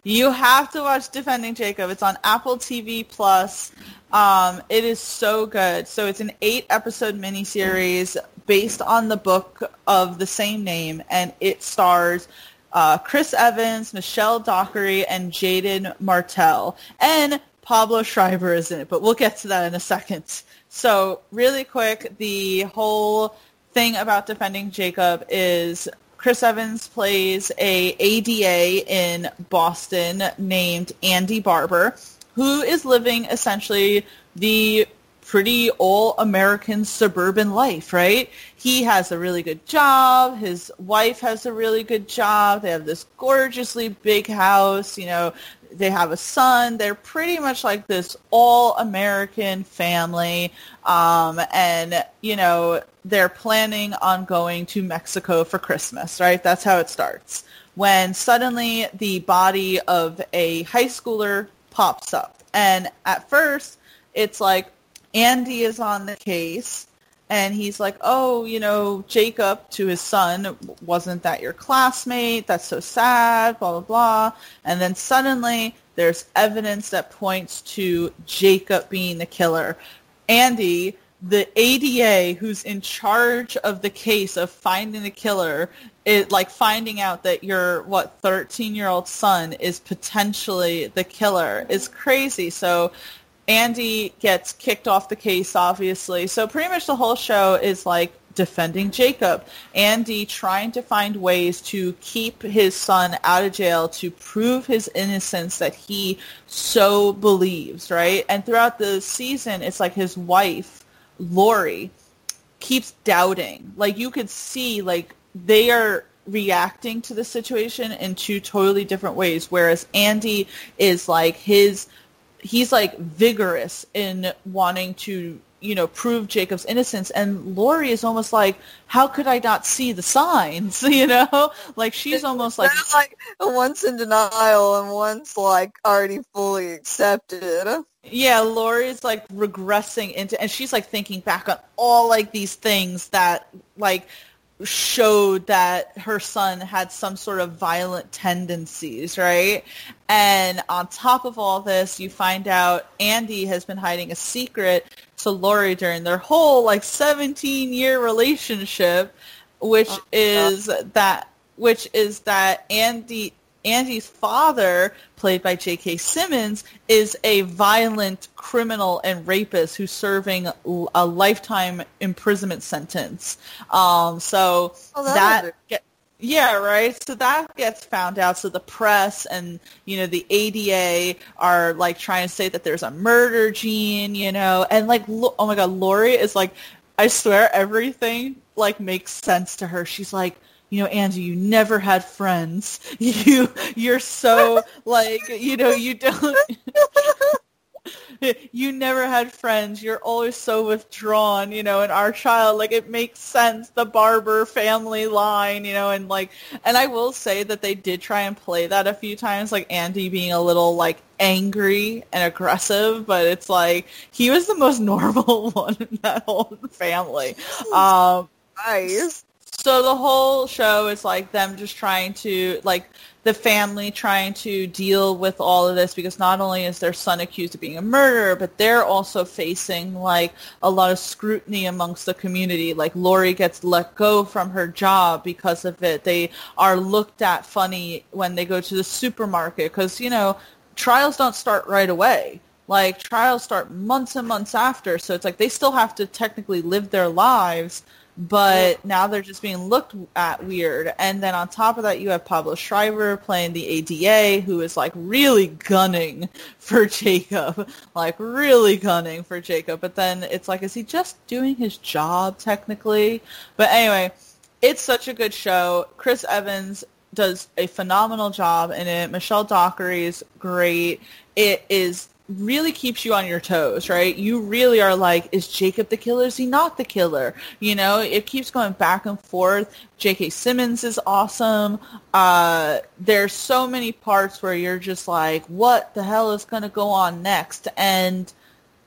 You have to watch Defending Jacob. It's on Apple TV Plus. Um, it is so good. So it's an eight episode miniseries based on the book of the same name, and it stars uh, Chris Evans, Michelle Dockery, and Jaeden Martell. And Pablo Schreiber is in it, but we'll get to that in a second. So really quick, the whole thing about Defending Jacob is Chris Evans plays a ADA in Boston named Andy Barber, who is living essentially the pretty all American suburban life, right? He has a really good job. His wife has a really good job. They have this gorgeously big house. You know, they have a son. They're pretty much like this all American family. Um, and, you know, they're planning on going to Mexico for Christmas, right? That's how it starts. When suddenly the body of a high schooler pops up. And at first, it's like Andy is on the case and he's like, oh, you know, Jacob to his son, wasn't that your classmate? That's so sad, blah, blah, blah. And then suddenly there's evidence that points to Jacob being the killer. Andy, the ADA who's in charge of the case of finding the killer, it like finding out that your what 13 year old son is potentially the killer is crazy. So Andy gets kicked off the case, obviously. So pretty much the whole show is like defending Jacob. Andy trying to find ways to keep his son out of jail to prove his innocence that he so believes, right? And throughout the season, it's like his wife, Lori, keeps doubting. Like you could see, like they are reacting to the situation in two totally different ways. Whereas Andy is like his he's like vigorous in wanting to you know prove Jacob's innocence and Lori is almost like how could I not see the signs you know like she's almost like like once in denial and once like already fully accepted. yeah Lori's like regressing into and she's like thinking back on all like these things that like showed that her son had some sort of violent tendencies, right? And on top of all this, you find out Andy has been hiding a secret to Lori during their whole like 17 year relationship, which Oh, is that which is that Andy Andy's father, played by J.K. Simmons, is a violent criminal and rapist who's serving a lifetime imprisonment sentence. Um, so Oh, that get, yeah, right. So that gets found out. So the press and you know the ADA are like trying to say that there's a murder gene, you know, and like oh my god, Lori is like, I swear everything like makes sense to her. She's like. You know, Angie, you never had friends. You, you're so like, you know, you don't, you never had friends. You're always so withdrawn, you know, and our child, like it makes sense, the Barber family line, you know, and like, and I will say that they did try and play that a few times, like Andy being a little like angry and aggressive, but it's like he was the most normal one in that whole family. Um, Nice. So the whole show is like them just trying to like the family trying to deal with all of this because not only is their son accused of being a murderer, but they're also facing like a lot of scrutiny amongst the community. Like Lori gets let go from her job because of it. They are looked at funny when they go to the supermarket because you know trials don't start right away like trials start months and months after so it's like they still have to technically live their lives but now they're just being looked at weird and then on top of that you have pablo schreiber playing the ada who is like really gunning for jacob like really gunning for jacob but then it's like is he just doing his job technically but anyway it's such a good show chris evans does a phenomenal job in it. Michelle Dockery is great. It is really keeps you on your toes, right? You really are like, is Jacob the killer? Is he not the killer? You know, it keeps going back and forth. J.K. Simmons is awesome. Uh, there's so many parts where you're just like, what the hell is going to go on next? And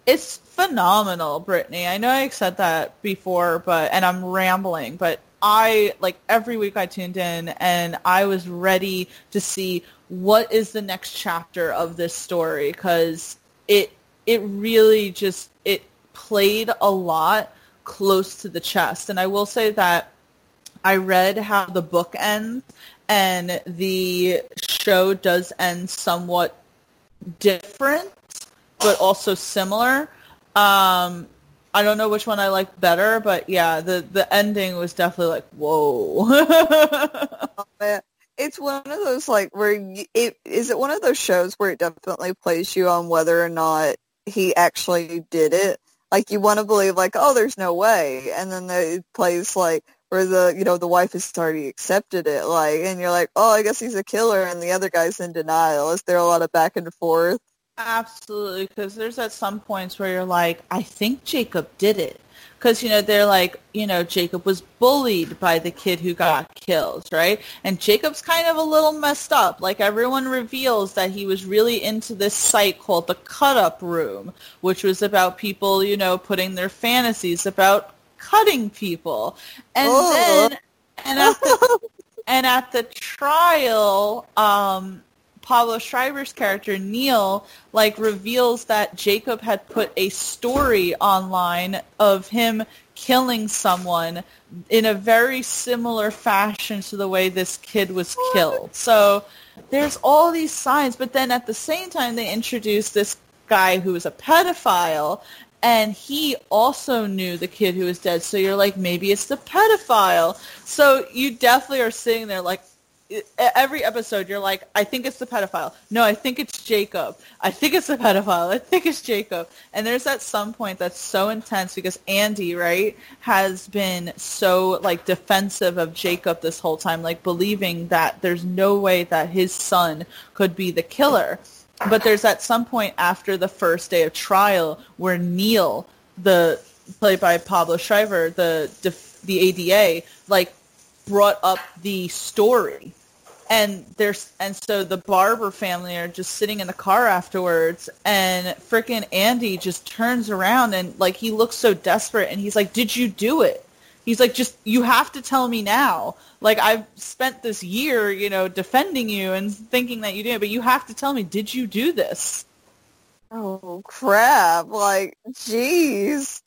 it's phenomenal, Brittany. I know I said that before, but and I'm rambling, but I like every week I tuned in and I was ready to see what is the next chapter of this story because it it really just it played a lot close to the chest. And I will say that I read how the book ends and the show does end somewhat different but also similar. Um, I don't know which one I like better, but yeah, the the ending was definitely like whoa. It's one of those like where it is it one of those shows where it definitely plays you on whether or not he actually did it. Like you want to believe like oh there's no way, and then the, it plays like where the you know the wife has already accepted it like, and you're like oh I guess he's a killer, and the other guy's in denial. Is there a lot of back and forth? Absolutely, because there's at some points where you're like, I think Jacob did it. Because, you know, they're like, you know, Jacob was bullied by the kid who got killed, right? And Jacob's kind of a little messed up. Like, everyone reveals that he was really into this site called the Cut Up Room, which was about people, you know, putting their fantasies about cutting people. And Oh. then, and at the, and at the trial, um, Pablo Schreiber's character Neil like reveals that Jacob had put a story online of him killing someone in a very similar fashion to the way this kid was killed. So there's all these signs, but then at the same time they introduce this guy who is a pedophile and he also knew the kid who was dead. So you're like, maybe it's the pedophile. So you definitely are sitting there like, every episode you're like, I think it's the pedophile. No, I think it's Jacob. I think it's the pedophile. I think it's Jacob. And there's at some point that's so intense because Andy, right, has been so like defensive of Jacob this whole time, like believing that there's no way that his son could be the killer. But there's at some point after the first day of trial where Neil, the played by Pablo Schreiber, the the ADA, like brought up the story and there's and so the barber family are just sitting in the car afterwards and frickin' andy just turns around and like he looks so desperate and he's like did you do it he's like just you have to tell me now like i've spent this year you know defending you and thinking that you did but you have to tell me did you do this Oh crap! Like, jeez.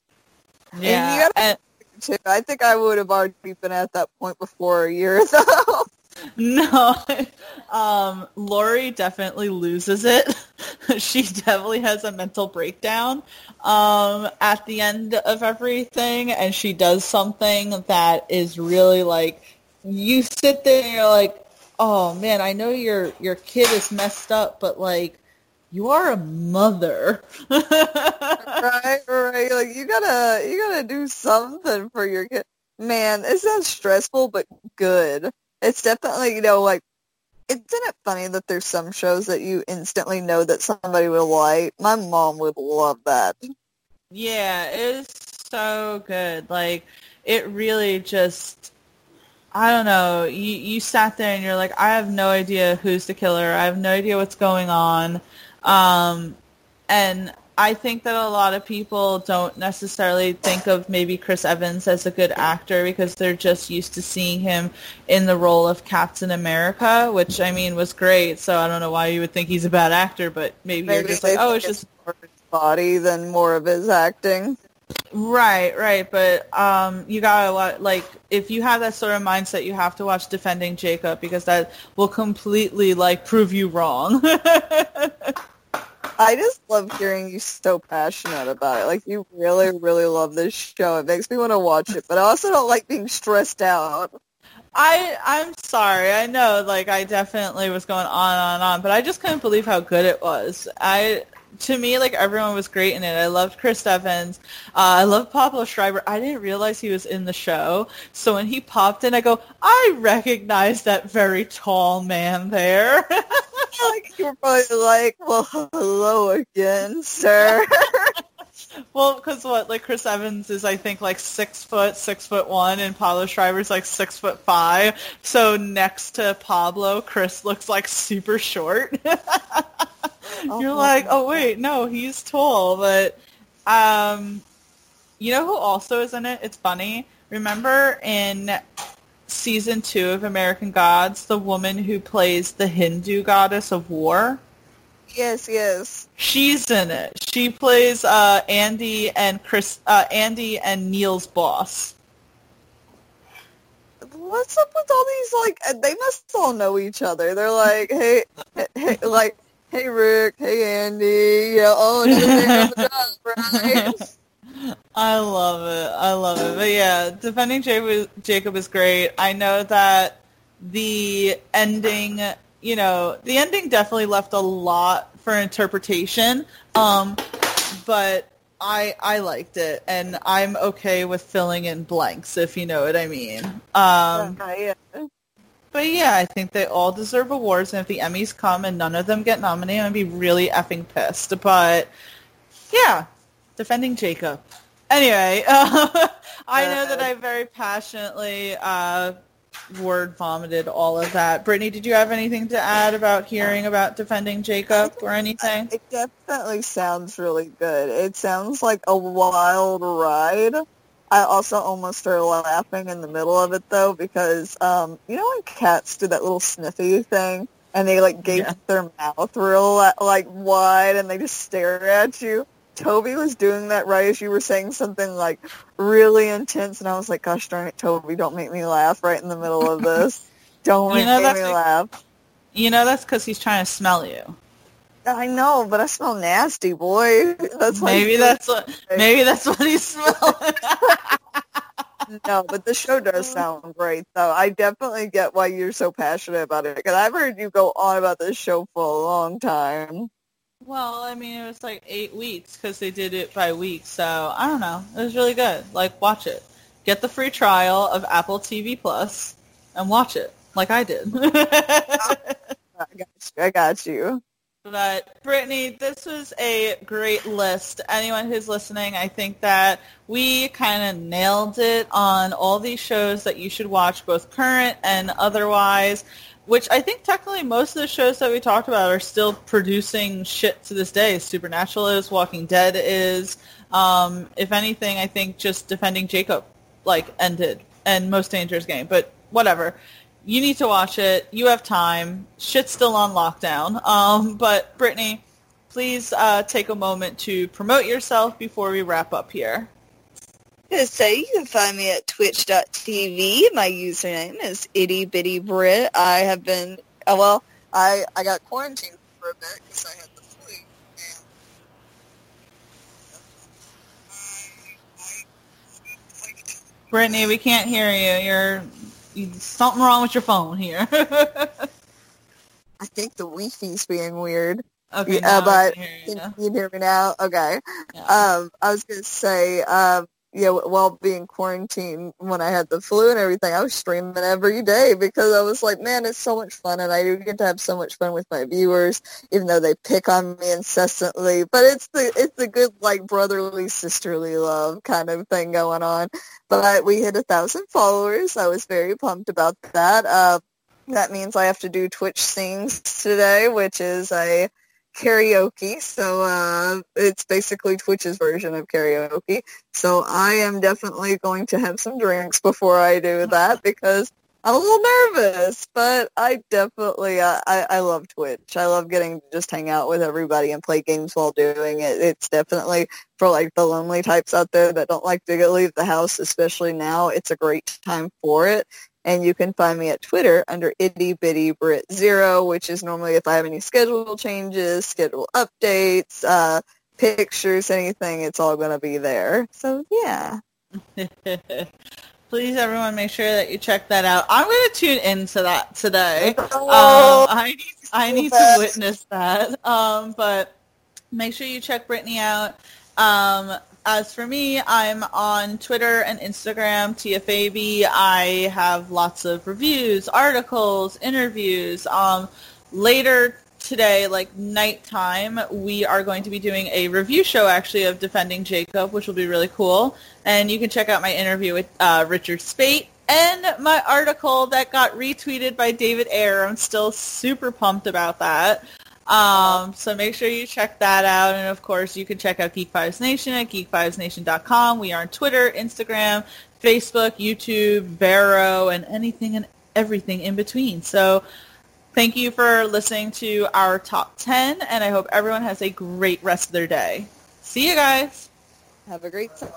yeah gotta- and, Too. I think I would have already been at that point before a year ago. no, um, Lori definitely loses it. she definitely has a mental breakdown um, at the end of everything, and she does something that is really like you sit there and you're like, oh man, I know your your kid is messed up, but like you are a mother. right, right. Like you gotta you gotta do something for your kid. Man, it sounds stressful but good. It's definitely, you know, like isn't it funny that there's some shows that you instantly know that somebody will like? My mom would love that. Yeah, it is so good. Like it really just I don't know. You you sat there and you're like, I have no idea who's the killer. I have no idea what's going on. Um, and I think that a lot of people don't necessarily think of maybe Chris Evans as a good actor because they're just used to seeing him in the role of Captain America, which I mean was great. So I don't know why you would think he's a bad actor, but maybe, maybe you're just like, oh, it's just more of his body than more of his acting. Right, right, but um, you gotta watch, like if you have that sort of mindset, you have to watch Defending Jacob because that will completely like prove you wrong. I just love hearing you so passionate about it. Like you really, really love this show. It makes me want to watch it, but I also don't like being stressed out. I I'm sorry. I know, like I definitely was going on and on on, but I just couldn't believe how good it was. I to me, like everyone was great in it. I loved Chris Evans. Uh, I love Pablo Schreiber. I didn't realize he was in the show, so when he popped in, I go, I recognize that very tall man there. like you were probably like, well, hello again, sir. well, because what, like Chris Evans is, I think, like six foot, six foot one, and Pablo Schreiber's like six foot five. So next to Pablo, Chris looks like super short. oh, You're like, oh wait, no, he's tall, but um, you know who also is in it? It's funny. Remember in season two of American Gods, the woman who plays the Hindu goddess of war? Yes, yes. She's in it. She plays uh, Andy and Chris, uh, Andy and Neil's boss. What's up with all these? Like, they must all know each other. They're like, hey, hey like hey Rick, hey Andy, yeah, oh, another right? I love it. I love it. But yeah, defending Jacob is great. I know that the ending, you know, the ending definitely left a lot for interpretation. Um, but I I liked it, and I'm okay with filling in blanks, if you know what I mean. Um, yeah. But yeah, I think they all deserve awards, and if the Emmys come and none of them get nominated, I'd be really effing pissed. But yeah, defending Jacob. Anyway, uh, I know that I very passionately uh, word vomited all of that. Brittany, did you have anything to add about hearing about defending Jacob or anything? It definitely sounds really good. It sounds like a wild ride. I also almost started laughing in the middle of it though because um, you know when cats do that little sniffy thing and they like gape yeah. their mouth real like wide and they just stare at you. Toby was doing that right as you were saying something like really intense, and I was like, "Gosh darn it, Toby! Don't make me laugh right in the middle of this. Don't make, know, me laugh." You know that's because he's trying to smell you. I know, but I smell nasty, boy. That's maybe that's what maybe that's what he's smelling. no, but the show does sound great, though. I definitely get why you're so passionate about it because I've heard you go on about this show for a long time. Well, I mean, it was like eight weeks because they did it by week, so I don't know. It was really good. Like, watch it. Get the free trial of Apple TV Plus and watch it, like I did. I got you. I got you. But Brittany, this was a great list. Anyone who's listening, I think that we kind of nailed it on all these shows that you should watch, both current and otherwise. Which I think technically most of the shows that we talked about are still producing shit to this day. Supernatural is, Walking Dead is. Um, if anything, I think just Defending Jacob like ended and Most Dangerous Game, but whatever you need to watch it. You have time. Shit's still on lockdown. Um, but Brittany, please uh, take a moment to promote yourself before we wrap up here. Gonna say you can find me at twitch.tv. My username is itty bitty Brit. I have been uh, well. I I got quarantined for a bit because I had the flu. And Brittany, we can't hear you. You're you, something wrong with your phone here. I think the Wi-Fi's being weird. okay, Yeah, now I but can hear you. Can you hear me now? Okay. Yeah. Um, I was gonna say, um, yeah, while being quarantined, when I had the flu and everything, I was streaming every day because I was like, man, it's so much fun, and I do get to have so much fun with my viewers, even though they pick on me incessantly. But it's the it's the good like brotherly sisterly love kind of thing going on. But we hit a thousand followers. I was very pumped about that. Uh, that means I have to do Twitch sings today, which is a karaoke. So uh, it's basically Twitch's version of karaoke. So I am definitely going to have some drinks before I do that because I'm a little nervous. But I definitely uh, I I love Twitch. I love getting to just hang out with everybody and play games while doing it. It's definitely for like the lonely types out there that don't like to leave the house, especially now. It's a great time for it. And you can find me at Twitter under itty bitty Brit zero, which is normally if I have any schedule changes, schedule updates, uh, pictures, anything, it's all going to be there. So yeah. Please, everyone, make sure that you check that out. I'm going to tune into that today. Oh, Um, I need, I need to witness that. Um, but make sure you check Brittany out. Um, as for me, I'm on Twitter and Instagram, TFAB. I have lots of reviews, articles, interviews. Um, later today, like nighttime, we are going to be doing a review show actually of Defending Jacob, which will be really cool. And you can check out my interview with uh, Richard Speight and my article that got retweeted by David Ayer. I'm still super pumped about that. Um, so make sure you check that out. And of course, you can check out Geek Vibes Nation at geekvibesnation.com. We are on Twitter, Instagram, Facebook, YouTube, Vero, and anything and everything in between. So thank you for listening to our top 10, and I hope everyone has a great rest of their day. See you guys. have a great time.